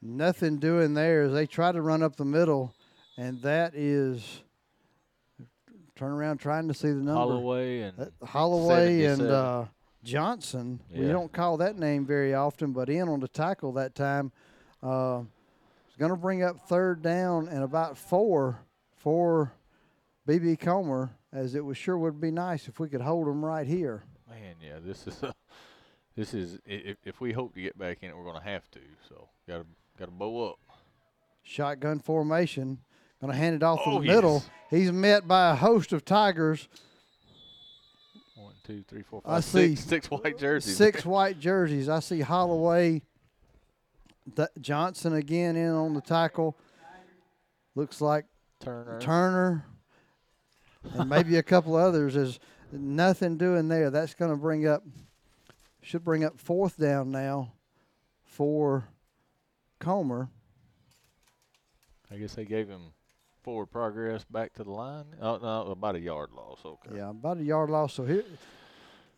nothing doing there as they try to run up the middle, and that is turn around trying to see the number. Holloway and uh, Holloway and uh, Johnson. We don't call that name very often, but in on the tackle that time. Uh, it's going to bring up third down and about four for BB Comer, as it was sure would be nice if we could hold them right here. Man, yeah, this is this is if, if we hope to get back in it, we're going to have to. So got to got to bow up. Shotgun formation. Going to hand it off Oh, in the oh, middle. He's met by a host of Tigers. One, two, three, four, I five, see six, six white jerseys. Six white jerseys. I see Holloway, Th- Johnson again in on the tackle. Looks like Turner. Turner, and maybe a couple others. is nothing doing there. That's going to bring up, should bring up fourth down now for Comer. I guess they gave him forward progress back to the line. Oh no, about a yard loss. Okay. Yeah, about a yard loss. So here,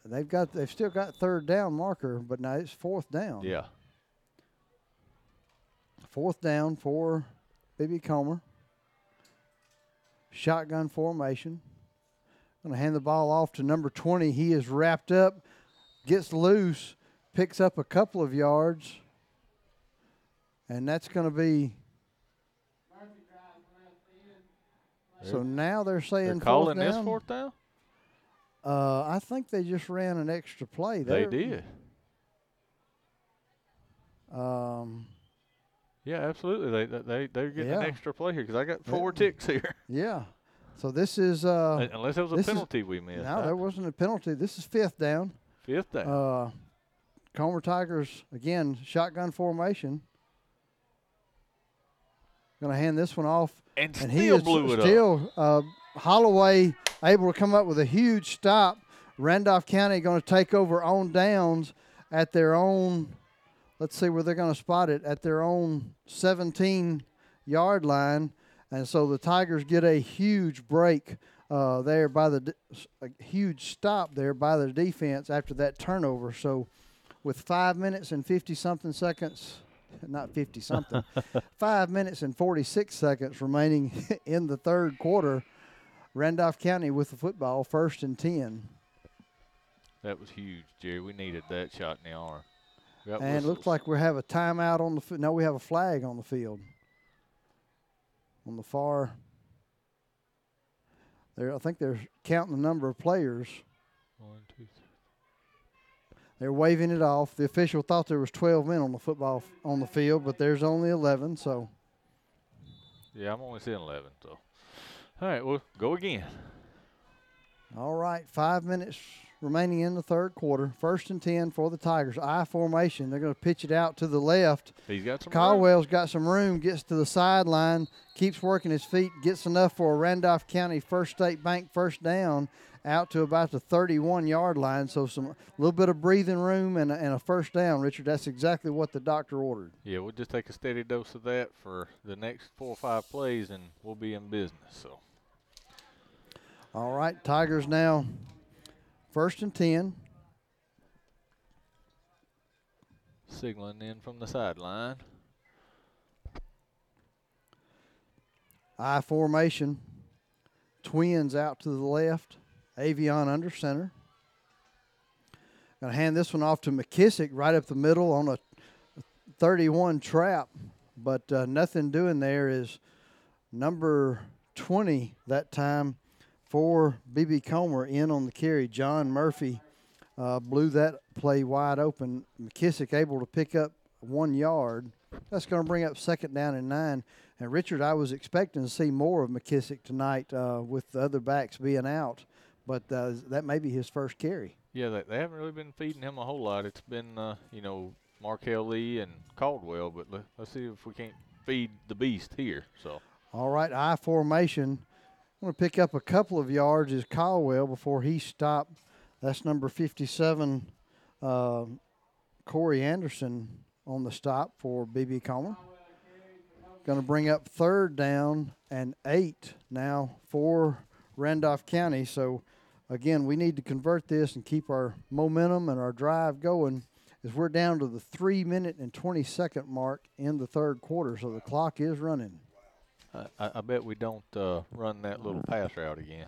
they've got they've still got third down marker, but now it's fourth down. Yeah. Fourth down for BB Comer. Shotgun formation. Going to hand the ball off to number 20. He is wrapped up, gets loose, picks up a couple of yards, and that's going to be. So now they're saying They're calling fourth this fourth down. Uh, I think they just ran an extra play. They They're- did. Um, Yeah, absolutely. They they they they're getting an extra play here because I got four Yeah. ticks here. [LAUGHS] yeah. So this is uh, Unless there was a this is- penalty we missed. No, there wasn't a penalty. This is fifth down. Fifth down. Uh, Comer Tigers again, shotgun formation. Going to hand this one off, And he still is blew it up. still uh, Holloway able to come up with a huge stop. Randolph County going to take over on downs at their own. Let's see where they're going to spot it at their own 17 yard line, and so the Tigers get a huge break uh, there by the de- a huge stop there by the defense after that turnover. So, with five minutes and 50 something seconds, not 50 something, [LAUGHS] five minutes and 46 seconds remaining [LAUGHS] in the third quarter, Randolph County with the football, first and 10. That was huge, Jerry. We needed that shot in the arm. We got And it looks like we have a timeout on the field. No, we have a flag on the field. On the far. There, I think they're counting the number of players. One, two, three. They're waving it off. The official thought there was 12 men on the football f- on the field, but there's only 11. So Yeah, I'm only seeing eleven. So All right, well, go again. All right, five minutes remaining in the third quarter. First and 10 for the Tigers. I formation. They're going to pitch it out to the left. He's got some Caldwell's got some room, gets to the sideline, keeps working his feet, gets enough for a Randolph County First State Bank first down out to about the 31 yard line. So some a little bit of breathing room and a, and a first down, Richard. That's exactly what the doctor ordered. Yeah, we'll just take a steady dose of that for the next four or five plays, and we'll be in business. So. All right, Tigers now first and 10. Signaling in from the sideline. I formation. Twins out to the left. Avion under center. Going to hand this one off to McKissick right up the middle on a 31 trap, but uh, nothing doing there is number 20 that time for BB Comer in on the carry. John Murphy uh, blew that play wide open. McKissick able to pick up one yard. That's going to bring up second down and nine. And Richard, I was expecting to see more of McKissick tonight uh, with the other backs being out, but uh, that may be his first carry. Yeah, they, they haven't really been feeding him a whole lot. It's been, uh, you know, Markel Lee and Caldwell, but let, us see if we can't feed the beast here. So. All right, I formation. Going to pick up a couple of yards is Caldwell before he stopped. That's number 57, uh, Corey Anderson on the stop for BB Comer. Going to bring up third down and eight now for Randolph County. So again, we need to convert this and keep our momentum and our drive going as we're down to the three minute and 20 second mark in the third quarter. So the clock is running. I, I bet we don't uh, run that little pass route again.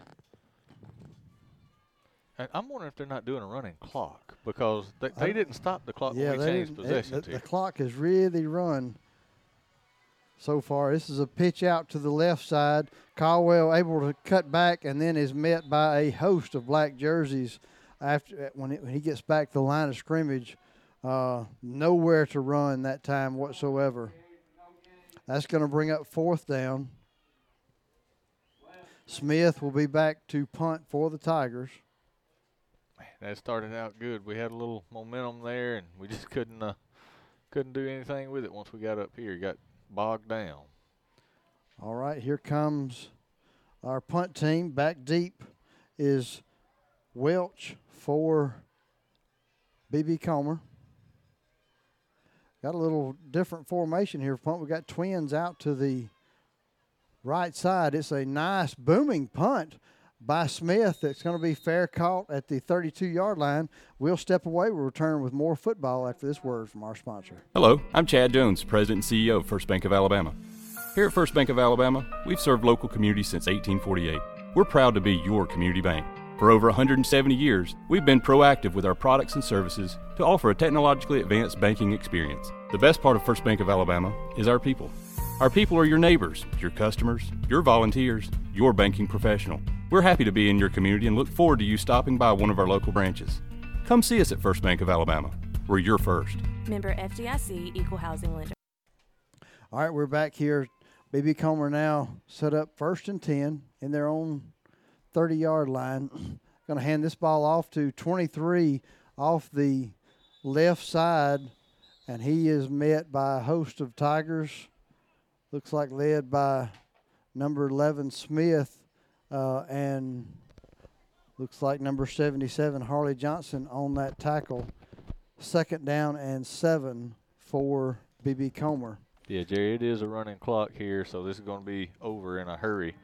And I'm wondering if they're not doing a running clock because they, they didn't stop the clock yeah, when we changed possession. the, the clock has really run so far. This is a pitch out to the left side. Caldwell able to cut back and then is met by a host of black jerseys after when, it, when he gets back to the line of scrimmage. Uh, nowhere to run that time whatsoever. That's going to bring up fourth down. Smith will be back to punt for the Tigers. That started out good. We had a little momentum there, and we just [LAUGHS] couldn't uh, couldn't do anything with it once we got up here. Got bogged down. All right, here comes our punt team. Back deep is Welch for BB Comer. Got a little different formation here. Punt. We got twins out to the right side. It's a nice booming punt by Smith that's going to be fair caught at the 32 yard line. We'll step away. We'll return with more football after this word from our sponsor. Hello, I'm Chad Jones, President and CEO of First Bank of Alabama. Here at First Bank of Alabama, we've served local communities since 1848. We're proud to be your community bank. For over 170 years, we've been proactive with our products and services to offer a technologically advanced banking experience. The best part of First Bank of Alabama is our people. Our people are your neighbors, your customers, your volunteers, your banking professional. We're happy to be in your community and look forward to you stopping by one of our local branches. Come see us at First Bank of Alabama. We're your first. Member FDIC Equal Housing Lender. All right, we're back here. BB Comer now set up first and 10 in their own 30 yard line. Going to hand this ball off to 23 off the left side, and he is met by a host of Tigers. Looks like led by number 11 Smith, uh, and looks like number 77 Harley Johnson on that tackle. Second down and seven for BB Comer. Yeah, Jerry, it is a running clock here, so this is going to be over in a hurry.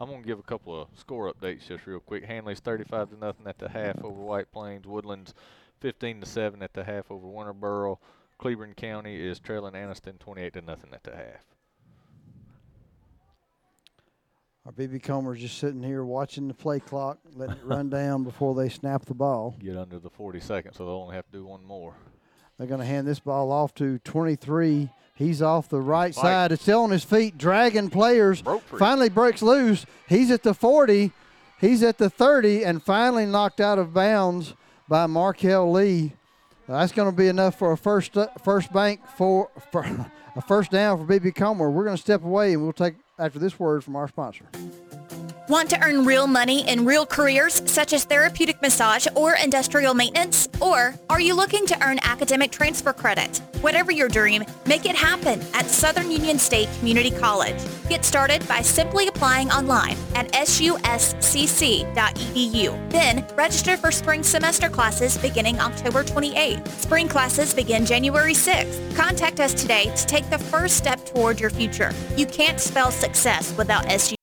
I'm going to give a couple of score updates just real quick. Handley's 35 to nothing at the half over White Plains. Woodlands 15 to 7 at the half over Winterboro. Cleburne County is trailing Anniston 28 to nothing at the half. Our BB Comer's just sitting here watching the play clock, letting it run down before they snap the ball. Get under the 40 seconds, so they'll only have to do one more. They're going to hand this ball off to 23. He's off the right Fight. side. It's still on his feet, dragging players. Finally breaks loose. He's at the 40. He's at the 30 and finally knocked out of bounds by Markel Lee. That's going to be enough for a first uh, first bank for, for [LAUGHS] a first down for BB Comer. We're going to step away and we'll take after this word from our sponsor. Want to earn real money in real careers such as therapeutic massage or industrial maintenance? Or are you looking to earn academic transfer credit? Whatever your dream, make it happen at Southern Union State Community College. Get started by simply applying online at suscc.edu. Then register for spring semester classes beginning October 28th. Spring classes begin January 6th. Contact us today to take the first step toward your future. You can't spell success without SU.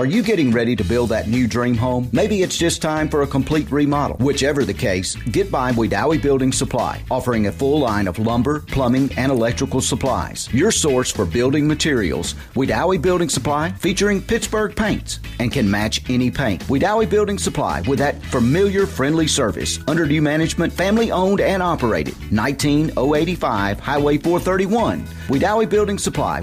Are you getting ready to build that new dream home? Maybe it's just time for a complete remodel. Whichever the case, get by Wedowee Building Supply, offering a full line of lumber, plumbing, and electrical supplies. Your source for building materials, Wedowee Building Supply, featuring Pittsburgh paints and can match any paint. Wedowee Building Supply with that familiar, friendly service. Under new management, family owned and operated. 19085 Highway 431. Wedowee Building Supply.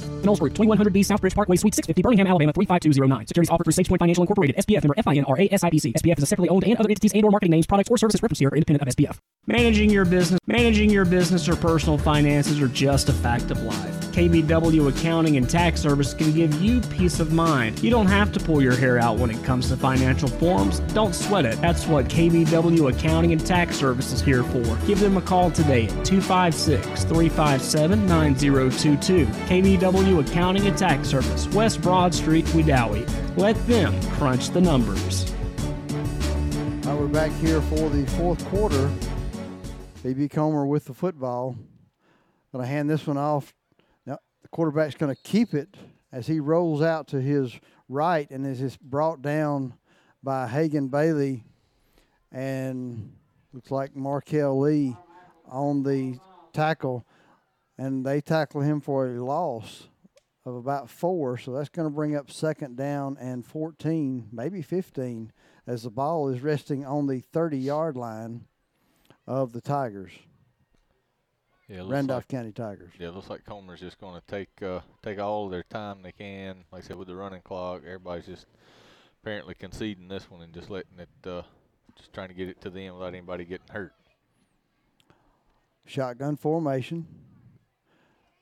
Knowles Group, 2100B Southbridge Parkway, Suite 650, Birmingham, Alabama 35209. Securities offered through SagePoint Financial Incorporated, SPF member FINRA SIPC. SPF is a separately owned and other entities and or marketing names, products, or services referenced here are independent of SPF. Managing your business, managing your business or personal finances are just a fact of life. KBW Accounting and Tax Service can give you peace of mind. You don't have to pull your hair out when it comes to financial forms. Don't sweat it. That's what KBW Accounting and Tax Service is here for. Give them a call today at 256 357 9022. KBW Accounting and Tax Service, West Broad Street, Wedowee. Let them crunch the numbers. Now we're back here for the fourth quarter. BB Comer with the football. To hand this one off. Quarterback's going to keep it as he rolls out to his right and is just brought down by Hagan Bailey and looks like Markel Lee on the tackle and they tackle him for a loss of about four. So that's going to bring up second down and 14, maybe 15, as the ball is resting on the 30 yard line of the Tigers. Yeah, Randolph like- County Tigers. Yeah, it looks like Comer's just going to take uh, take all their time they can. Like I said, with the running clock, everybody's just apparently conceding this one and just letting it, uh, just trying to get it to them without anybody getting hurt. Shotgun formation.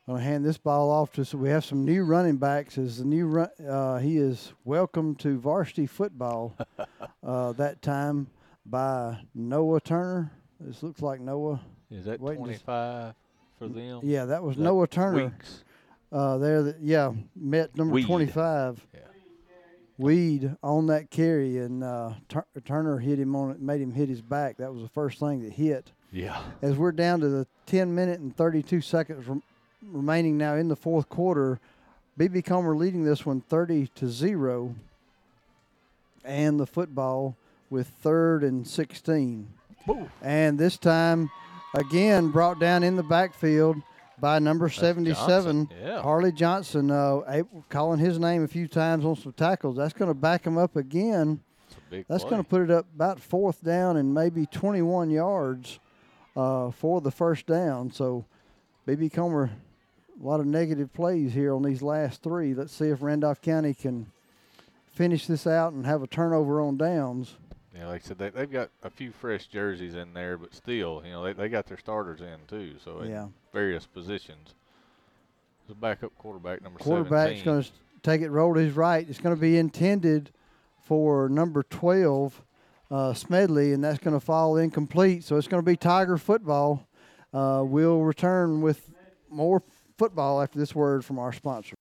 I'm Going to hand this ball off to. So we have some new running backs. As the new run, uh, he is welcome to varsity football. [LAUGHS] uh, that time by Noah Turner. This looks like Noah. Is that waiting to s- 25 for them? Yeah, that was Is that Noah Turner. Weeks? Uh, there, that, yeah, met number Weed. 25. Weed on that carry, and uh, Tur- Turner hit him on it, made him hit his back. That was the first thing that hit. Yeah. As we're down to the 10 minute and 32 seconds rem- remaining now in the fourth quarter, BB Comer leading this one 30 to 0, and the football with third and 16. And this time, again, brought down in the backfield by number 77, Johnson, yeah. Harley Johnson, uh, calling his name a few times on some tackles. That's going to back him up again. big That's going to put it up about fourth down and maybe 21 yards uh, for the first down. So, BB Comer, a lot of negative plays here on these last three. Let's see if Randolph County can finish this out and have a turnover on downs. Yeah, like I said, they, they've got a few fresh jerseys in there, but still, you know, they, they got their starters in too. So in Yeah. various positions. The backup quarterback number Quarterback's 17. going to take it, roll to his right. It's going to be intended for number 12, uh, Smedley, and that's going to fall incomplete. So it's going to be Tiger football. Uh, we'll return with more football after this word from our sponsor.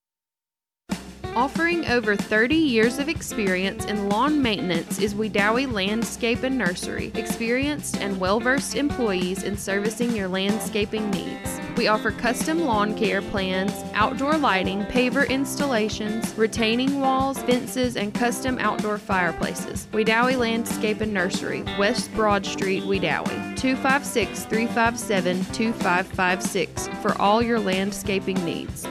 Offering over 30 years of experience in lawn maintenance is Wedowee Landscape and Nursery. Experienced and well versed employees in servicing your landscaping needs. We offer custom lawn care plans, outdoor lighting, paver installations, retaining walls, fences, and custom outdoor fireplaces. Wedowee Landscape and Nursery, West Broad Street, Wedowee. 256 357 2556 for all your landscaping needs.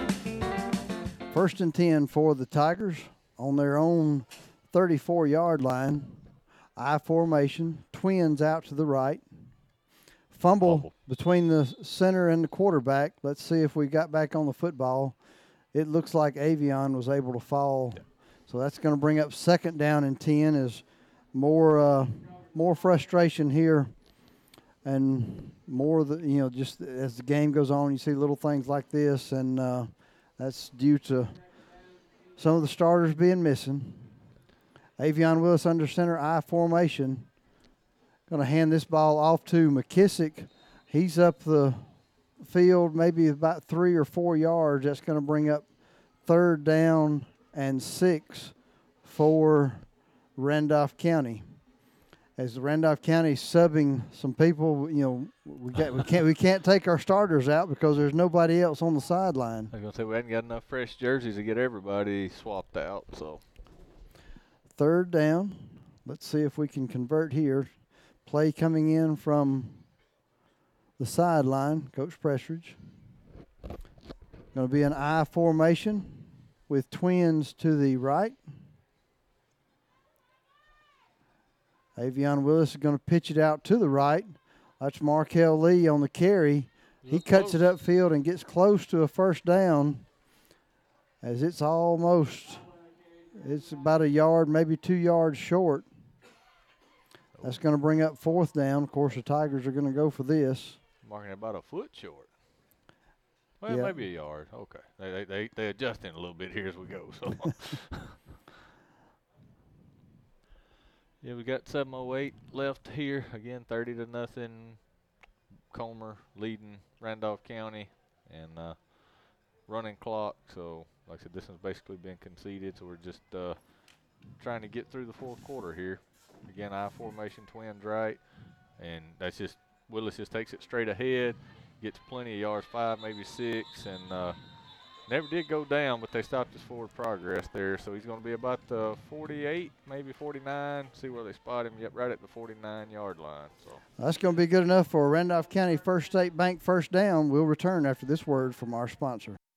First and 10 for the Tigers on their own 34 yard line. I formation, twins out to the right. fumble, between the center and the quarterback. Let's see if we got back on the football. It looks like Avion was able to fall. So that's going to bring up second down and 10 is more uh, more frustration here and more the you know just as the game goes on you see little things like this and uh, that's due to some of the starters being missing. Avion Willis under center I formation. Going to hand this ball off to McKissick. He's up the field maybe about three or four yards. That's going to bring up third down and six for Randolph County. As Randolph County subbing some people, you know, we got we can't we can't take our starters out because there's nobody else on the sideline. I was gonna say we hadn't got enough fresh jerseys to get everybody swapped out. So Third down. Let's see if we can convert here. Play coming in from the sideline, Coach Prestridge. Going to be an I formation with twins to the right. Avion Willis is going to pitch it out to the right. That's Markel Lee on the carry. He cuts it upfield and gets close to a first down as it's almost, it's about a yard, maybe two yards short. That's going to bring up fourth down. Of course, the Tigers are going to go for this. marking about a foot short. Well, Yeah. maybe a yard. Okay, they they they, they adjusting a little bit here as we go. So [LAUGHS] yeah, we got 7:08 left here. Again, 30 to nothing. Comer leading Randolph County, and uh, running clock. So, like I said, this has basically been conceded. So we're just uh, trying to get through the fourth quarter here. Again, I formation twins right, and that's just Willis just takes it straight ahead, gets plenty of yards, five maybe six, and uh, never did go down, but they stopped his forward progress there. So he's going to be about the 48, maybe 49. See where they spot him. Yep, right at the 49 yard line. So. That's going to be good enough for Randolph County First State Bank first down. We'll return after this word from our sponsor.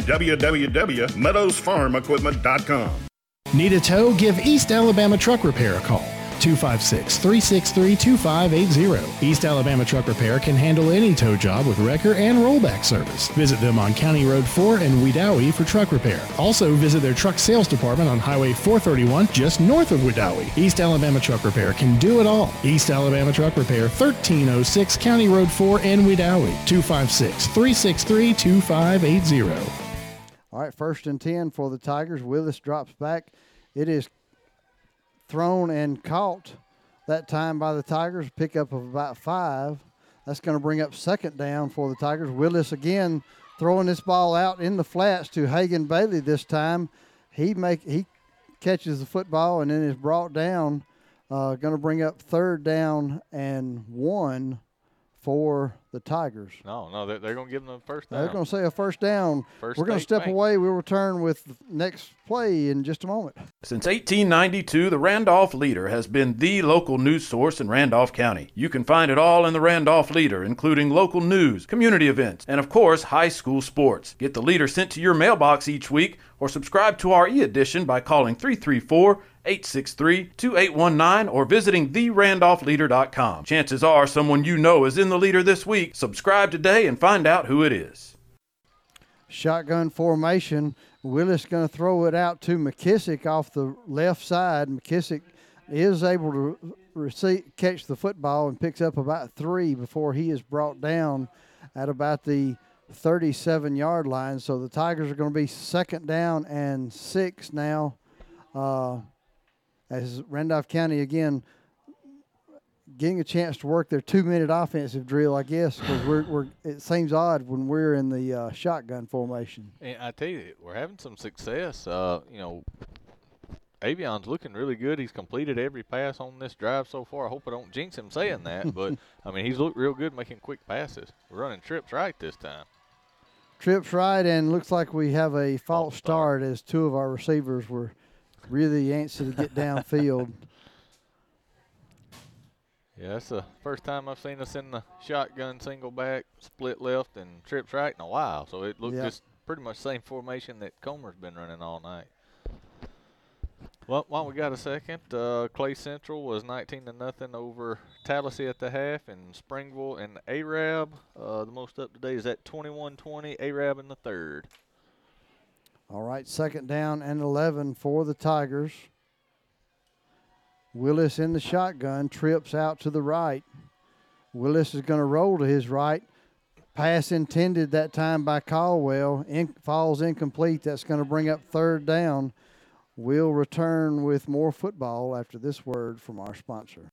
www.meadowsfarmequipment.com. Need a tow? Give East Alabama Truck Repair a call. 256 363 2580. East Alabama Truck Repair can handle any tow job with wrecker and rollback service. Visit them on County Road 4 in Wedowee for truck repair. Also, visit their truck sales department on Highway 431 just north of Wedowee. East Alabama Truck Repair can do it all. East Alabama Truck Repair, 1306 County Road 4 in Wedowee. 256 363 2580. All right, first and 10 for the Tigers. Willis drops back. It is thrown and caught that time by the Tigers. Pickup of about five. That's going to bring up second down for the Tigers. Willis again throwing this ball out in the flats to Hagan Bailey this time. He make he catches the football and then is brought down. Uh, going to bring up third down and one for the Tigers. No, no, they're, they're going to give them the first down. They're going to say a first down. First We're going to step Bank. away. We'll return with the next play in just a moment. Since 1892, the Randolph Leader has been the local news source in Randolph County. You can find it all in the Randolph Leader, including local news, community events, and of course, high school sports. Get the Leader sent to your mailbox each week or subscribe to our e edition by calling 334 863 2819 or visiting therandolphleader.com. Chances are someone you know is in the Leader this week. Subscribe today and find out who it is. Shotgun formation. Willis going to throw it out to McKissick off the left side. McKissick is able to receive, catch the football and picks up about three before he is brought down at about the 37 yard line. So the Tigers are going to be second down and six now. Uh, as Randolph County again getting a chance to work their two minute offensive drill, I guess, because we're, we're it seems odd when we're in the uh, shotgun formation. And I tell you, we're having some success. Uh, you know, Avion's looking really good. He's completed every pass on this drive so far. I hope I don't jinx him saying that, [LAUGHS] but I mean he's looked real good making quick passes. We're running trips right this time. Trips right, and looks like we have a false start as two of our receivers were really antsy to get downfield. [LAUGHS] Yeah, that's the first time I've seen us in the shotgun single back, split left, and trips right in a while. So it looked Yep. just pretty much the same formation that Comer's been running all night. Well, while we got a second, uh, Clay Central was 19 to nothing over Tallassee at the half, and Springville and Arab. Uh, the most up to date is at 21-20. Arab in the third. All right, second down and 11 for the Tigers. Willis in the shotgun, trips out to the right. Willis is going to roll to his right. Pass intended that time by Caldwell. In, falls incomplete. That's going to bring up third down. We'll return with more football after this word from our sponsor.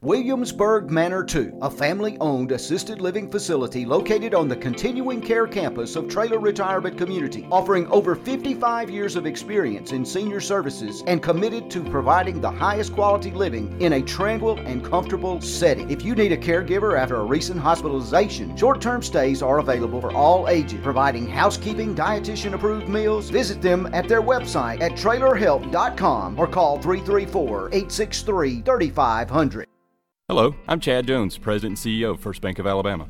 Williamsburg Manor 2, a family owned assisted living facility located on the continuing care campus of Traylor Retirement Community, offering over 55 years of experience in senior services and committed to providing the highest quality living in a tranquil and comfortable setting. If you need a caregiver after a recent hospitalization, short term stays are available for all ages, providing housekeeping, dietitian approved meals. Visit them at their website at trailerhelp.com or call 334 863 3500. Hello, I'm Chad Jones, President and CEO of First Bank of Alabama.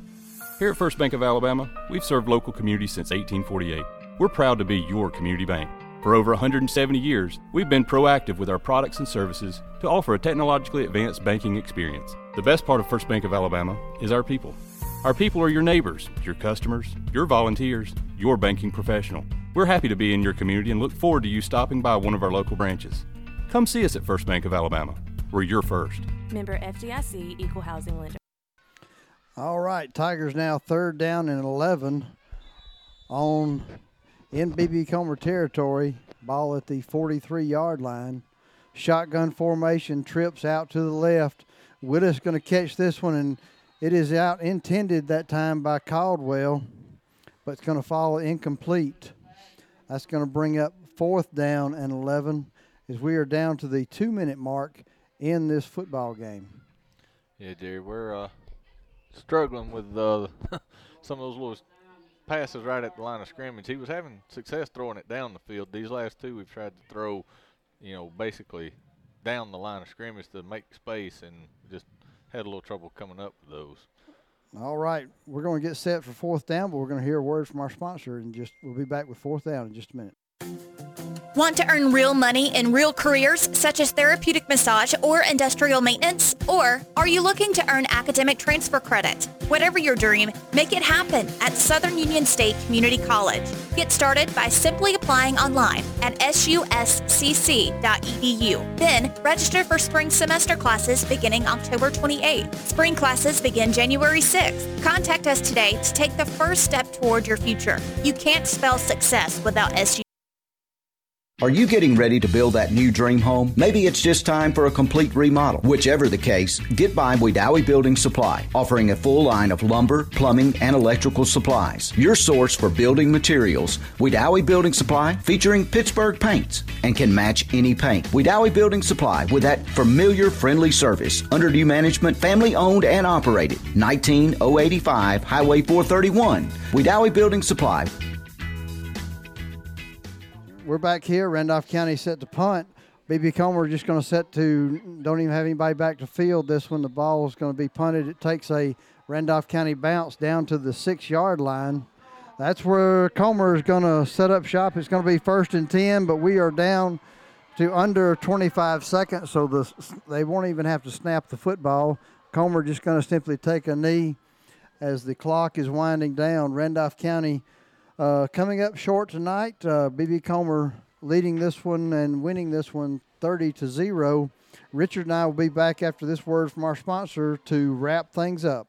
Here at First Bank of Alabama, we've served local communities since 1848. We're proud to be your community bank. For over 170 years, we've been proactive with our products and services to offer a technologically advanced banking experience. The best part of First Bank of Alabama is our people. Our people are your neighbors, your customers, your volunteers, your banking professional. We're happy to be in your community and look forward to you stopping by one of our local branches. Come see us at First Bank of Alabama. We're your first. Member FDIC Equal Housing Lender. All right, Tigers now third down and 11 on in BB Comer territory. Ball at the 43 yard line. Shotgun formation, trips out to the left. Willis going to catch this one, and it is out intended that time by Caldwell, but it's going to fall incomplete. That's going to bring up fourth down and 11 as we are down to the two minute mark in this football game. Yeah, Jerry, we're uh, struggling with uh, [LAUGHS] some of those little passes right at the line of scrimmage. He was having success throwing it down the field. These last two, we've tried to throw, you know, basically down the line of scrimmage to make space, and just had a little trouble coming up with those. All right, we're going to get set for fourth down, but we're going to hear a word from our sponsor, and just we'll be back with fourth down in just a minute. Want to earn real money in real careers such as therapeutic massage or industrial maintenance? Or are you looking to earn academic transfer credit? Whatever your dream, make it happen at Southern Union State Community College. Get started by simply applying online at suscc.edu. Then register for spring semester classes beginning October 28th. Spring classes begin January 6th. Contact us today to take the first step toward your future. You can't spell success without SU. Are you getting ready to build that new dream home? Maybe it's just time for a complete remodel. Whichever the case, get by Wedowee Building Supply, offering a full line of lumber, plumbing, and electrical supplies. Your source for building materials. Wedowee Building Supply featuring Pittsburgh paints and can match any paint. Wedowee Building Supply with that familiar, friendly service. Under new management, family owned and operated. 19085 Highway 431. Wedowee Building Supply. We're back here. Randolph County set to punt. BB Comer just going to set to, don't even have anybody back to field. This one, the ball is going to be punted. It takes a Randolph County bounce down to the six yard line. That's where Comer is going to set up shop. It's going to be first and 10, but we are down to under 25 seconds, so the, they won't even have to snap the football. Comer just going to simply take a knee as the clock is winding down. Randolph County uh, coming up short tonight. Uh, BB Comer leading this one and winning this one 30 to 0. Richard and I will be back after this word from our sponsor to wrap things up.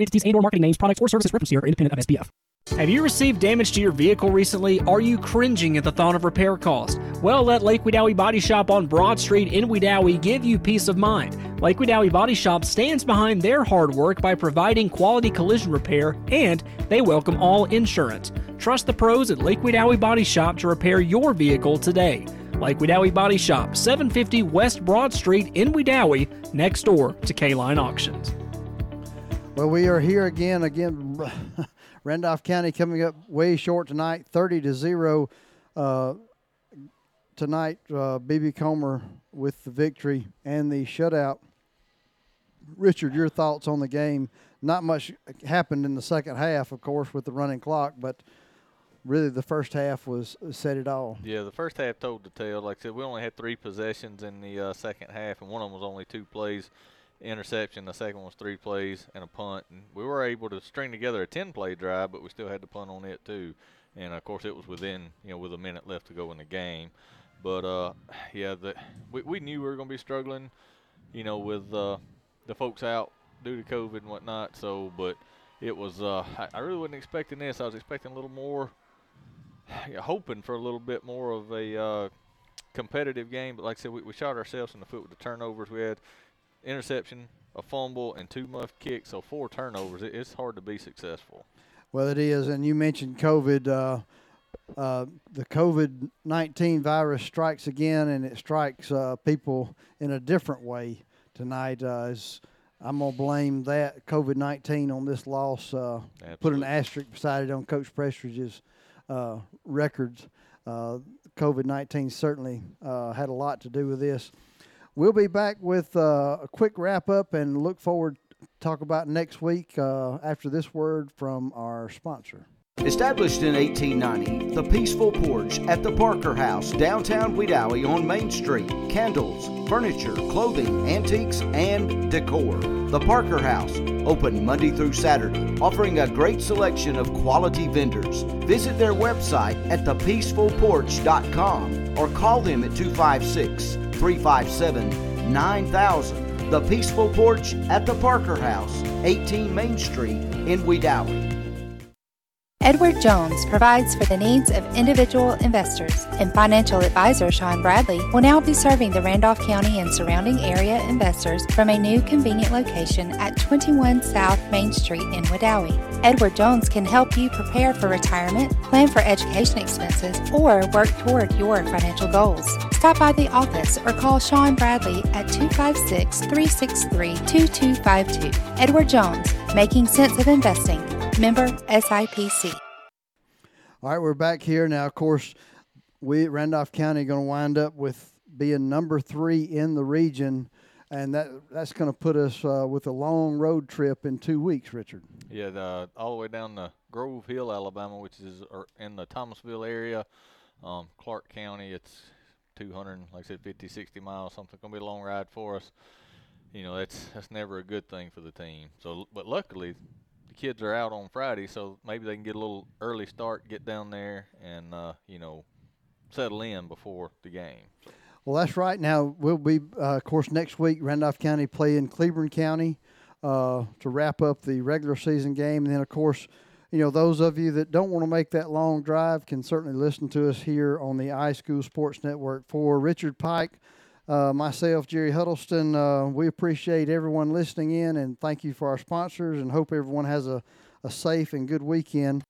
entities and or marketing names, products, or services referenced here are independent of SPF. Have you received damage to your vehicle recently? Are you cringing at the thought of repair costs? Well, let Lake Wedowee Body Shop on Broad Street in Wedowee give you peace of mind. Lake Wedowee Body Shop stands behind their hard work by providing quality collision repair, and they welcome all insurance. Trust the pros at Lake Wedowee Body Shop to repair your vehicle today. Lake Wedowee Body Shop, 750 West Broad Street in Wedowee, next door to K-Line Auctions. Well, we are here again. Again, [LAUGHS] Randolph County coming up way short tonight, 30 to 0. Uh, tonight, uh, BB Comer with the victory and the shutout. Richard, your thoughts on the game? Not much happened in the second half, of course, with the running clock, but really the first half was said it all. Yeah, the first half told the tale. Like I said, we only had three possessions in the uh, second half, and one of them was only two plays interception. The second was three plays and a punt. And we were able to string together a 10 play drive, but we still had to punt on it too. And of course, it was within you know with a minute left to go in the game. But uh, yeah, the we, we knew we were going to be struggling, you know, with uh, the folks out due to COVID and whatnot. So, but it was uh, I, I really wasn't expecting this. I was expecting a little more, hoping for a little bit more of a uh, competitive game. But like I said, we, we shot ourselves in the foot with the turnovers. We had interception, a fumble, and two muff kicks. So four turnovers. It, it's hard to be successful. Well, it is, and you mentioned COVID. Uh, uh, the COVID 19 virus strikes again, and it strikes uh, people in a different way tonight. Uh, as I'm going to blame that COVID 19 on this loss, uh, put an asterisk beside it on Coach Prestridge's uh, records. Uh, COVID 19 certainly had a lot to do with this. We'll be back with uh, a quick wrap up and look forward to talk about next week uh, after this word from our sponsor. Established in 1890, the Peaceful Porch at the Parker House, downtown Wedowee on Main Street. Candles, furniture, clothing, antiques, and decor. The Parker House, open Monday through Saturday, offering a great selection of quality vendors. Visit their website at thepeacefulporch.com or call them at 256 357 9000. The Peaceful Porch at the Parker House, 18 Main Street in Wedowee. Edward Jones provides for the needs of individual investors, and financial advisor Sean Bradley will now be serving the Randolph County and surrounding area investors from a new convenient location at 21 South Main Street in Wedowee. Edward Jones can help you prepare for retirement, plan for education expenses, or work toward your financial goals. Stop by the office or call Sean Bradley at 256 363 2252. Edward Jones, making sense of investing. Member SIPC. All right, we're back here now. Of course, we at Randolph County are going to wind up with being number three in the region, and that that's going to put us uh, with a long road trip in two weeks, Richard. Yeah, the, all the way down to Grove Hill, Alabama, which is er, in the Thomasville area, um, Clarke County. It's 200, like I said, 50, 60 miles. Something going to be a long ride for us. You know, that's that's never a good thing for the team. So, but luckily, the kids are out on Friday, so maybe they can get a little early start, get down there, and uh, you know, settle in before the game. Well, that's right. Now we'll be, uh, of course, next week Randolph County playing Cleburne County uh, to wrap up the regular season game, and then of course, you know, those of you that don't want to make that long drive can certainly listen to us here on the iSchool Sports Network. For Richard Pike. Uh, myself, Jerry Huddleston, uh, we appreciate everyone listening in and thank you for our sponsors and hope everyone has a, a safe and good weekend.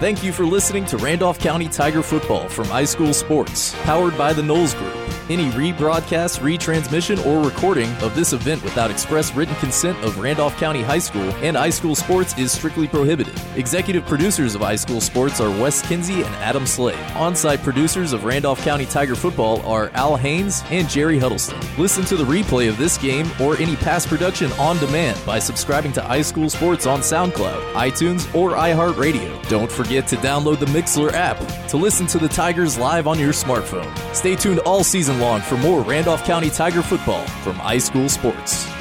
Thank you for listening to Randolph County Tiger Football from iSchool Sports, powered by the Knowles Group. Any rebroadcast, retransmission, or recording of this event without express written consent of Randolph County High School and iSchool Sports is strictly prohibited. Executive producers of iSchool Sports are Wes Kinsey and Adam Slade. On-site producers of Randolph County Tiger Football are Al Haynes and Jerry Huddleston. Listen to the replay of this game or any past production on demand by subscribing to iSchool Sports on SoundCloud, iTunes, or iHeartRadio. Don't forget to download the Mixlr app to listen to the Tigers live on your smartphone. Stay tuned all season long for more Randolph County Tiger football from iSchool Sports.